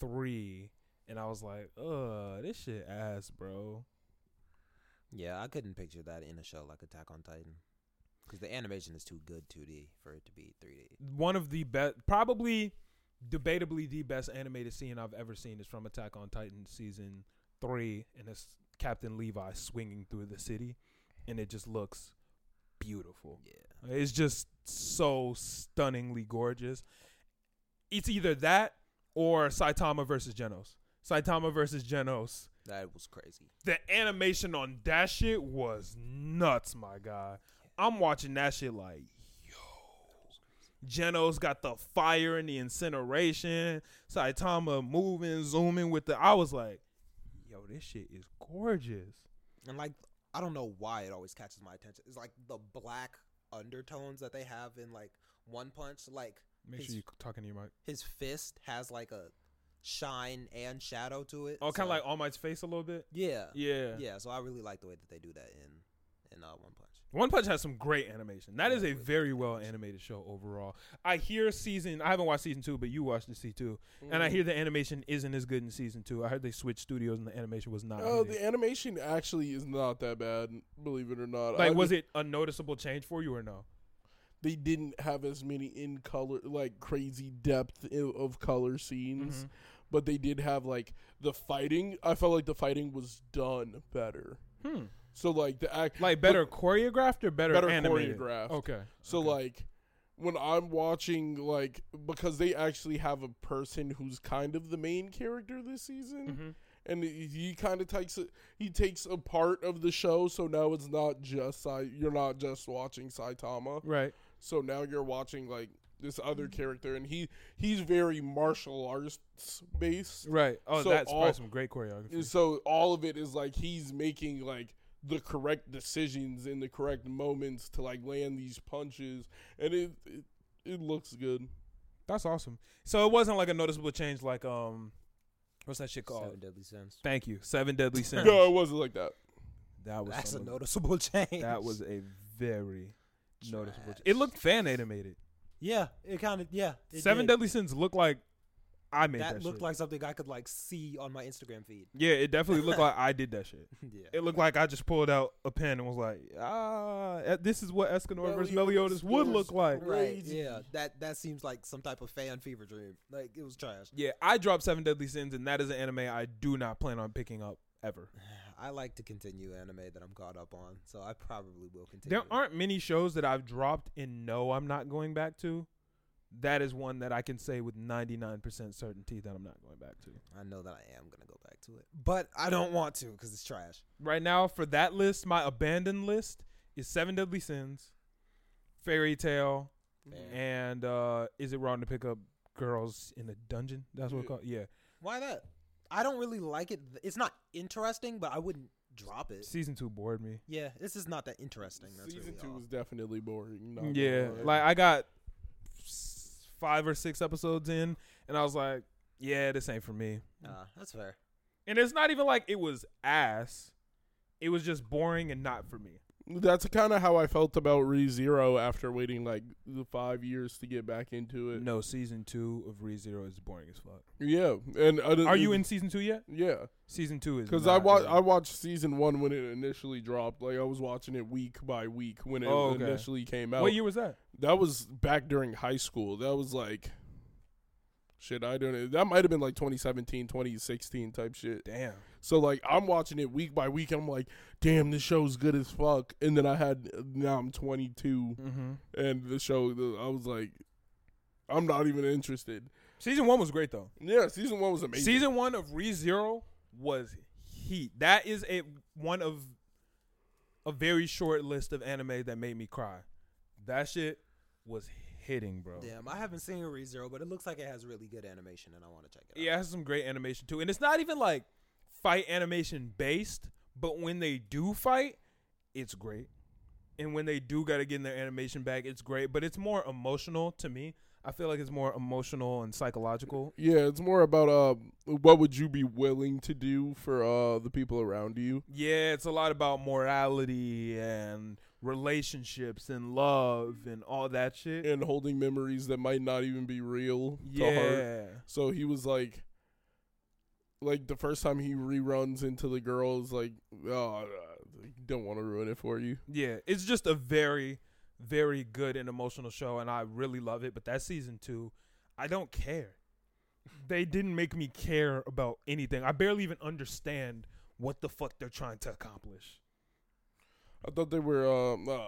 three, and I was like, "Ugh, this shit ass, bro." Yeah, I couldn't picture that in a show like Attack on Titan because the animation is too good 2D for it to be 3D. One of the best, probably, debatably the best animated scene I've ever seen is from Attack on Titan season three, and it's Captain Levi swinging through the city, and it just looks beautiful. Yeah. It's just so stunningly gorgeous. It's either that or Saitama versus Genos. Saitama versus Genos. That was crazy. The animation on that shit was nuts, my guy. I'm watching that shit like. Genos got the fire and the incineration. Saitama moving, zooming with the. I was like, yo, this shit is gorgeous. And like I don't know why it always catches my attention. It's like the black undertones that they have in like One Punch. Like Make His- sure you talking to your mic. his fist has like a shine and shadow to it. Oh, kind of like All Might's face a little bit. yeah, Yeah. yeah. So I really like the way that they do that in in uh, One Punch. One Punch has some great animation. That is a very well animated show overall. I hear season. I haven't watched season two, but you watched the season two, and Mm. I hear the animation isn't as good in season two. I heard they switched studios and the animation was not. Oh, good. the animation actually is not that bad, believe it or not. like, I was just- it a noticeable change for you or no? They didn't have as many in color, like crazy depth of color scenes, Mhm. but they did have like the fighting. I felt like the fighting was done better. Hmm. So like the act, Like better choreographed or better, better animated? choreographed. Okay. So okay. like when I'm watching like because they actually have a person who's kind of the main character this season Mhm. and he, kind of takes it he takes a part of the show so now it's not just you're not just watching Saitama right. so now you're watching like this other character and he he's very martial arts based Right. Oh, So that's all- probably some great choreography. and so all of it is like he's making like the correct decisions in the correct moments to like land these punches and it it, it looks good That's awesome. So it wasn't like a noticeable change, like um, what's that shit called? Seven Deadly Sins. Thank you, Seven Deadly Sins. no it wasn't like that That was That's a some of- noticeable change. That was a very noticeable. Trash. It looked fan animated. yeah. It kind of yeah. it Seven did. Deadly Sins looked like I made that, That looked shit. like something I could like see on my Instagram feed. yeah, it definitely looked like I did that shit. yeah. It looked like I just pulled out a pen and was like, ah, eh, this is what Escanor versus Meliodas Meliodas would look like. Right. Yeah. That that seems like some type of fan fever dream. Like it was trash. Yeah, I dropped Seven Deadly Sins, and that is an anime I do not plan on picking up ever. I like to continue anime that I'm caught up on, so I probably will continue. There aren't many shows that I've dropped and know I'm not going back to. That is one that I can say with 99% certainty that I'm not going back to. I know that I am gonna go back to it, but I don't want to because it's trash. Right now, for that list, my abandoned list is Seven Deadly Sins, Fairy Tail, Fair. and uh, Is It Wrong to Pick Up Girls in a Dungeon? That's what it's Yeah. called. Yeah. Why that? I don't really like it. It's not interesting, but I wouldn't drop it. Season two bored me. Yeah, this is not that interesting. That's Season really two all. was definitely boring. not Yeah, lie. like I got s- five or six episodes in, and I was like, "Yeah, this ain't for me." Ah, that's fair. And it's not even like it was ass; it was just boring and not for me. That's kind of how I felt about Re Zero after waiting like the five years to get back into it. No, season two of ReZero is boring as fuck. Yeah, and uh, Are you in season two yet? Yeah, Season two is because I not wa- really- I watched season one when it initially dropped. Like I was watching it week by week when it Oh, okay. initially came out. What year was that? That was back during high school. That was like shit. I don't know. That might have been like 2017, 2016 type shit. Damn. So like I'm watching it week by week. I'm like, damn, this show's good as fuck. And then I had now I'm 22, Mm-hmm. and the show I was like, I'm not even interested. Season one was great though. Yeah, season one was amazing. Season one of ReZero was heat. That is a one of a very short list of anime that made me cry. That shit was hitting, bro. Damn, I haven't seen a ReZero, but it looks like it has really good animation, and I want to check it out. Yeah, it has some great animation too. And it's not even like fight animation based, but when they do fight, it's great. And when they do got to get in their animation back, it's great. But it's more emotional to me. I feel like it's more emotional and psychological. Yeah, it's more about uh, what would you be willing to do for uh the people around you. Yeah, it's a lot about morality and relationships and love and all that shit. and holding memories that might not even be real to heart. Yeah. So he was like, like the first time he reruns into the girls, like, oh, uh, don't want to ruin it for you. Yeah, it's just a very, very good and emotional show, and I really love it. But that season two, I don't care. They didn't make me care about anything. I barely even understand what the fuck they're trying to accomplish. I thought they were. Um, uh,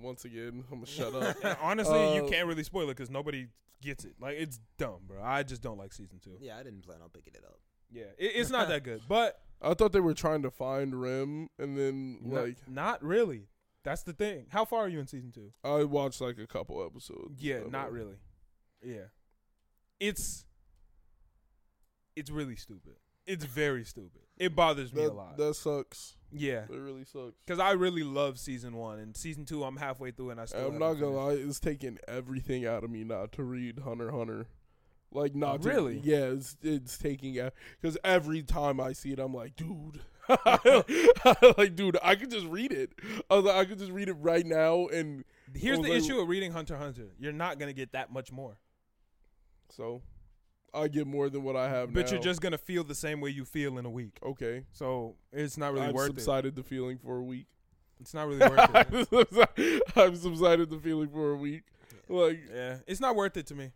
once again, I'm gonna shut up. And honestly, you Uh, can't really spoil it because nobody gets it. Like it's dumb, bro. I just don't like season two. Yeah, I didn't plan on picking it up. Yeah, it, it's not that good, but I thought they were trying to find Rem, and then not, like not really. That's the thing. How far are you in season two? I watched like a couple episodes. Yeah, of not it. really. Yeah. It's it's really stupid. It's very stupid. It bothers me That, a lot. that sucks. Yeah. It really sucks. Cuz I really love season 1 and season 2 I'm halfway through and I still I'm haven't gonna finished. lie, it's taking everything out of me not to read Hunter Hunter. Like not to- Really? yeah, it's it's taking out because every time I see it, I'm like, dude, like, dude, I could just read it. I was like, I could just read it right now, and Here's the like- issue of reading Hunter Hunter. You're not going to get that much more. so I get more than what I have But now. you're just going to feel the same way you feel in a week. okay. So, it's not really I've worth it. subsided the feeling for a week. It's not really worth it. I've subsided the feeling for a week. Like Yeah, it's not worth it to me.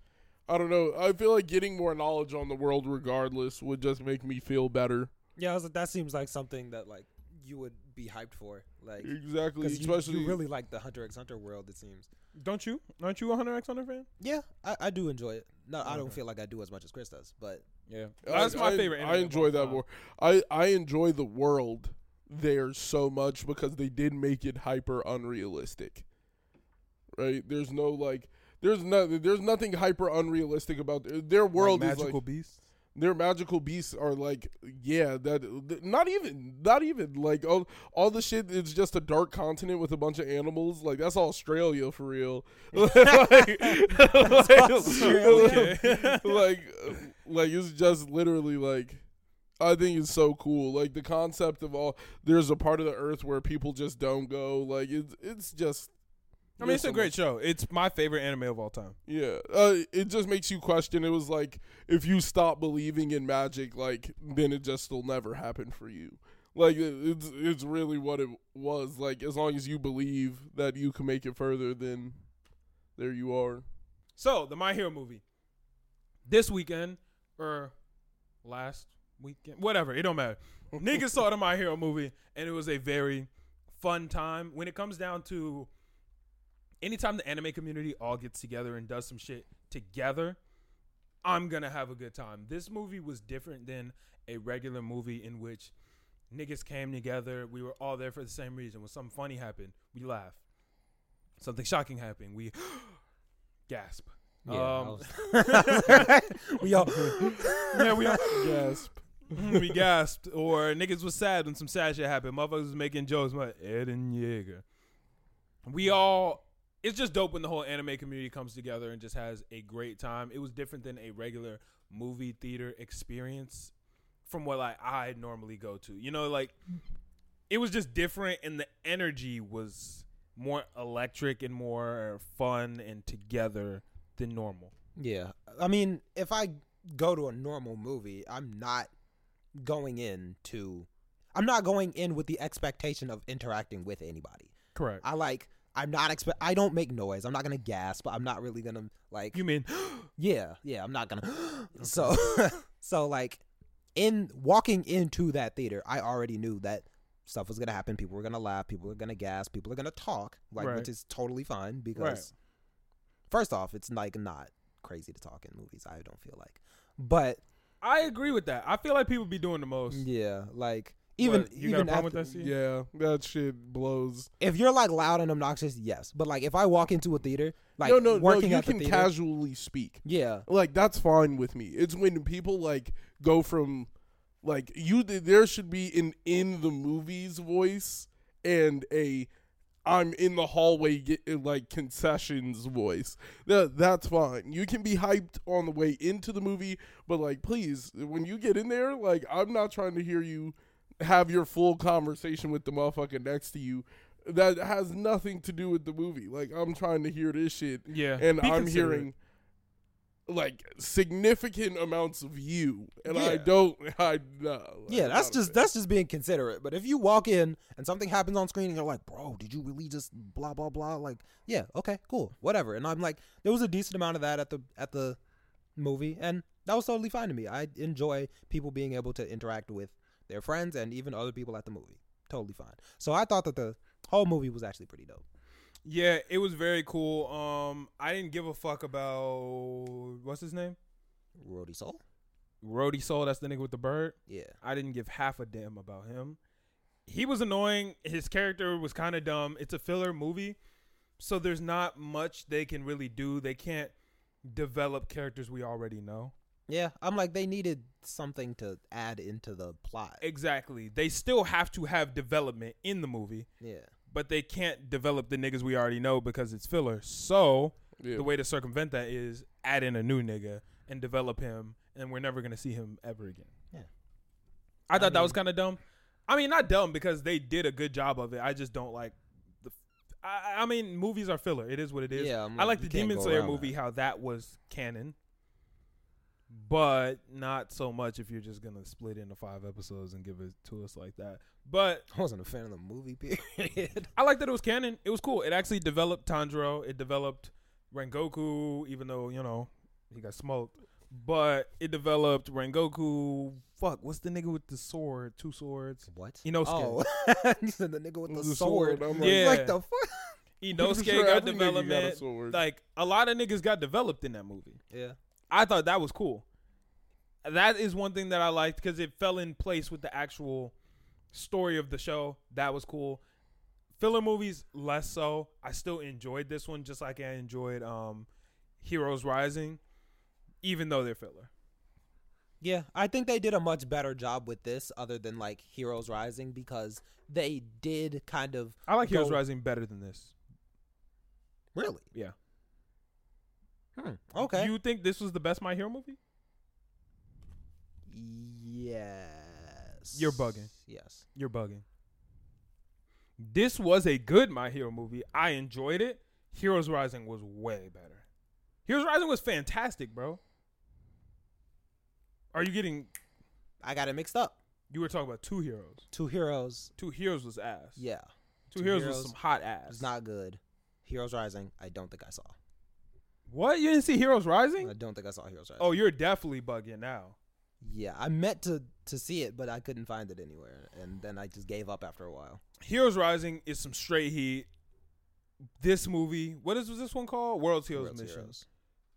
I don't know. I feel like getting more knowledge on the world, regardless, would just make me feel better. Yeah, I was like, that seems like something that like you would be hyped for, like Exactly, because you, especially you really like the Hunter x Hunter world. It seems. Don't you? Aren't you a Hunter x Hunter fan? Yeah, I, I do enjoy it. No, I don't feel like I do as much as Chris does, but Yeah. I- That's my I- favorite anime I of enjoy all that time. more. I I enjoy the world there so much because they did make it hyper unrealistic. Right? There's no like. There's no. There's nothing hyper unrealistic about their, their world. like is magical like beasts. Their magical beasts are like yeah that not even not even like all all the shit is just a dark continent with a bunch of animals. Like that's Australia for real. Like, like, Australia. like like it's just literally like I think it's so cool. Like the concept of all there's a part of the earth where people just don't go. Like it's it's just I mean, it's a great show. It's my favorite anime of all time. yeah, uh, it just makes you question. It was like if you stop believing in magic, like then it just will never happen for you. Like it's it's really what it was. Like as long as you believe that you can make it further, then there you are. So, the My Hero movie. This weekend, or last weekend, whatever, it don't matter. Niggas saw the My Hero movie, and it was a very fun time. When it comes down to anytime the anime community all gets together and does some shit together, I'm gonna have a good time. This movie was different than a regular movie in which niggas came together. We were all there for the same reason. When something funny happened, we laugh. Something shocking happened, we gasp. yeah, Um, was- we all yeah, we all Gasp. we gasped, or niggas was sad when some sad shit happened. Motherfuckers was making jokes about Eren Yeager. We all, it's just dope when the whole anime community comes together and just has a great time. It was different than a regular movie theater experience from what like I normally go to. You know, like it was just different, and the energy was more electric and more fun and together than normal. Yeah. I mean, if I go to a normal movie, I'm not going in to I'm not going in with the expectation of interacting with anybody. Correct. I like I'm not expect I don't make noise. I'm not going to gasp. I'm not really going to like You mean Yeah, yeah, I'm not going to So so like in walking into that theater, I already knew that stuff was going to happen. People were going to laugh, people were going to gasp, people are going to talk, like Right. which is totally fine because Right. first off, it's like not crazy to talk in movies. I don't feel like. But I agree with that. I feel like people be doing the most. Yeah, like even What, you even got a problem after- with that? Steve? Yeah, that shit blows. if you're like loud and obnoxious, yes. But like if I walk into a theater, like no, no, working no. You at the can theater, casually speak. yeah, Like that's fine with me. It's when people like go from like you. There should be an in the movies voice and a I'm in the hallway get uh, like concessions voice. That that's fine. You can be hyped on the way into the movie, but like please, when you get in there, like I'm not trying to hear you have your full conversation with the motherfucker next to you. That has nothing to do with the movie. Like I'm trying to hear this shit Yeah. and I'm hearing like significant amounts of you, and I Yeah. don't. I no. yeah. That's just fan. that's just being considerate. But if you walk in and something happens on screen and you're like, bro, did you really just blah blah blah? Like, yeah, okay, cool, whatever. And I'm like, there was a decent amount of that at the at the movie, and that was totally fine to me. I enjoy people being able to interact with their friends and even other people at the movie. Totally fine. So I thought that the whole movie was actually pretty dope. Yeah, it was very cool. Um, I didn't give a fuck about what's his name, Rody Soul. Rody Soul. That's the nigga with the bird. Yeah. I didn't give half a damn about him. He was annoying. His character was kind of dumb. It's a filler movie, so there's not much they can really do. They can't develop characters we already know. Yeah, I'm like they needed something to add into the plot. Exactly. They still have to have development in the movie, Yeah. but they can't develop the niggas we already know because it's filler. So Yeah. the way to circumvent that is add in a new nigga and develop him, and we're never gonna see him ever again. Yeah. I thought I that was kind of dumb. I mean, not dumb because they did a good job of it. I just don't like the. I, I mean, movies are filler. It is what it is. Yeah, I'm I like the Demon Slayer movie, that. how that was canon, but not so much if you're just gonna split into five episodes and give it to us like that. But I wasn't a fan of the movie period. I like that it was canon. It was cool. It actually developed Tanjiro. It developed Rengoku, even though you know he got smoked. But it developed Rengoku. Fuck, what's the nigga with the sword? Two swords. what? Inosuke. Oh, you said the nigga with the, The sword. sword, I'm It's Yeah. like the fuck. Inosuke Sure, got development. got a sword. like a lot of niggas got developed in that movie. Yeah. I thought that was cool. That is one thing that I liked because it fell in place with the actual story of the show. That was cool. Filler movies less so. I still enjoyed this one just like I enjoyed um Heroes Rising, even though they're filler. Yeah, I think they did a much better job with this, other than like Heroes Rising, because they did kind of I like Heroes Rising better than this. really. Yeah. Hmm. Okay. You think this was the best My Hero movie? yes. You're bugging. Yes. You're bugging. This was a good My Hero movie. I enjoyed it. Heroes Rising was way better. Heroes Rising was fantastic, bro. Are you getting? I got it mixed up. You were talking about two heroes. Two Heroes. Two heroes was ass. Yeah. Two, Two heroes, Heroes was some hot ass. It's not good. Heroes Rising. I don't think I saw. What? You didn't see Heroes Rising? I don't think I saw Heroes Rising. Oh, you're definitely bugging now. Yeah, I meant to to see it, but I couldn't find it anywhere, and then I just gave up after a while. Heroes Rising is some straight heat. This movie, what is was this one called? World's Heroes World's Mission. Heroes.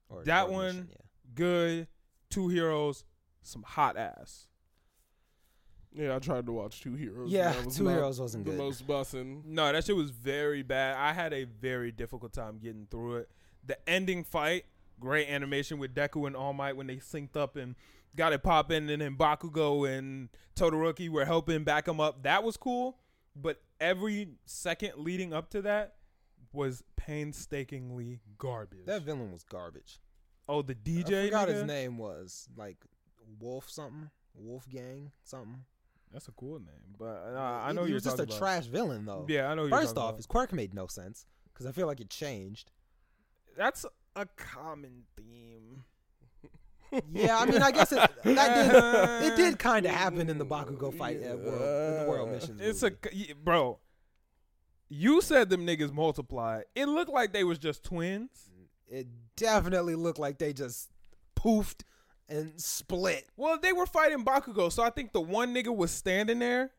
Or That one- Mission, yeah. Good. Two heroes, some hot ass. Yeah, I tried to watch Two Heroes. Yeah, was Two not Heroes wasn't the good. most bussing. No, that shit was very bad. I had a very difficult time getting through it. The ending fight, great animation with Deku and All Might when they synced up and got it popping, and then Bakugo and Todoroki were helping back him up. That was cool, but every second leading up to that was painstakingly garbage. That villain was garbage. oh, the DJ. I DJ. forgot nigga? his name was like Wolf something, Wolfgang something. That's a cool name, but uh, I know he you're was just a about. trash villain though. Yeah, I know. Who you're First off, about. his quirk made no sense because I feel like it changed. That's a common theme. Yeah, I mean, I guess it that did it did kind of happen in the Bakugo fight at world, in the world missions. It's a movie. y- bro. You said them niggas multiplied. It looked like they was just twins. It definitely looked like they just poofed and split Well, they were fighting Bakugo, so I think the one nigga was standing there.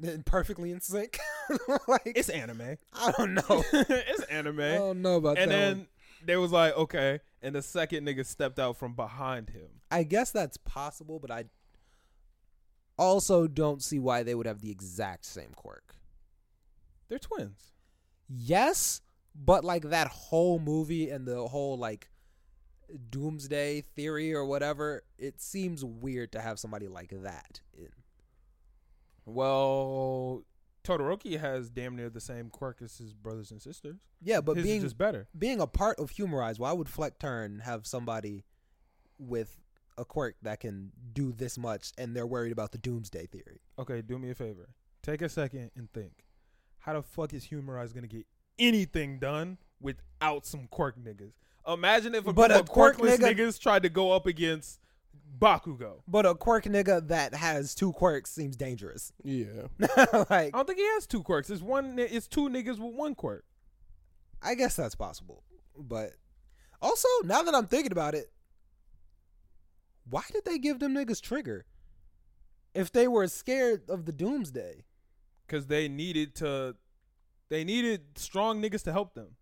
and perfectly in sync. like It's anime. I don't know. it's anime. I don't know about and that. then one. They was like, okay, and the second nigga stepped out from behind him. I guess that's possible, but I also don't see why they would have the exact same quirk. They're twins. Yes, but like that whole movie and the whole like doomsday theory or whatever, it seems weird to have somebody like that in. Well, Todoroki has damn near the same quirk as his brothers and sisters. Yeah, but His being just better. being a part of Humarise, why would Flect Turn have somebody with a quirk that can do this much and they're worried about the doomsday theory? Okay, do me a favor. Take a second and think. How the fuck is Humarise gonna get anything done without some quirk niggas? Imagine if a But group a of quirk quirkless nigga- niggas tried to go up against Bakugo. But a quirk nigga that has two quirks seems dangerous. Yeah. like I don't think he has two quirks. It's one. It's two niggas with one quirk. I guess that's possible. But also, now that I'm thinking about it, why did they give them niggas trigger? If they were scared of the doomsday. Cause they needed to. They needed strong niggas to help them.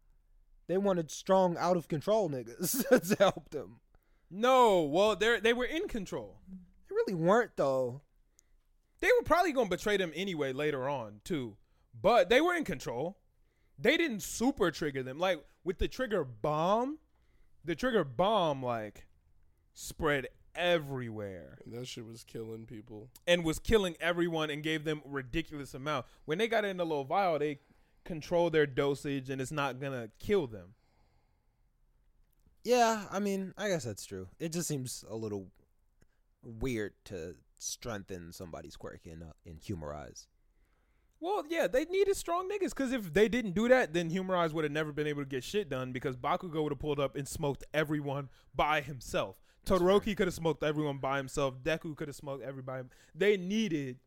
They wanted strong, out of control niggas to help them. No, well, they they were in control. They really weren't though. They were probably gonna betray them anyway later on too, but they were in control. They didn't super trigger them like with the trigger bomb. The trigger bomb like spread everywhere And That shit was killing people. and was killing everyone and gave them ridiculous amount. When they got in the little vial, they control their dosage and it's not gonna kill them. Yeah, I mean, I guess that's true. It just seems a little weird to strengthen somebody's quirk in uh, in humarise. Well, yeah, they needed strong niggas because if they didn't do that, then Humarise would have never been able to get shit done because Bakugo would have pulled up and smoked everyone by himself. Todoroki could have smoked everyone by himself. Deku could have smoked everybody. They needed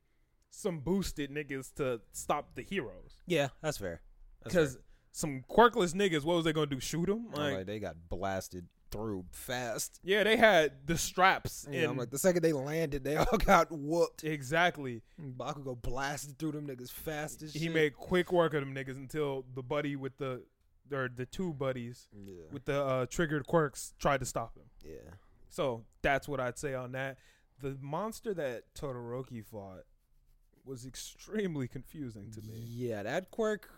some boosted niggas to stop the heroes Yeah, that's fair. Because some quirkless niggas, what was they gonna do? Shoot them? Like, like, they got blasted through fast. yeah, they had the straps. Yeah, and I'm like the second they landed, they all got whooped. exactly. Bakugo blasted through them niggas fast as He shit. made quick work of them niggas until the buddy with the or the two buddies yeah, with the uh, triggered quirks tried to stop him. yeah. So that's what I'd say on that. The monster that Todoroki fought was extremely confusing to me. Yeah, that quirk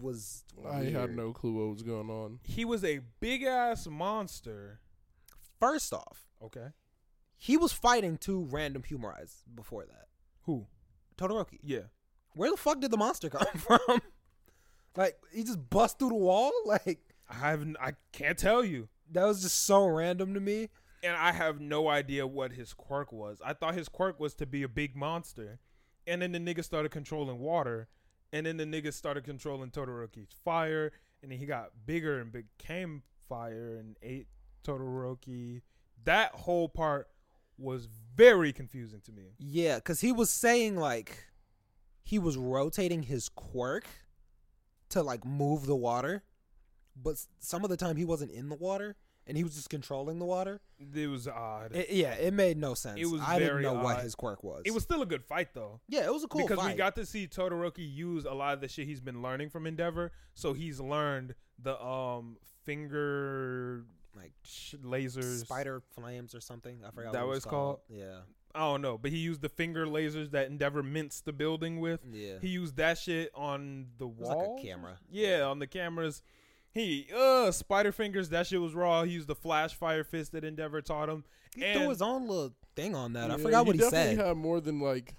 was. I had no clue what was going on. He was a big ass monster. First off, Okay. he was fighting two random humarise before that. Who? Todoroki. Yeah. Where the fuck did the monster come from? like he just bust through the wall? Like I haven't I can't tell you. that was just so random to me. And I have no idea what his quirk was. I thought his quirk was to be a big monster. And then the nigga started controlling water. And then the nigga started controlling Todoroki's fire. And then he got bigger and became fire and ate Todoroki. That whole part was very confusing to me. Yeah, because he was saying like he was rotating his quirk to like move the water, but some of the time he wasn't in the water and he was just controlling the water. It was odd. It, yeah, it made no sense. It was I didn't know what his quirk was. It was still a good fight though. yeah, it was a cool because fight. we got to see Todoroki use a lot of the shit he's been learning from Endeavor. So he's learned the um finger like sh- lasers. spider flames or something. I forgot That what it was it's called? Yeah, I don't know, but he used the finger lasers that Endeavor mints the building with. yeah. He used that shit on the was like a wall. camera. Yeah, on the cameras. He uh spider fingers. That shit was raw. He used the flash fire fist that Endeavor taught him. He And- threw his own little thing on that. I Yeah, forgot what he definitely said. He had more than like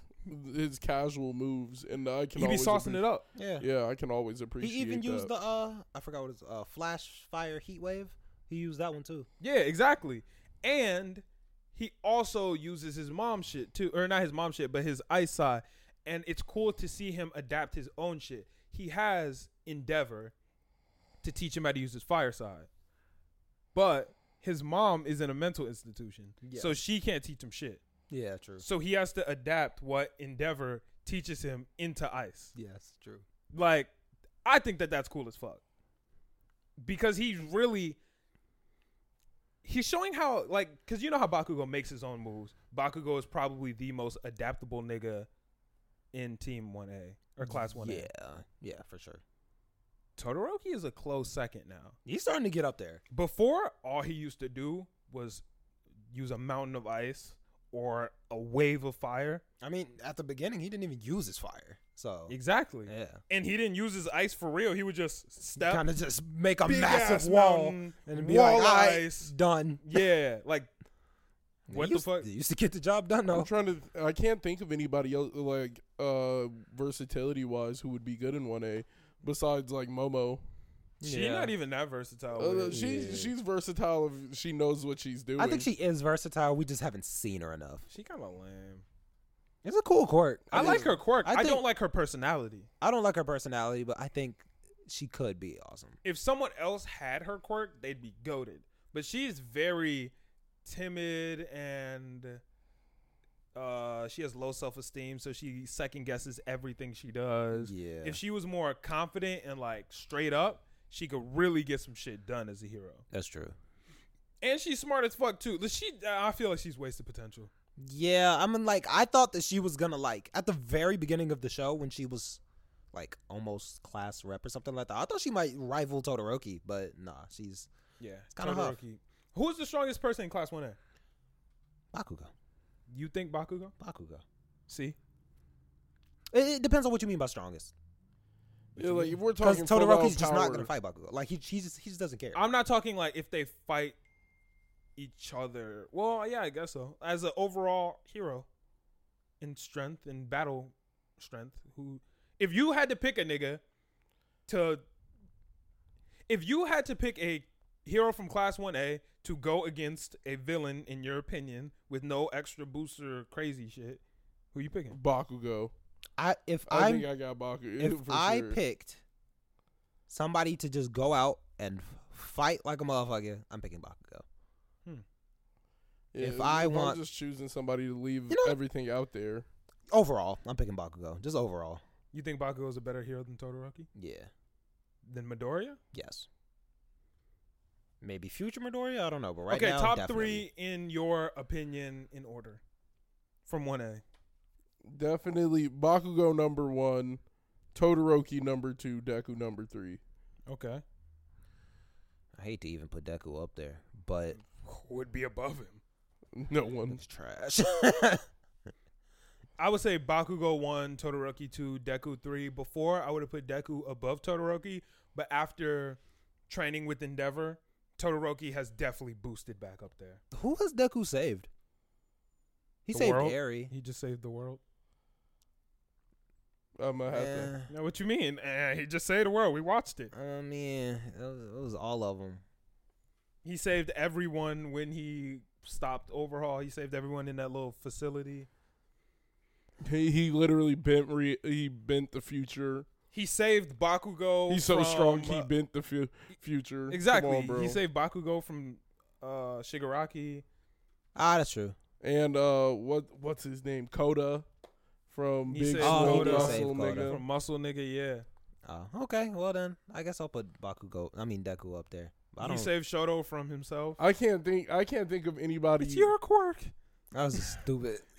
his casual moves, and I can He be always saucing it up. yeah. Yeah, I can always appreciate. He even used that. the uh I forgot what it's uh flash fire heat wave. He used that one too. Yeah, exactly. And he also uses his mom shit too, or not his mom shit, but his ice side. And it's cool to see him adapt his own shit. He has Endeavor to teach him how to use his fireside. but his mom is in a mental institution, so she can't teach him shit. Yeah, true. So he has to adapt what Endeavor teaches him into ice. Yes, true. Like, I think that that's cool as fuck. Because he's really he's showing how like because you know how Bakugo makes his own moves. Bakugo is probably the most adaptable nigga in Team One A or Class One A. Yeah, yeah, for sure. Todoroki is a close second now. He's starting to get up there. Before, all he used to do was use a mountain of ice or a wave of fire. I mean, at the beginning, he didn't even use his fire. So Exactly. yeah, And he didn't use his ice for real. He would just step kind of just make a massive wall mountain, and be wall like, "All right, ice. done." Yeah, like What He the used- fuck? He used to get the job done though. I'm trying to. I can't think of anybody else like uh versatility wise who would be good in one A besides like Momo. She's Yeah. not even that versatile. Uh, with she's Yeah. she's versatile if she knows what she's doing. I think she is versatile. We just haven't seen her enough. she kind of lame. It's a cool quirk. I, like her quirk. I I, don't like her personality. I don't like her personality, but I think she could be awesome. If someone else had her quirk, they'd be goaded. But she's very timid and uh she has low self-esteem so she second guesses everything she does. Yeah. If she was more confident and like straight up, she could really get some shit done as a hero. That's true. And she's smart as fuck too. She I feel like she's wasted potential. Yeah, I mean, like I thought that she was gonna like at the very beginning of the show when she was like almost class rep or something like that. I thought she might rival Todoroki, but nah, she's Yeah, It's kinda huff. Who's the strongest person in class 1A? Bakugo. You think Bakugo? Bakugo. See? It, it depends on what you mean by strongest. yeah, like if we're Because talking full-on Todoroki's just not gonna fight Bakugo. Like he, he just, he just doesn't care. I'm not talking like if they fight each other. Well, yeah, I guess so. As an overall hero in strength and battle strength, who if you had to pick a nigga to if you had to pick a hero from class 1A to go against a villain in your opinion with no extra booster crazy shit, who are you picking? Bakugo. I if I I think I got Bakugo. if for I sure. picked somebody to just go out and fight like a motherfucker, I'm picking Bakugo. Hmm. Yeah, if I I'm want- just choosing somebody to leave You know- everything out there. Overall, I'm picking Bakugo. Just overall, You think Bakugo is a better hero than Todoroki? yeah, Than Midoriya? yes. Maybe future Midoriya, I don't know, but right okay, now, top definitely. three in your opinion in order from 1A. Definitely Bakugo number one, Todoroki number two, Deku number three. Okay. I hate to even put Deku up there, but Who would be above him? No one. it's trash. I would say Bakugo 1, Todoroki 2, Deku 3. Before, I would have put Deku above Todoroki, but after training with Endeavor, Todoroki has definitely boosted back up there. Who has Deku saved? He The saved world? Eri. He just saved the world. I'm gonna have to. Now, what you mean? Eh, he just saved the world. We watched it. I mean, it was, it was all of them. He saved everyone when he stopped Overhaul. He saved everyone in that little facility. He he literally bent re- he bent the future. He saved Bakugo. He's so from, strong. He uh, bent the fu- future. Exactly. on, bro. he saved Bakugo from uh, Shigaraki. Ah, that's true. and uh, what what's his name? Koda from He Big saved Swole Koda. Muscle Koda. nigga. From Muscle Nigga, yeah. Oh, okay. Well then, I guess I'll put Bakugo. I mean Deku up there. I he don't. saved Shoto from himself. I can't think. I can't think of anybody. It's your quirk. That was just stupid.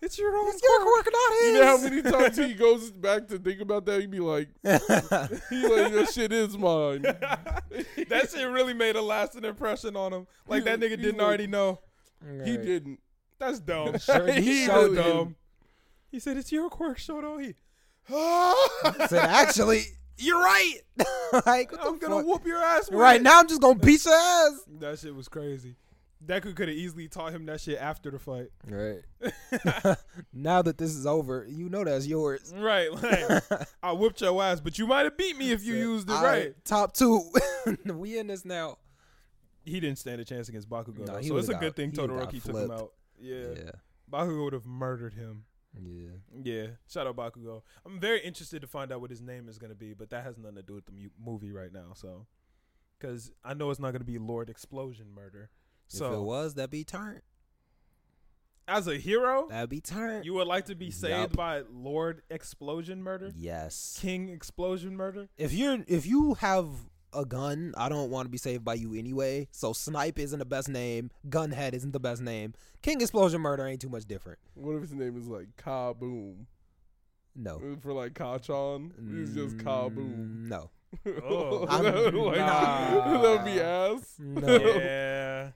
it's your own it's your quirk, not his. you know how many times he goes back to think about that? He'd be like, he like that shit is mine. that shit really made a lasting impression on him. Like that nigga didn't like- already know. He didn't. That's dumb. Sure, he He's showed so him. dumb. He said, "It's your quirk, Shoto." He. said actually, You're right. like, what I'm gonna fuck? whoop your ass. Right it. now, I'm just gonna beat your ass. That shit was crazy. Deku could have easily taught him that shit after the fight. Right. now that this is over, you know that's yours. right, like I whipped your ass, but you might have beat me if you used it All right. Top two. we in this now. He didn't stand a chance against Bakugo, No, so it's a good thing Todoroki took him out. Yeah, Yeah. Bakugo would have murdered him. Yeah. Yeah, shout out Bakugo. I'm very interested to find out what his name is going to be, but that has nothing to do with the mu- movie right now. So, because I know it's not going to be Lord Explosion Murder. If it was, that'd be turned. as a hero, That'd be turned. you would like to be saved Yup. by Lord Explosion Murder, yes. King Explosion Murder. If you're if you have a gun, I don't want to be saved by you anyway. So snipe isn't the best name. Gunhead isn't the best name. King Explosion Murder ain't too much different. What if his name is like Kaboom? No. For like Kacchan? He's just Kaboom. Mm, No. Oh. Like, Nah. That'd be ass. No. yeah,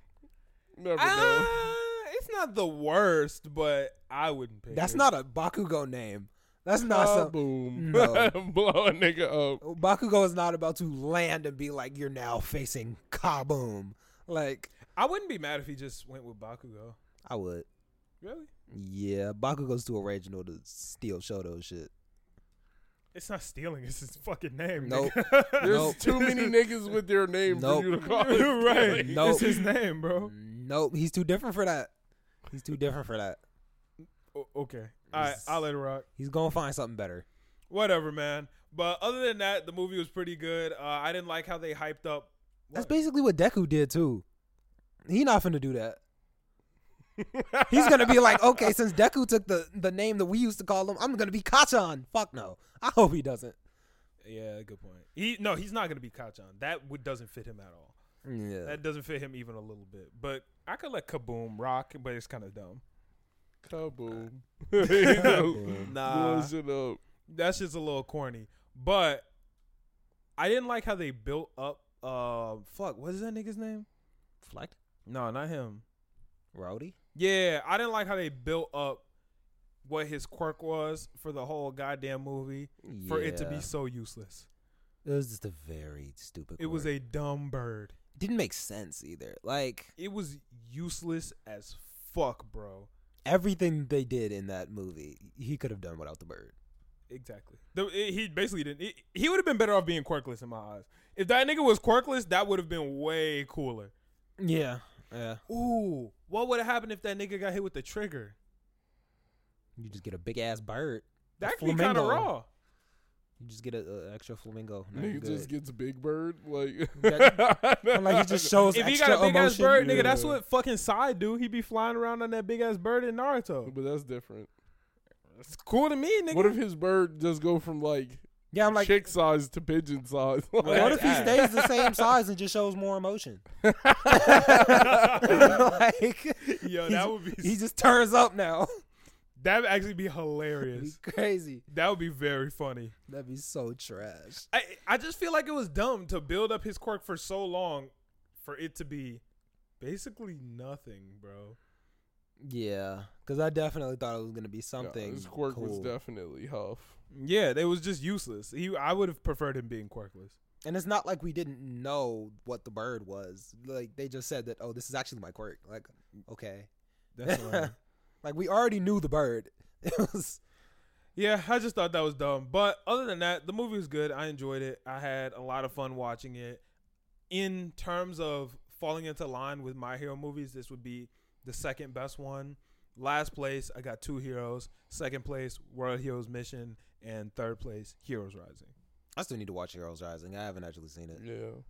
Never know. Ah, it's not the worst, but I wouldn't pick. That's it. not a Bakugo name. That's not some boom. No. Blow a nigga up. Bakugo is not about to land and be like, "You're now facing Kaboom." Like, I wouldn't be mad if he just went with Bakugo. I would. Really? Yeah, Bakugo's too original to steal Shoto shit. It's not stealing. It's his fucking name. Nope. nigga. There's Nope. too many niggas with their name Nope. for you to call it. right. Nope. It's his name, bro. Nope, he's too different for that. He's too different for that. O- okay. All right. I'll let it rock. He's gonna find something better. Whatever, man. But other than that, the movie was pretty good. Uh, I didn't like how they hyped up. That's basically what Deku did too. He not finna do that. He's gonna be like, okay, since Deku took the the name that we used to call him, I'm gonna be Kacchan. Fuck no. I hope he doesn't. Yeah, good point. He no, he's not gonna be Kacchan. That would, doesn't fit him at all. Yeah. That doesn't fit him even a little bit. But I could let Kaboom rock, but it's kind of dumb. Kaboom. Kaboom. Nah, Blow shit up. that's just a little corny. But I didn't like how they built up. Uh, fuck, what is that nigga's name? Flect? No, not him. Rody? Yeah, I didn't like how they built up what his quirk was for the whole goddamn movie for it to be so useless. It was just a very stupid. It was a dumb bird. Didn't make sense either. Like It was useless as fuck, bro. everything they did in that movie, he could have done without the bird. Exactly. The, it- he basically didn't. He, he would have been better off being quirkless in my eyes. If that nigga was quirkless, that would have been way cooler. Yeah. Yeah. Ooh, what would have happened if that nigga got hit with the trigger? You just get a big ass bird. That could be kind of raw. You just get a, a extra flamingo. Now Nigga just good. gets Big Bird. Like, like he just shows If he got a big ass bird, nigga, that's what fucking Sai do. He be flying around on that big ass bird in Naruto. But that's different. It's cool to me, nigga. What if his bird just go from like, Yeah, I'm like, chick size to pigeon size? Well, what if he ah. stays the same size and just shows more emotion? like, Yo, that would be he just turns up now. That would actually be hilarious. be crazy. That would be very funny. That'd be so trash. I I just feel like it was dumb to build up his quirk for so long, for it to be basically nothing, bro. Yeah, because I definitely thought it was gonna be something. Yeah, his quirk was definitely Huff. Yeah, it was just useless. He I would have preferred him being quirkless. And it's not like we didn't know what the bird was. Like they just said that, oh, this is actually my quirk. Like, okay. That's what like we already knew the bird. It was Yeah, I just thought that was dumb. But other than that, the movie was good. I enjoyed it. I had a lot of fun watching it. In terms of falling into line with my hero movies, this would be the second best one. Last place, I got two heroes. Second place, World Heroes Mission, and third place, Heroes Rising. I still need to watch Heroes Rising. I haven't actually seen it. Yeah.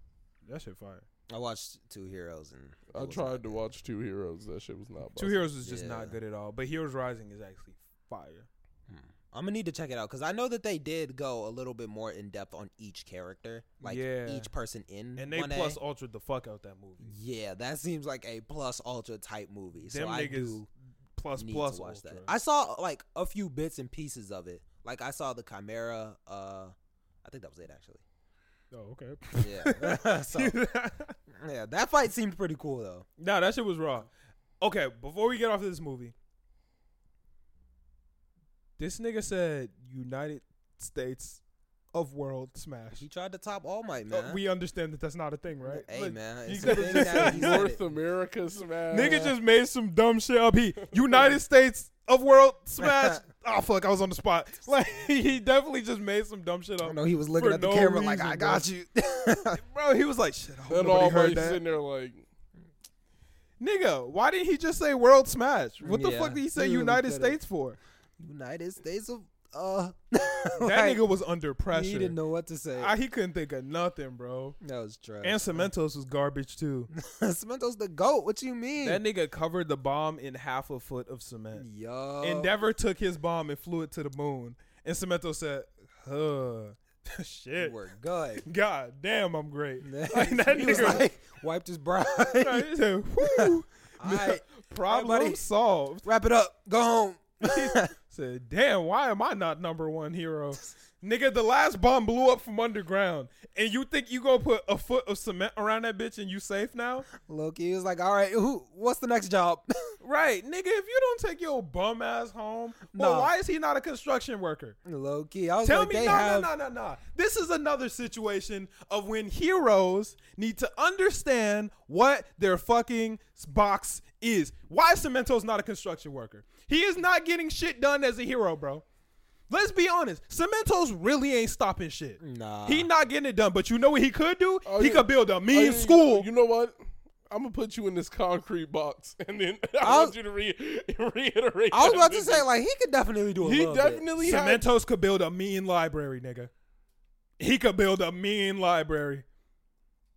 That shit fire. I watched Two Heroes and I tried to watch Two Heroes. That shit was not. Two. Heroes is just Yeah. not good at all. But Heroes Rising is actually fire. Hmm. I'm gonna need to check it out because I know that they did go a little bit more in depth on each character, like Yeah. each person in. And they 1A. plus ultra the fuck out that movie. Yeah, that seems like a plus ultra type movie. So Them I niggas do plus need plus to watch ultra. that. I saw like a few bits and pieces of it. Like I saw the Chimera. Uh, I think that was it actually. Oh, okay. Yeah. so yeah, that fight seemed pretty cool though. Nah, that shit was raw. Okay, before we get off of this movie, this nigga said United States of World Smash. He tried to top All Might, Uh, man. we understand that that's not a thing, right? Hey, Like, man. he It's a could've thing just now said North it. America smash. Nigga just made some dumb shit up. He United States of World Smash. oh fuck, I was on the spot. Like he definitely just made some dumb shit I up. don't know. He was looking at the no camera like, reason, "I bro. got you." Bro, he was like, shit. I hope Then nobody all heard that. sitting there like, Nigga, why didn't he just say World Smash? What the Yeah, fuck did he say he really United could've. States for? United States of uh. That like, nigga was under pressure. He didn't know what to say. I, he couldn't think of nothing, bro. that was trash. And Cementoss was garbage too. Cementoss the goat. What you mean? That nigga covered the bomb in half a foot of cement. Yo. Endeavor took his bomb and flew it to the moon. And Cemento said, huh. Shit. We were good. God damn, I'm great. Like, that he was nigga- like, wiped his brow. he said, whoo. Right, Problem solved. wrap it up. Go home. Said, damn, why am I not number one hero? Nigga, the last bomb blew up from underground. And you think you gonna put a foot of cement around that bitch and you safe now? Loki was like, "All right, who? What's the next job?" Right, nigga, if you don't take your bum ass home, well, why is he not a construction worker? Loki, I was Tell like, me, no, have. no, no, no, no. This is another situation of when heroes need to understand what their fucking box is. Why is Cementoss not a construction worker? He is not getting shit done as a hero, bro. Let's be honest. Cementoss really ain't stopping shit. Nah. He not getting it done. But you know what he could do? Oh, he yeah. could build a Oh, mean you- school. You know what? I'm gonna put you in this concrete box, and then I, I want was- you to re- reiterate. I was about to say, like, he could definitely do a he little bit. definitely had. Cementoss could build a mean library, nigga. He could build a mean library.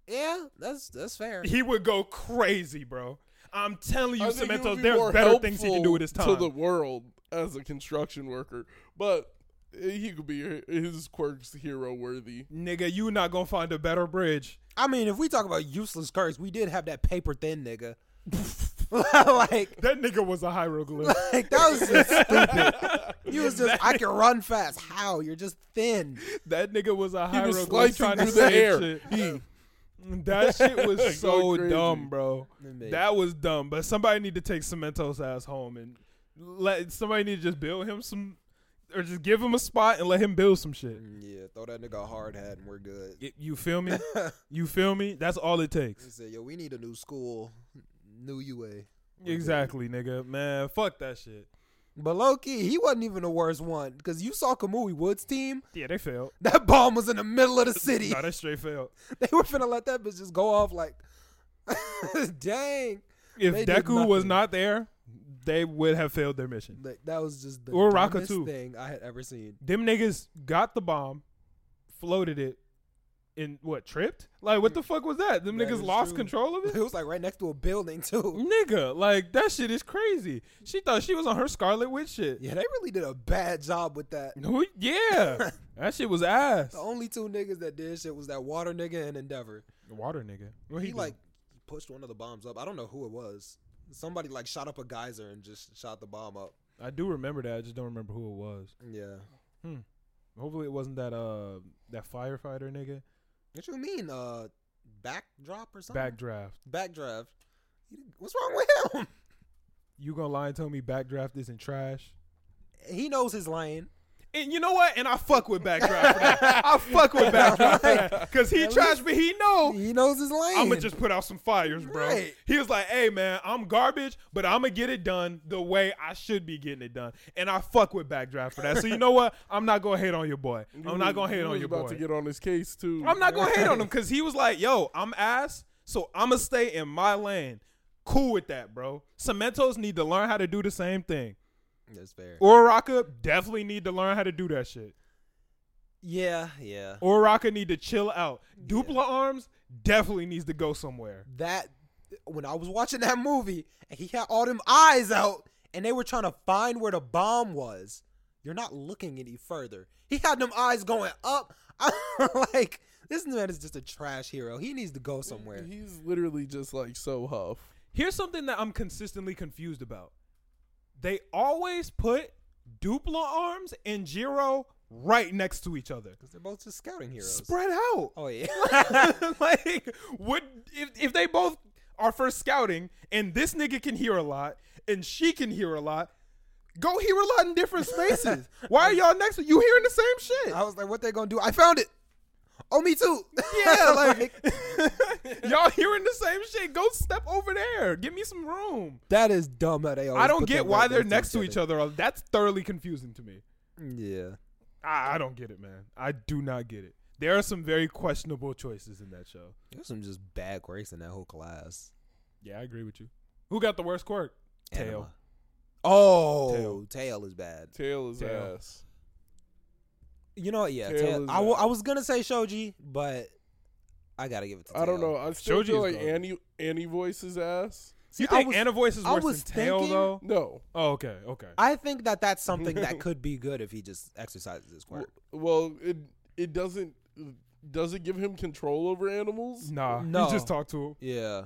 Yeah, that's that's fair. He would go crazy, bro. I'm telling you, I think he Cementoss, be there's more better things he can do with his time. to the world as a construction worker, but he could be his quirks hero worthy. Nigga, you not gonna find a better bridge. I mean, if we talk about useless curse, we did have that paper thin nigga. like, That nigga was a hieroglyph. like that was just stupid. He was just, I can run fast. How? You're just thin. that nigga was a He was slicing trying to through the air. shit. He That shit was so crazy. dumb, bro. That was dumb. But somebody need to take Cementoss ass home and let somebody need to just build him some, or just give him a spot and let him build some shit. Mm, yeah, throw that nigga a hard hat and we're good. You feel me? You feel me? That's all it takes. He said, "Yo, we need a new school, new UA." Exactly, nigga. Man, fuck that shit. But low key, he wasn't even the worst one because you saw Kamui Woods' team. Yeah, they failed. That bomb was in the middle of the city. No, they straight failed. they were finna let that bitch just go off like, dang. If They Deku was not there, they would have failed their mission. Like, that was just the Uraraka dumbest too. thing I had ever seen. Them niggas got the bomb, floated it, and what tripped? Like what the fuck was that? Them That niggas lost true. control of It it. was like right next to a building too. Nigga, like that shit is crazy. She thought she was on her Scarlet Witch shit. Yeah, they really did a bad job with that. No, yeah, that shit was ass. The only two niggas that did shit was that water nigga and Endeavor. Water nigga. What he he, like like pushed one of the bombs up. I don't know who it was. Somebody like shot up a geyser and just shot the bomb up. I do remember that. I just don't remember who it was. Yeah. Hmm. Hopefully it wasn't that uh that firefighter nigga. What you mean? Uh, backdrop or something? Backdraft. Backdraft. What's wrong with him? You gonna lie and tell me backdraft isn't trash? He knows his lane. And you know what? And I fuck with backdraft. I fuck with backdraft. Cause he At trash, least- but he know He knows his lane. I'm gonna just put out some fires, bro. Right. He was like, "Hey, man, I'm garbage, but I'm gonna get it done the way I should be getting it done." And I fuck with backdraft for that. So you know what? I'm not gonna hate on your boy. I'm not gonna hate on your about boy. to get on his case too. I'm not gonna hate on him because he was like, "Yo, I'm ass, so I'm gonna stay in my lane." Cool with that, bro. Cementoss need to learn how to do the same thing. That's fair. Uraraka definitely need to learn how to do that shit. Yeah, yeah. Uraraka need to chill out. Dupli-Arms definitely needs to go somewhere. That when I was watching that movie and he had all them eyes out and they were trying to find where the bomb was. You're not looking any further. He had them eyes going up. I'm like, this man is just a trash hero. He needs to go somewhere. He's literally just like so huff. Here's something that I'm consistently confused about. They always put Dupli-Arms and Jiro right next to each other. Because they're both just scouting heroes. Spread out. Oh yeah. like, would if if they both are for scouting and this nigga can hear a lot and she can hear a lot, Go hear a lot in different spaces. Why are y'all next to you hearing the same shit? I was like, what they gonna do? I found it. Oh, me too. Yeah, like y'all hearing the same shit. Go step over there. Give me some room. that is dumb. That they always I don't put get them why right they're next to each each other. That's thoroughly confusing to me. Yeah. I, I don't get it, man. I do not get it. There are some very questionable choices in that show. There's some just bad quirks in that whole class. Yeah, I agree with you. Who got the worst quirk? Tail. Anima. Oh, Tail. tail. is bad. Tail is Tail. ass. You know what? Yeah, Tail tail. is I, w- bad. I was gonna say Shoji, but I gotta give it to. I don't know. I still Shoji's feel like good. Annie Anivoice is ass. you I think was- Anivoice is worse was than Tail thinking- though? No. Oh, okay, okay. I think that that's something that could be good if he just exercises his quirk. Well, it it doesn't does it give him control over animals? Nah, No. you just talk to him. Yeah.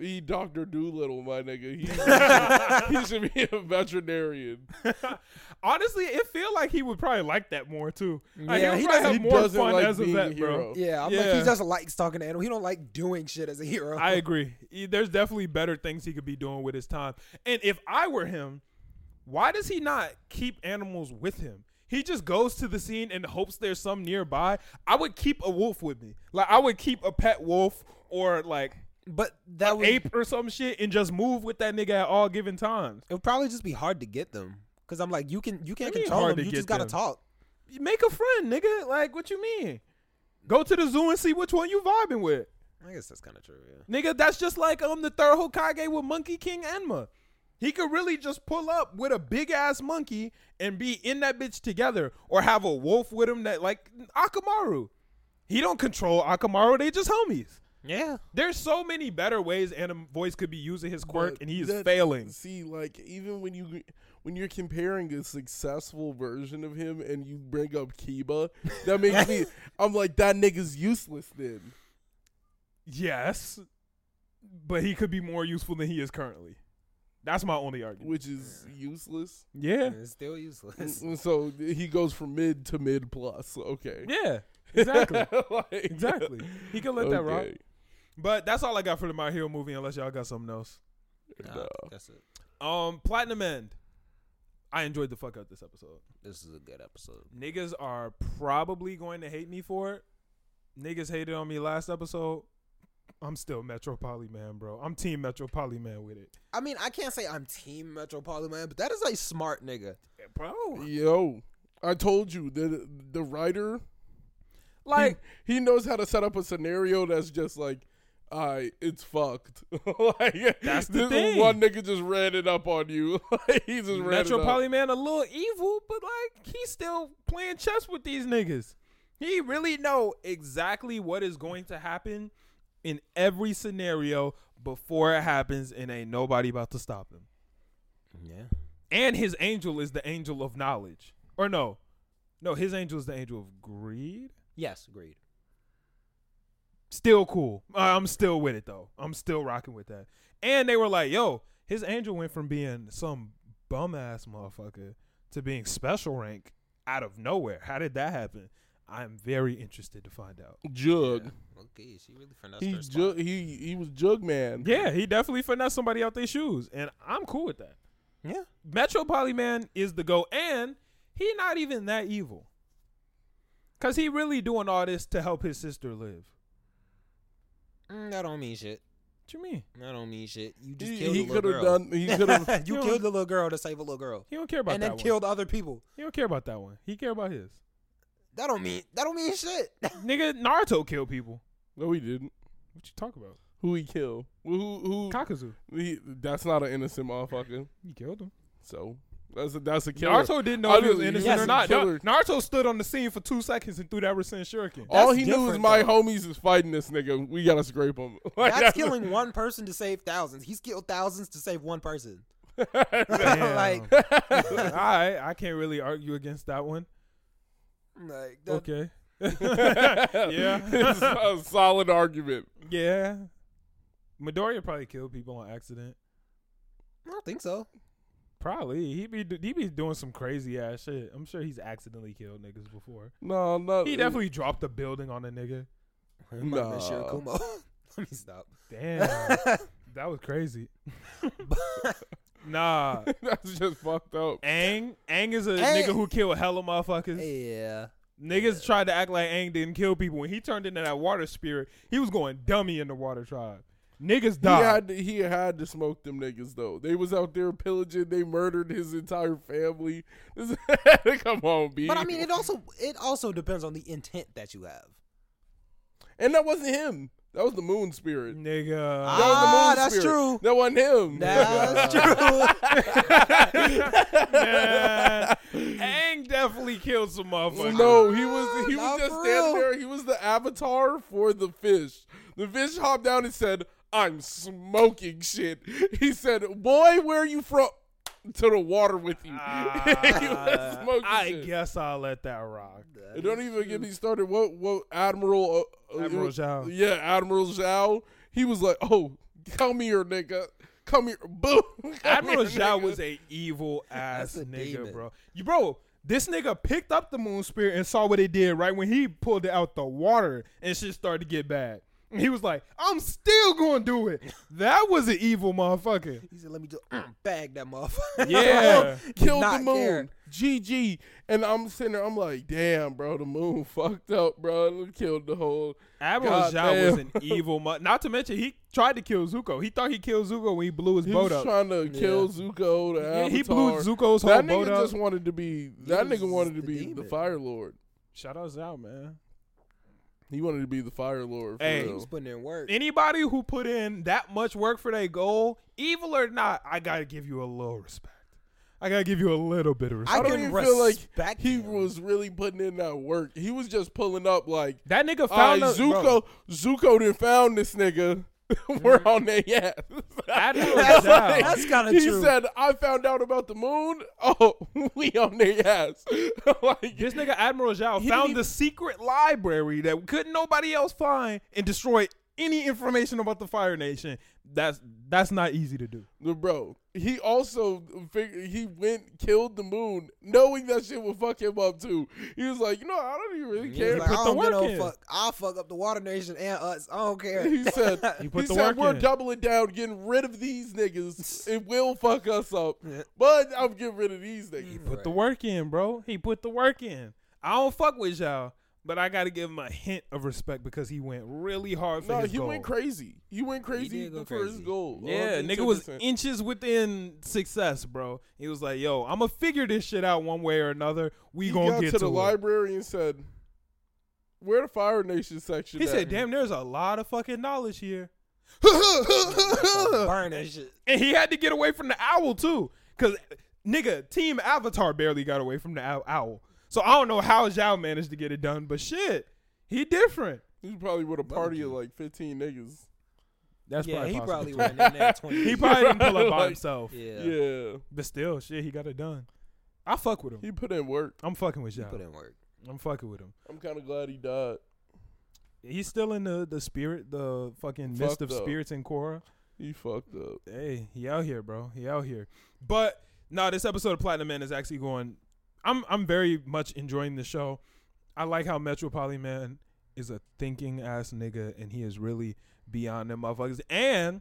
He Doctor Dolittle, my nigga. He, he should be a veterinarian. Honestly, it feel like he would probably like that more too. Like, Yeah, he he would probably He have more doesn't fun like as a vet, a bro. hero. Yeah, I'm like Yeah. he just likes talking to animals. He don't like doing shit as a hero. I agree. He- There's definitely better things he could be doing with his time. And if I were him, why does he not keep animals with him? He just goes to the scene and hopes there's some nearby. I would keep a wolf with me. Like I would keep a pet wolf or like but that would ape or some shit and just move with that nigga at all given times. it would probably just be hard to get them because I'm like you can you can't control them. You just gotta them? talk. Make a friend, nigga. Like what you mean? Go to the zoo and see which one you vibing with. I guess that's kind of true. Yeah. Nigga, that's just like um the third Hokage with Monkey King Enma. He could really just pull up with a big ass monkey and be in that bitch together, or have a wolf with him that like Akamaru. He don't control Akamaru; they just homies. Yeah. There's so many better ways Anivoice could be using his quirk, But and he is that- failing. See, like even when you when you're comparing a successful version of him and you bring up Kiba, that makes me. I'm like that nigga's useless then. Yes, but he could be more useful than he is currently. That's my only argument. which is useless. Yeah, It's still useless. So he goes from mid to mid plus. Okay, yeah, exactly, Like- exactly. He could let that rock. Okay. But that's all I got for the My Hero movie, unless y'all got something else. Nah, No. that's it. Um, Platinum End. I enjoyed the fuck out this episode. This is a good episode. Niggas are probably going to hate me for it. Niggas hated on me last episode. I'm still Metropoliman, bro. I'm Team Metropoliman with it, I mean, I can't say I'm Team Metropolitan Man, but that is a smart nigga. bro. Yo, I told you the the writer Like, he, he knows how to set up a scenario that's just like, alright, it's fucked. like That's the this thing. One nigga just ran it up on you. Like, he just ran Metro it up. Poly Man a little evil, but like he's still playing chess with these niggas. He really know exactly what is going to happen in every scenario before it happens, and ain't nobody about to stop him. Yeah. And his angel is the angel of knowledge, or no, no, his angel is the angel of greed. Yes, agreed. Still cool. I'm still with it though. I'm still rocking with that. And they were like, "Yo, his angel went from being some bum ass motherfucker to being special rank out of nowhere. How did that happen? I'm very interested to find out." Jug. Okay, she really finessed He her jug. He he was Jug man. Yeah, he definitely finessed somebody out their shoes, and I'm cool with that. Yeah. Metropoliman is the go, and he not even that evil. Cause he really doing all this to help his sister live. Mm, that don't mean shit. What you mean? That don't mean shit. You just He, killed he a could little have girl. done. He could have. you You killed know- the little girl to save a little girl, He don't care about and that And then one. killed other people. He don't care about that one. He care about his. That don't mean that don't mean shit. Nigga, Naruto killed people. no, he didn't. What you talk about? Who he killed? Who who? Kakuzu. He, that's not an innocent motherfucker. He killed him. So that's a, that's a killer. Naruto didn't know I if he was innocent yes, or not. killer. Naruto stood on the scene for two seconds and threw that Rasen Shuriken. All he knew is my though. homies is fighting this nigga. We gotta scrape him. Like, That's killing one person to save thousands. He's killed thousands to save one person. Like, all right, I can't really argue against that one. like that, Okay. yeah, it's a solid argument. Yeah. Midoriya probably killed people on accident. I don't think so. Probably. He be he be doing some crazy ass shit. I'm sure he's accidentally killed niggas before. No, no. He definitely dropped a building on a nigga. It might Nah. Let me stop. Damn. that was crazy. Nah, That's just fucked up. Aang Aang is a Aang- nigga who killed hella motherfuckers. Yeah. Niggas tried to act like Aang didn't kill people. When he turned into that water spirit, he was going dummy in the water tribe. Niggas He died. had to, he had to smoke them niggas though. They was out there pillaging. They murdered his entire family. Come on, B. But I mean, it also it also depends on the intent that you have. and that wasn't him. That was the moon spirit. Nigga. That was the Ah, moon that's spirit. true. That wasn't him. That's true. Man, Aang definitely killed some motherfuckers. No, he was he Not was just for standing there. He was the avatar for the fish. The fish hopped down and said, "I'm smoking shit." He said, "Boy, where are you from?" To the water with you. he was Ah, I shit. guess I'll let that rock. And don't even get me started. What what Admiral uh, uh, Admiral it was- Zhao. Yeah, Admiral Zhao. He was like, "Oh, come here, nigga. Come here." Boom. Come Admiral here, Zhao nigga. was a evil ass That's a nigga, demon. bro. You bro, this nigga picked up the moon spirit and saw what it did right when he pulled it out the water and shit started to get bad. And he was like, I'm still gonna do it. That was an evil motherfucker. He said, "Let me just uh, bag that motherfucker." Yeah. Oh, killed the not moon. care. GG. And I'm sitting there, I'm like, damn, bro, the moon fucked up, bro. It killed the whole. Admiral God Zhao was damn. an evil mu- Not to mention, he tried to kill Zuko. He thought he killed Zuko when he blew his He boat was up. trying to kill Yeah. Zuko, the Yeah, he Avatar. blew Zuko's whole That boat nigga up. just wanted to be. That was nigga wanted to the be the demon. Fire Lord. Shout out Zhao, man. He wanted to be the Fire Lord. For Hey, He was putting in work. Anybody who put in that much work for their goal, evil or not, I gotta give you a little respect. I gotta give you a little bit of respect. I respect. don't can even feel like respect he him. was really putting in that work. He was just pulling up like, that nigga all found right, a- bro, Zuko, didn't found this nigga. We're mm-hmm. on their ass. Admiral That's- Zhao. that's kinda true. he said, I found out about the moon. Oh, we on their ass. like, This nigga Admiral Zhao found didn't the secret library that couldn't nobody else find and destroy any information about the Fire Nation. That's that's not easy to do. Bro. He also figured he went killed the moon, knowing that shit would fuck him up too. He was like, you know, I don't even really He care. like, put I the don't get work no in. fuck. I'll fuck up the Water Nation and us. I don't care. he said, He he, put the said work we're in. doubling down, getting rid of these niggas. it will fuck us up, but I'm getting rid of these niggas. He put Right. the work in, bro. He put the work in. I don't fuck with Zhao, but I gotta give him a hint of respect because he went really hard for No, his he goal. went crazy. He went crazy did go for his goal. Yeah, nigga was inches within success, bro. He was like, "Yo, I'm gonna figure this shit out one way or another. We he gonna got get to to, the it." library and said, "Where the Fire Nation section?" He at?" said, "Damn, there's a lot of fucking knowledge here." Burn that shit. And he had to get away from the owl too, cause nigga, Team Avatar barely got away from the owl. So I don't know how Zhao managed to get it done, but shit, he different. He's probably with a party of like 15 niggas. That's yeah, probably he possible. probably went in there twenty. he probably didn't pull up by Like, himself. yeah. Yeah, But still, shit, he got it done. I fuck with him. he put in work. I'm fucking with He put Zhao. in work. I'm fucking with him. I'm kind of glad he died. He's still in the the spirit, the fucking mist of up. spirits in Korra. He fucked up. Hey, he out here, bro. He out here. But no, this episode of Platinum Man is actually going. I'm I'm very much enjoying the show. I like how Metropoliman is a thinking ass nigga, and he is really beyond them motherfuckers. And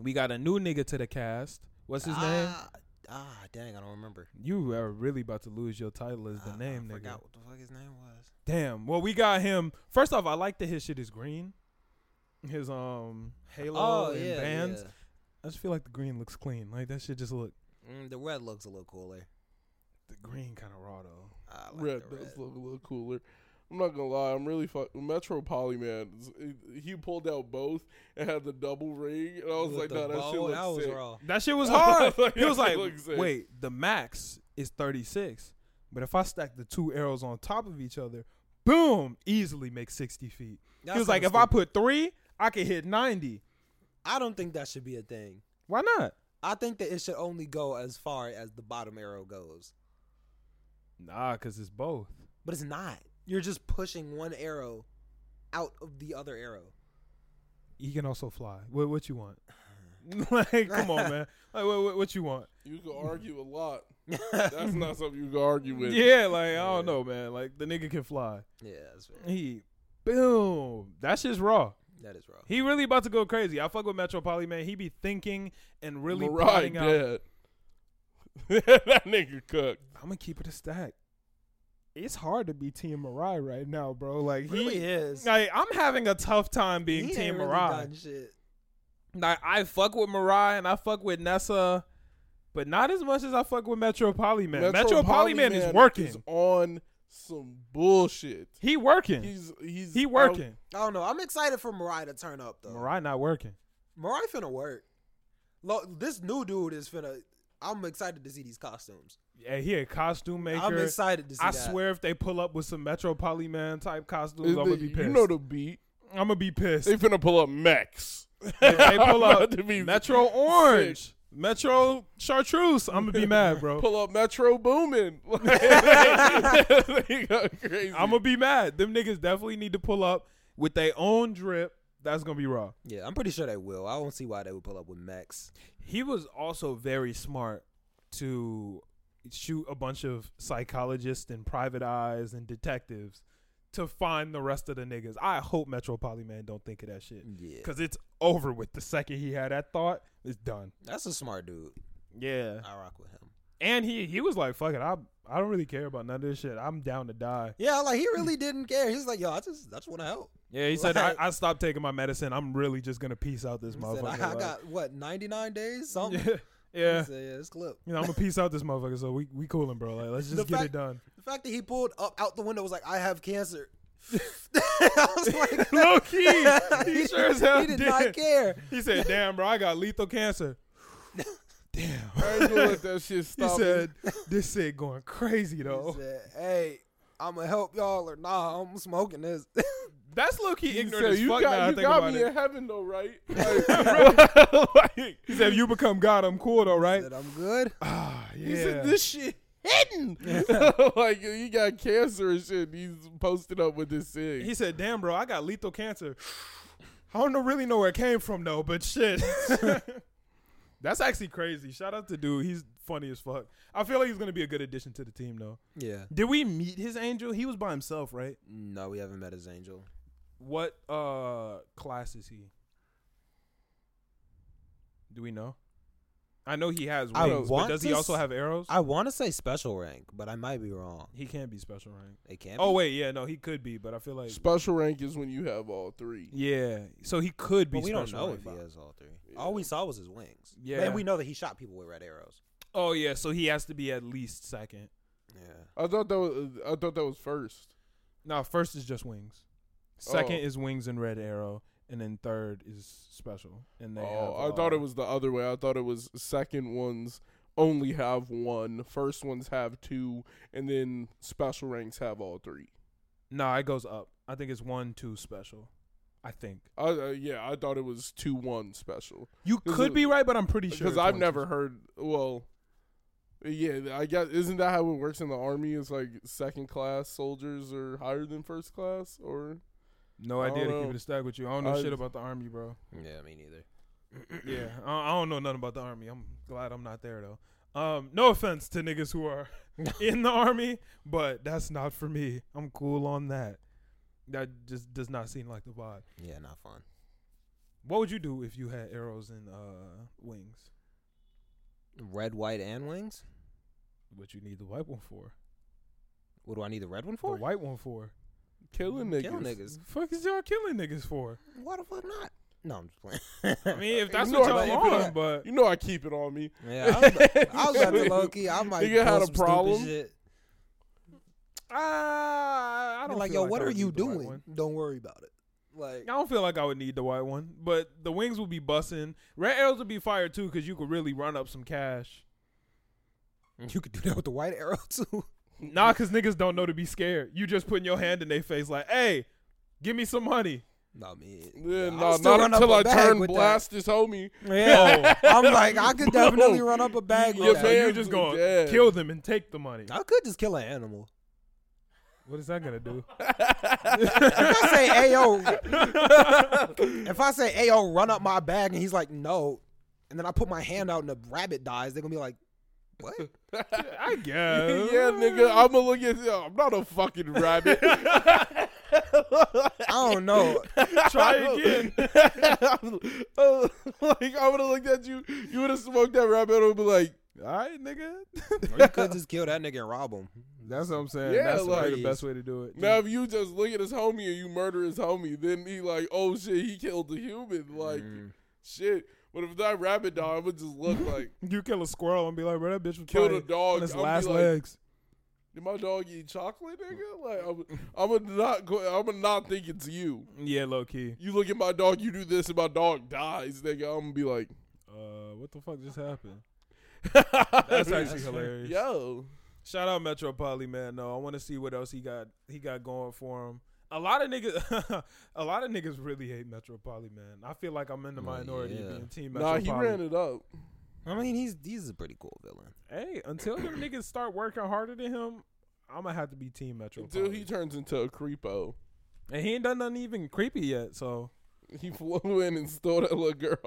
we got a new nigga to the cast. What's his name? Ah, ah, dang, I don't remember. You are really about to lose your title as the Ah, name, I nigga. forgot what the fuck his name was. Damn. Well, we got him. First off, I like that his shit is green. His um halo Oh and yeah, bands. yeah. I just feel like the green looks clean. Like that shit just look. Mm, the red looks a little cooler. The green kind of raw though. I like red the does red. look a little cooler. I'm not gonna lie. I'm really fuck Metropoliman. He pulled out both and had the double ring, and I was With like, the no, that shit looks that was sick. raw. That shit was hard. Like, he was like, shit sick. "Wait, the max is 36, but if I stack the two arrows on top of each other, boom, easily make 60 feet." That's he was like, kinda "If I put three, I could hit 90." I don't think that should be a thing. Why not? I think that it should only go as far as the bottom arrow goes. Nah, cause it's both. But it's not. You're just pushing one arrow out of the other arrow. He can also fly. What what you want? like, come on, man. Like, what, what, what you want? You can argue a lot. That's not something you can argue with. Yeah, like I don't know, man. Like the nigga can fly. Yeah, that's fair. He, boom. That's shit's raw. That is raw. He really about to go crazy. I fuck with Metropoliman. He be thinking and really Mirai plotting out. Dead. that nigga cooked. I'm gonna keep it a stack. It's hard to be Team Mirai right now, bro. Like It really he, is. like I'm having a tough time being he Team ain't really Mirai. done shit. Like I fuck with Mirai and I fuck with Nasse, but not as much as I fuck with Metropoliman. Metro, Poly man is working. is on some bullshit. he working. He's he's he working. I don't know. I'm excited for Mirai to turn up though. Mirai not working. Mirai finna work. Look, this new dude is finna. I'm excited to see these costumes. Yeah, he a costume maker. I'm excited to see I that. swear, if they pull up with some Metropoliman type costumes, Is I'm gonna the- be pissed. you know the beat. I'm gonna be pissed. They finna pull up Max. If they pull up to be Metro Orange, Metro Chartreuse, I'm gonna be mad, bro. Pull up Metro Boomin. they go crazy. I'm gonna be mad. Them niggas definitely need to pull up with their own drip. That's gonna be raw. Yeah, I'm pretty sure they will. I don't see why they would pull up with Max. He was also very smart to shoot a bunch of psychologists and private eyes and detectives to find the rest of the niggas. I hope Metropoliman don't think of that shit. Yeah, Cause it's over with the second he had that thought. It's done. that's a smart dude. Yeah. I rock with him. And he he was like, fuck it, I I don't really care about none of this shit. I'm down to die. Yeah, like he really didn't care. He's like, yo, I just, I just want to help. Yeah, he said I, Like- I stopped taking my medicine. I'm really just gonna peace out this He motherfucker. said, I, I got what 99 days, something. yeah, yeah. He said, yeah, this clip. You know, I'm gonna peace out this motherfucker. So we we cooling, bro. Like, let's just The get fact- it done. The fact that he pulled up out the window was like, I have cancer. I was like, Low key, he sure as hell he did did. not care. He said, "Damn, bro, I got lethal cancer." Damn. I ain't gonna let that shit He stop. me. said, "This shit going crazy though." He said, hey, I'm gonna help y'all or nah, I'm smoking this. That's low key ignorant said, as you fuck. now I got, you think got about me it. in heaven though, right? Like, like, He said, "If you become God, I'm cool though, right?" said, I'm good. Ah, yeah. He said, this shit hidden. like, you got cancer and shit. He's posted up with this thing. He said, "Damn, bro, I got lethal cancer. I don't know, really know where it came from though, but shit." That's actually crazy. Shout out to dude. He's funny as fuck. I feel like he's gonna be a good addition to the team though. Yeah. Did we meet his angel? He was by himself, right? No, we haven't met his angel. What uh class is he? Do we know? I know he has I wings, but want does he to also s- have arrows? I want to say special rank, but I might be wrong. he can't be special rank. It can't. Oh wait, yeah, no, he could be, but I feel like Special rank is when you have all three. yeah. So he could be. but we don't special know rank. if he has all three. Yeah. All we saw was his wings. Yeah. and we know that he shot people with red arrows. Oh yeah, so he has to be at least second. Yeah. I thought that was I thought that was first. No, first is just wings. Second Oh. is wings and red arrow, and then third is special. And they Oh, have, I thought uh, it was the other way. I thought it was second ones only have one, first ones have two, and then special ranks have all three. No, it goes up. I think it's one, two special. I think uh, yeah, I thought it was two one special you could it- be right, but I'm pretty sure because I've never two. heard. Well, yeah, I guess isn't that how it works in the army? It's like second class soldiers are higher than first class, or No I idea don't to keep it a stack with you. I don't know I- shit about the army, bro. Yeah, me neither. Yeah, I, I don't know nothing about the army. I'm glad I'm not there though. Um, no offense to niggas who are in the army, but that's not for me. I'm cool on that. That just does not seem like the vibe. Yeah, not fun. What would you do if you had arrows and uh, wings? Red, white, and wings. What you need the white one for? What do I need the red one for? The white one for? Killing niggas. Kill niggas. fuck is y'all killing niggas for? Why the fuck not? No, I'm just playing. I mean, if that's You know what I y'all keep it on, on- but You know I keep it on me. yeah, I was, I was at the low key. I might Nigga had a some problem? Shit. uh, I don't like, feel yo, what I are you need the white doing? Don't worry about it. Like, I don't feel like I would need the white one, but the wings would be busting. Red arrows would be fire too, because you could really run up some cash. you could do that with the white arrow too. Nah, because niggas don't know to be scared. You just putting your hand in their face like, hey, give me some money. Not me. Yeah, I'll nah, still not until I turn with that. blast this homie. Yeah, oh. I'm like, I could definitely run up a bag Yeah, with so that. man. you just gonna kill them and take the money. I could just kill an animal. What is that gonna do? If I say, "Ayo," if I say, "Ayo, run up my bag," and he's like, "No," and then I put my hand out and the rabbit dies, they're gonna be like, "What?" I guess. yeah, nigga, I'm gonna look at. I'm not a fucking rabbit. I don't know. Try again. Like I would have looked at you, you would have smoked that rabbit and would be like, All right, nigga. Or you could just kill that nigga and rob him. That's what I'm saying. Yeah, That's like- the best way to do it. now if you just look at his homie and you murder his homie, then he like, oh shit, he killed the human, like Mm. shit. But if that rabbit dog, it would just look like you kill a squirrel and be like, bro, that bitch was killed probably a dog. on be last like, legs. Did my dog eat chocolate, nigga? Like I'm, I'm gonna not go. I'm gonna not think it's you. Yeah, low key. You look at my dog, you do this, and my dog dies, nigga. I'm gonna be like, Uh, what the fuck just happened? that's That's actually hilarious. Yo, Shout out Metro Poly, man. No, I want to see what else he got. He got going for him. A lot of niggas, a lot of niggas really hate Metro Poly, man. I feel like I'm in the Oh, minority yeah. being team Metro nah, he Poly. ran it up. I mean, he's he's a pretty cool villain. Hey, until them niggas start working harder than him, I'm gonna have to be team Metro Until Poly. he turns into a creepo. and he ain't done nothing even creepy yet. So He flew in and stole that little girl.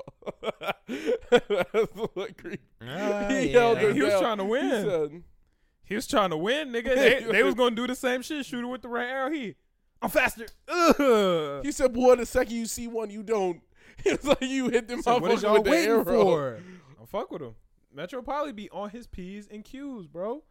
That's what creep. Ah, He yeah. held her he was trying to He win. said, He was trying to win, nigga. They, they was gonna do the same shit. Shoot her with the red arrow. He, I'm faster. Ugh. he said, boy, the second you see one, you don't. It's like you hit them So what is motherfucker y'all with the waiting arrow. for? I'm fuck with him. Metro probably be on his p's and q's, bro.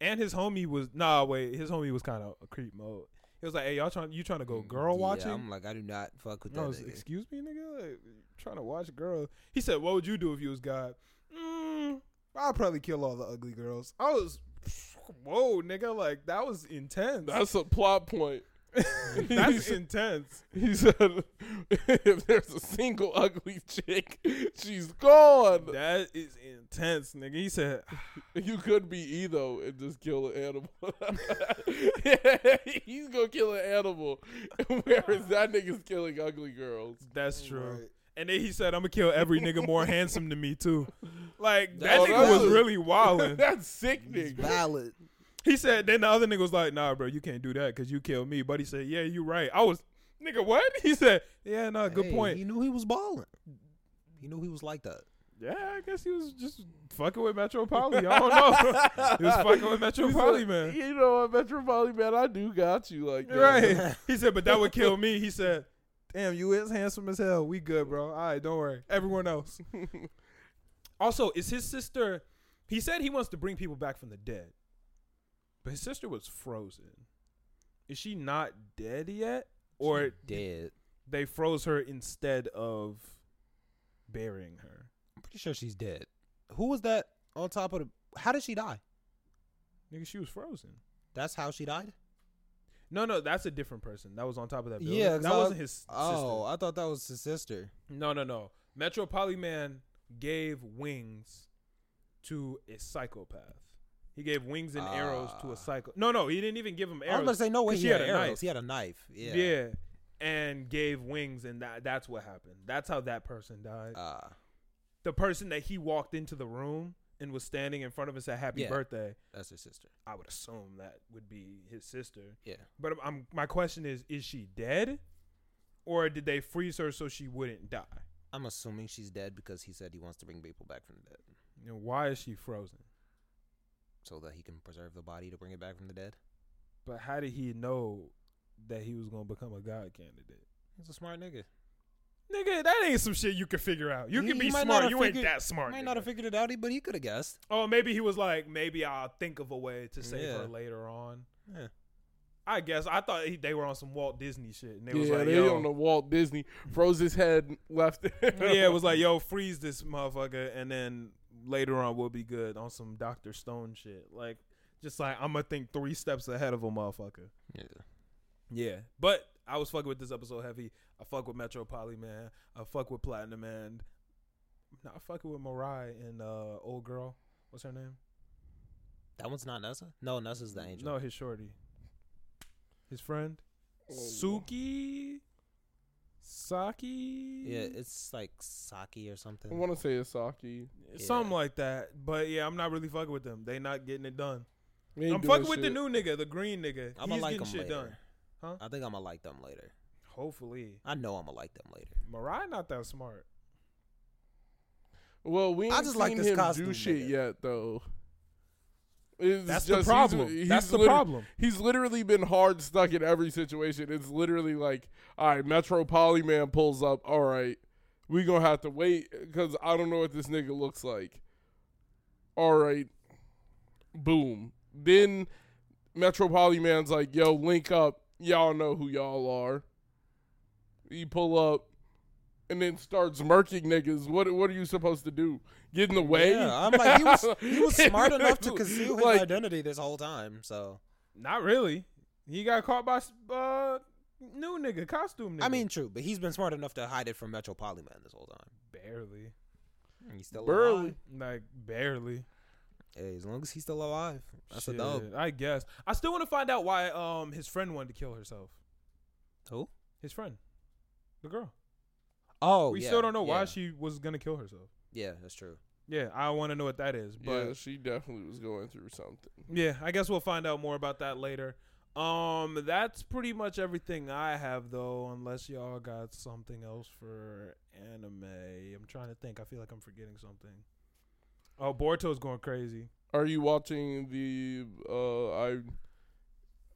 And his homie was nah, wait, his homie was kind of a creep mode. He was like, "Hey, y'all trying? You trying to go girl Yeah, watching?" I'm like, I do not fuck with I that. was, excuse me, nigga. Like, trying to watch girl. He said, "What would you do if you was God?" Mm, I'd probably kill all the ugly girls. I was, whoa, nigga, like that was intense. That's a plot point. That's intense. He said, if there's a single ugly chick, she's gone. That is intense, nigga. He said, You could be E though and just kill an animal. He's gonna kill an animal, whereas that nigga's killing ugly girls. "That's true." Right. And then he said, "I'm gonna kill every nigga more handsome than me too." Like that Oh, nigga that's- was really wilding. That's sick, It's nigga. valid. He said. Then the other nigga was like, "Nah, bro, you can't do that because you killed me." But he said, "Yeah, you right." I was, nigga, what? He said, "Yeah, no, good Hey, point." He knew he was balling. He knew he was like that. Yeah, I guess he was just fucking with Metro Poly. I don't know. he was fucking with Metro Poly, man. You know what, Metropolis, man, I do got you like that. Right. He said, but that would kill me. He said, damn, you is handsome as hell. We good, bro. All right, don't worry. Everyone else. also, is his sister, he said he wants to bring people back from the dead, but his sister was frozen. Is she not dead yet? Or dead. they froze her instead of burying her? I'm pretty sure she's dead. Who was that on top of the? How did she die? Nigga, she was frozen. That's how she died. No, no, that's a different person. That was on top of that building. Yeah, 'cause that I wasn't was- his Oh, sister. I thought that was his sister. No, no, no. Metropoliman gave wings to a psychopath. He gave wings and arrows to Ah. a psycho. No, no, he didn't even give him arrows. I was gonna say no way. He she had, had a arrows. knife. He had a knife. Yeah. Yeah. And gave wings, and that that's what happened. That's how that person died. Ah, the person that he walked into the room and was standing in front of us at happy Yeah. birthday, that's his sister. I would assume that would be his sister. Yeah. But I'm, I'm my question is is she dead or did they freeze her so she wouldn't die? I'm assuming she's dead because he said he wants to bring people back from the dead, You know, why is she frozen? So that he can preserve the body to bring it back from the dead. But how did he know that he was going to become a god candidate? He's a smart nigga. Nigga, that ain't some shit you can figure out. You He- can be he might not smart. have You ain't that smart. Might not have figured it out, but he could have guessed. Oh, maybe he was like, maybe I'll think of a way to save Yeah. her later on. Yeah. I guess I thought he, they were on some Walt Disney shit, and they was yeah, like, they "Yo, on the Walt Disney froze his head, left. yeah, it was like, yo, freeze this motherfucker, and then later on we'll be good on some Doctor Stone shit. Like, just like I'm gonna think three steps ahead of a motherfucker. Yeah. Yeah, but I was fucking with this episode heavy. I fuck with Metropoliman. I fuck with Platinum Man. Not fucking with Mirai and uh old girl. What's her name? That one's not Nasse. No, Nasse's the angel. No, his shorty. His friend Oh. Suki. Saki. Yeah, it's like Saki or something. I want to say Asaki. Something Yeah. like that. But yeah, I'm not really fucking with them. They not getting it done. I'm doing fucking with the new nigga, the green nigga. I'm gonna He's like getting them shit later. done. Huh? I think I'm gonna like them later. Hopefully. I know I'm gonna like them later. Mirai not that smart. Well, we ain't I just like seen this him costume do shit nigga. yet, though. It's That's the problem. he's That's the problem. He's literally been hard stuck in every situation. It's literally like, all right, Metropoliman pulls up. All right, we gonna have to wait because I don't know what this nigga looks like. All right, boom. Then Metropoliman's like, yo, link up. Y'all know who y'all are. You pull up. And then starts murking niggas. What what are you supposed to do? Get in the way? Yeah, I'm like he was he was smart enough to conceal his Like, identity this whole time. So Not really. He got caught by uh new nigga costume nigga. I mean, true, but he's been smart enough to hide it from Metropoliman this whole time. barely. And he's still Barely. alive. Like barely. Hey, as long as he's still alive, that's a dub. I guess. I still want to find out why um his friend wanted to kill herself. Who? His friend, the girl. Oh, we yeah, still don't know why yeah. she was gonna kill herself. Yeah, that's true. Yeah, I want to know what that is. But yeah, she definitely was going through something. Yeah, I guess we'll find out more about that later. Um, that's pretty much everything I have though, unless y'all got something else for anime. I'm trying to think. I feel like I'm forgetting something. Oh, Boruto's going crazy. Are you watching the uh I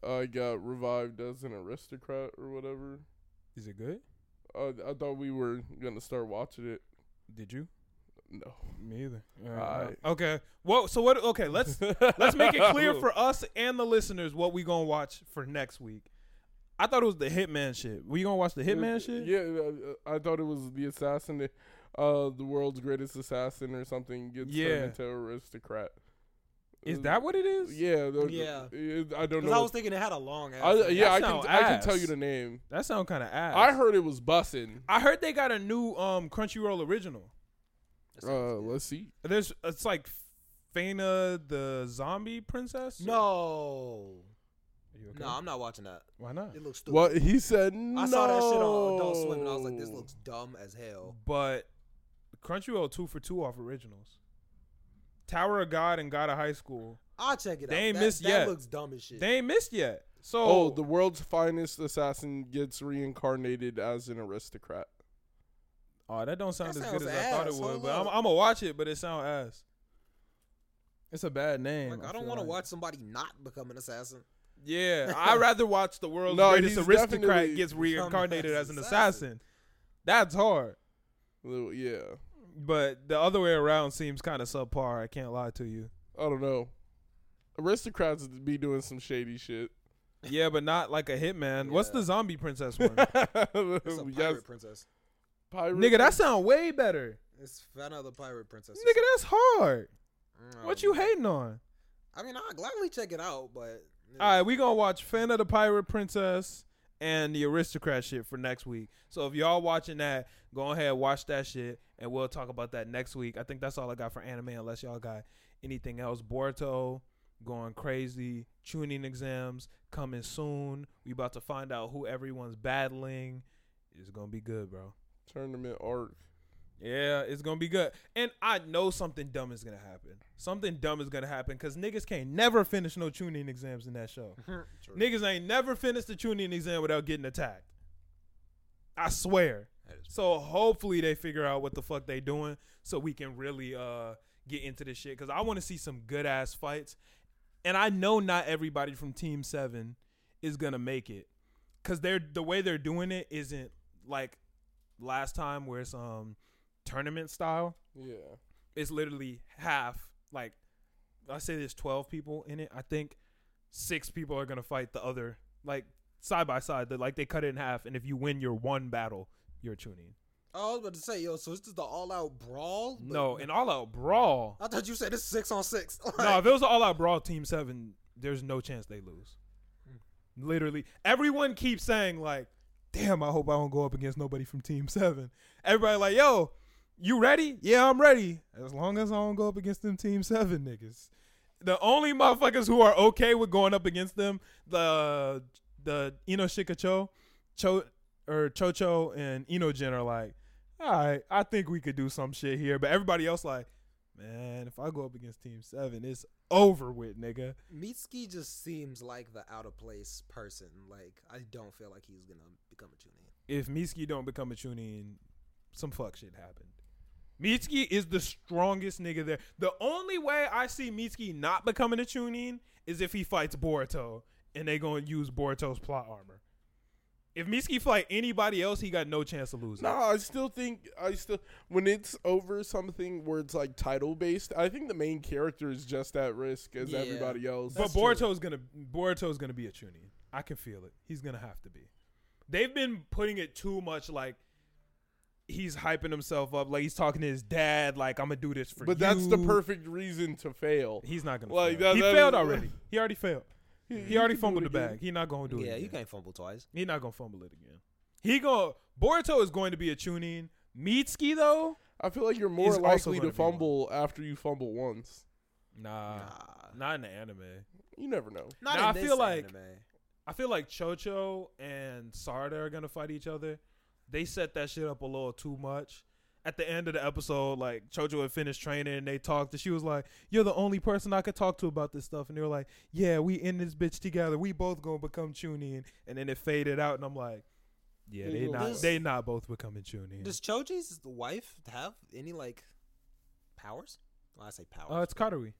I got revived as an aristocrat or whatever? Is it good? Uh, I thought we were gonna start watching it. Did you? No. Me either. Alright. Okay. Well, so what? Okay, let's let's make it clear for us and the listeners what we gonna watch for next week. I thought it was the Hitman shit. We gonna watch the Hitman shit? Yeah, uh, I thought it was the assassin, that, uh, the world's greatest assassin or something gets Yeah. turned into aristocrat. Is that what it is? Yeah. the- Yeah. it- I don't Because know. I was thinking it had a long ass. I, yeah, I can sound I can tell you the name. That sound kind of ass. I heard it was bussin'. I heard they got a new um Crunchyroll original. Uh, let's see. There's it's like Fena the zombie princess. no, okay? no, I'm not watching that. Why not? It looks stupid. What he said? No. I saw that shit on Adult Swim and I was like, this looks dumb as hell. But Crunchyroll two for two off originals. Tower of God and God of High School. I'll check it They out. ain't that, missed that yet. looks dumb as shit. They ain't missed yet. So Oh, the world's finest assassin gets reincarnated as an aristocrat. oh, that don't sound That as good sounds as I thought it would. Hold But I'm, up. I'm gonna watch it. But it sound ass. It's a bad name. like, I don't feel want to like. watch somebody not become an assassin. Yeah, I'd rather watch the world's No, greatest aristocrat gets reincarnated as an an assassin. assassin. That's hard. Little- Yeah, But the other way around seems kind of subpar. I can't lie to you. I don't know. Aristocrats be doing some shady shit. Yeah, but not like a hitman. What's the zombie princess one? It's a pirate yes, princess. pirate. Nigga, that sound way better. It's Fena the pirate princess. Nigga, that's hard. Mm, What you hating on? I mean, I'll gladly check it out, but All right, we gonna watch Fan of the Pirate Princess and the Aristocrat shit for next week. So if y'all watching that, go ahead watch that shit, and we'll talk about that next week. I think that's all I got for anime, unless y'all got anything else. Boruto going crazy. Chunin exams coming soon. We about to find out who everyone's battling. It's gonna be good, bro. tournament arc. Yeah, it's gonna be good. And I know something dumb is gonna happen. Something dumb is gonna happen because niggas can't never finish no Chunin exams in that show. Niggas ain't never finished the Chunin exam without getting attacked. I swear. So hopefully they figure out what the fuck they doing so we can really uh get into this shit cuz I want to see some good ass fights. And I know not everybody from team 7 is to make it cuz they're the way they're doing it isn't like last time where it's um tournament style. Yeah, It's literally half like I say there's 12 people in it. I think 6 people are going to fight the other like side by side. They're like they cut it in half and if you win your one battle, you're Chunin. Oh, I was about to say, yo, so this is the all-out brawl? No, an all out brawl. I thought you said it's six on six. No, if it was an all out brawl, Team Seven, there's no chance they lose. Hmm. Literally, everyone keeps saying like, "Damn, I hope I don't go up against nobody from Team 7. Everybody like, "Yo, you ready? Yeah, I'm ready. As long as I don't go up against them Team Seven niggas." The only motherfuckers who are okay with going up against them, the the Ino-Shika-Cho, Cho Cho or Chocho and Inojin are like, all right, I think we could do some shit here. But everybody else like, man, if I go up against Team Seven, it's over with, nigga. Mitsuki just seems like the out of place person. Like, I don't feel like he's gonna become a Chunin. If Mitsuki don't become a Chunin, some fuck shit happened. Mitsuki is the strongest nigga there. The only way I see Mitsuki not becoming a Chunin is if he fights Boruto and they gonna use Boruto's plot armor. If Mitsuki fight anybody else, he got no chance of losing. No, I still think I still when it's over something where it's like title based, I think the main character is just at risk as Yeah. everybody else. But That's true. Boruto's gonna Boruto's gonna be a Chunin. I can feel it. He's gonna have to be. They've been putting it too much like he's hyping himself up, like he's talking to his dad, like I'm gonna do this for you, but you. that's the perfect reason to fail. He's not gonna Like, fail. that- he that failed is- already. He already failed. He already fumbled the bag. he's not gonna do it. yeah, again. you can't fumble twice. he's not gonna fumble it again. He going Boruto is going to be a Chunin. Mitsuki though, I feel like you're more likely gonna to one. fumble after you fumble once. nah, Nah. not in the anime. You never know. Not Nah, in I this feel like- anime. I feel like Chocho and Sarada are gonna fight each other. They set that shit up a little too much. At the end of the episode, like Chocho had finished training and they talked, and she was like, "You're the only person I could talk to about this stuff." And they were like, "Yeah, we in this bitch together. We both gonna become Chunin." And then it faded out, and I'm like, "Yeah, they not Does- they not both becoming Chunin." Does Choji's wife have any like powers? Well, I say powers. Oh, it's Karui,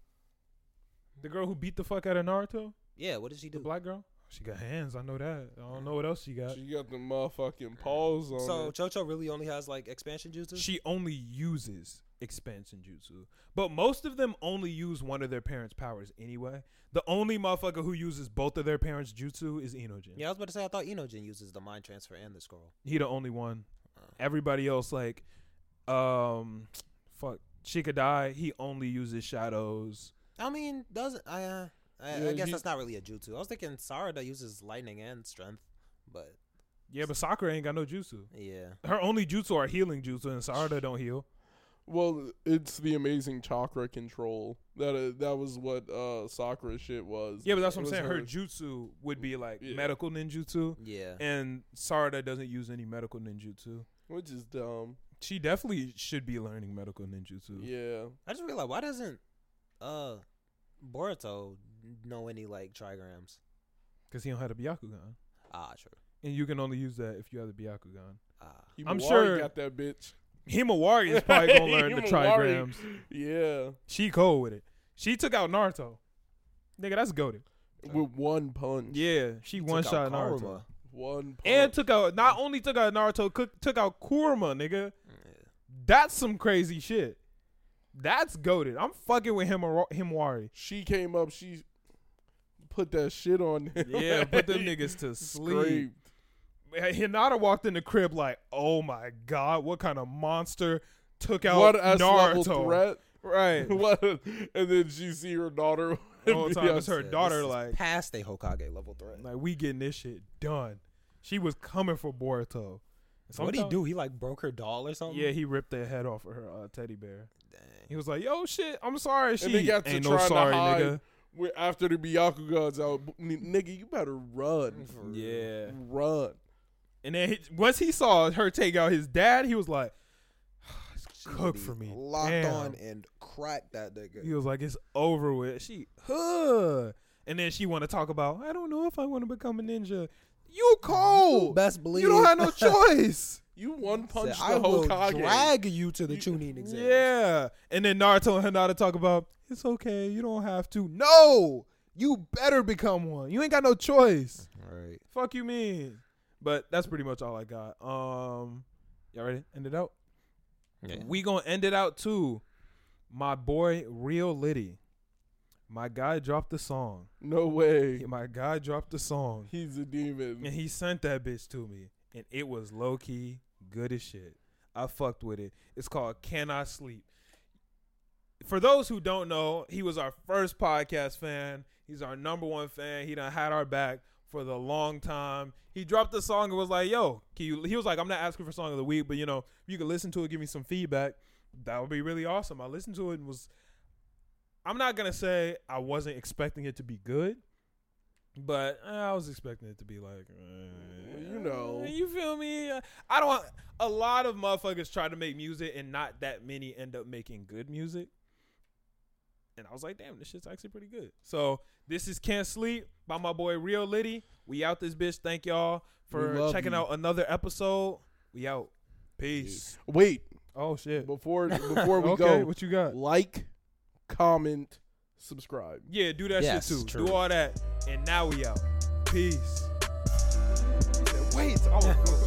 the girl who beat the fuck out of Naruto, yeah, what does she do? the black girl. She got hands. I know that. I don't know what else she got. She got the motherfucking paws on So her. Chocho really only has like expansion jutsu. She only uses expansion jutsu, but most of them only use one of their parents' powers anyway. The only motherfucker who uses both of their parents' jutsu is Inojin. yeah, I was about to say I thought Inojin uses the mind transfer and the scroll. He the only one. Uh, Everybody else like, um, fuck Shikadai. He only uses shadows. I mean, doesn't I? Uh, I, Yeah, I guess he- that's not really a jutsu. I was thinking Sarada uses lightning and strength, but Yeah, but Sakura ain't got no jutsu. yeah, Her only jutsu are healing jutsu, and Sarada don't heal. Well, it's the amazing chakra control. That uh, that was what uh Sakura shit was. Yeah, but that's It what I'm was saying. Her jutsu would be like Yeah. medical ninjutsu, yeah. and Sarada doesn't use any medical ninjutsu. which is dumb. She definitely should be learning medical ninjutsu. Yeah, I just realized why doesn't uh Boruto know any like trigrams? Because he don't have a Byakugan. Ah, true. And you can only use that if you have the Byakugan. Ah, I'm Himawari sure- got that bitch. Himawari is probably going to learn the Himawari. trigrams. Yeah, She cold with it. She took out Naruto. Nigga, that's goaded. with one punch. Yeah, she Took one out shot Naruto. Kurama. one punch. And took out, not only took out Naruto, cook, took out Kurama, nigga. That's some crazy shit. That's goaded. I'm fucking with him, Himawari. she came up. She put that shit on. him. Yeah, put them niggas to sleep. Scraped. Hinata walked in the crib like, oh my god, what kind of monster took out What S level Naruto? threat? Right. what? And then she see her daughter. The whole time it's her Yeah, daughter this is like, past a Hokage level threat. like we getting this shit done. She was coming for Boruto. What did he do? He like broke her doll or something. Yeah, he ripped the head off of her uh, teddy bear. Dang. He was like, "Yo, shit, I'm sorry." She And they got to ain't no trying to sorry, hide. nigga. Where after the Byakugan's out, n- nigga, you better run, For. Mm-hmm. Yeah. run. And then he, once he saw her take out his dad, he was like, "Cook for me." Locked Damn. on and cracked that nigga. He was like, "It's over with." She, huh. And then she want to talk about, "I don't know if I want to become a ninja." You cold. Best believe You don't have no choice. You one punch Said, the I will Hokage. drag you to the You- Chunin exam. Yeah. And then Naruto and Hinata talk about, "It's okay. You don't have to." No. You better become one. You ain't got no choice. Right. Fuck you mean. But that's pretty much all I got. Um, y'all ready? End it out. Yeah. We gonna end it out too. My boy, Real Liddy. My guy dropped the song. No way. My guy dropped the song, He's a demon. and he sent that bitch to me, and it was low key good as shit. I fucked with it. It's called "Can I Sleep." For those who don't know, he was our first podcast fan. He's our number one fan. He done had our back for the long time. He dropped the song and was like, "Yo, can you?" He was like, "I'm not asking for song of the week, but you know, if you can listen to it, give me some feedback. That would be really awesome." I listened to it and was. I'm not gonna say I wasn't expecting it to be good, but eh, I was expecting it to be like, eh, you know. you feel me? I don't. A lot of motherfuckers try to make music, and not that many end up making good music. And I was like, damn, this shit's actually pretty good. So this is Can't Sleep by my boy Real Liddy. We out this bitch. Thank y'all for checking you. out another episode. We out. Peace. Wait. Oh shit. Before before we okay, go, what you got? Like, comment, subscribe. Yeah, do that yes, shit too. True. Do all that. And now we out. Peace. Wait. Oh,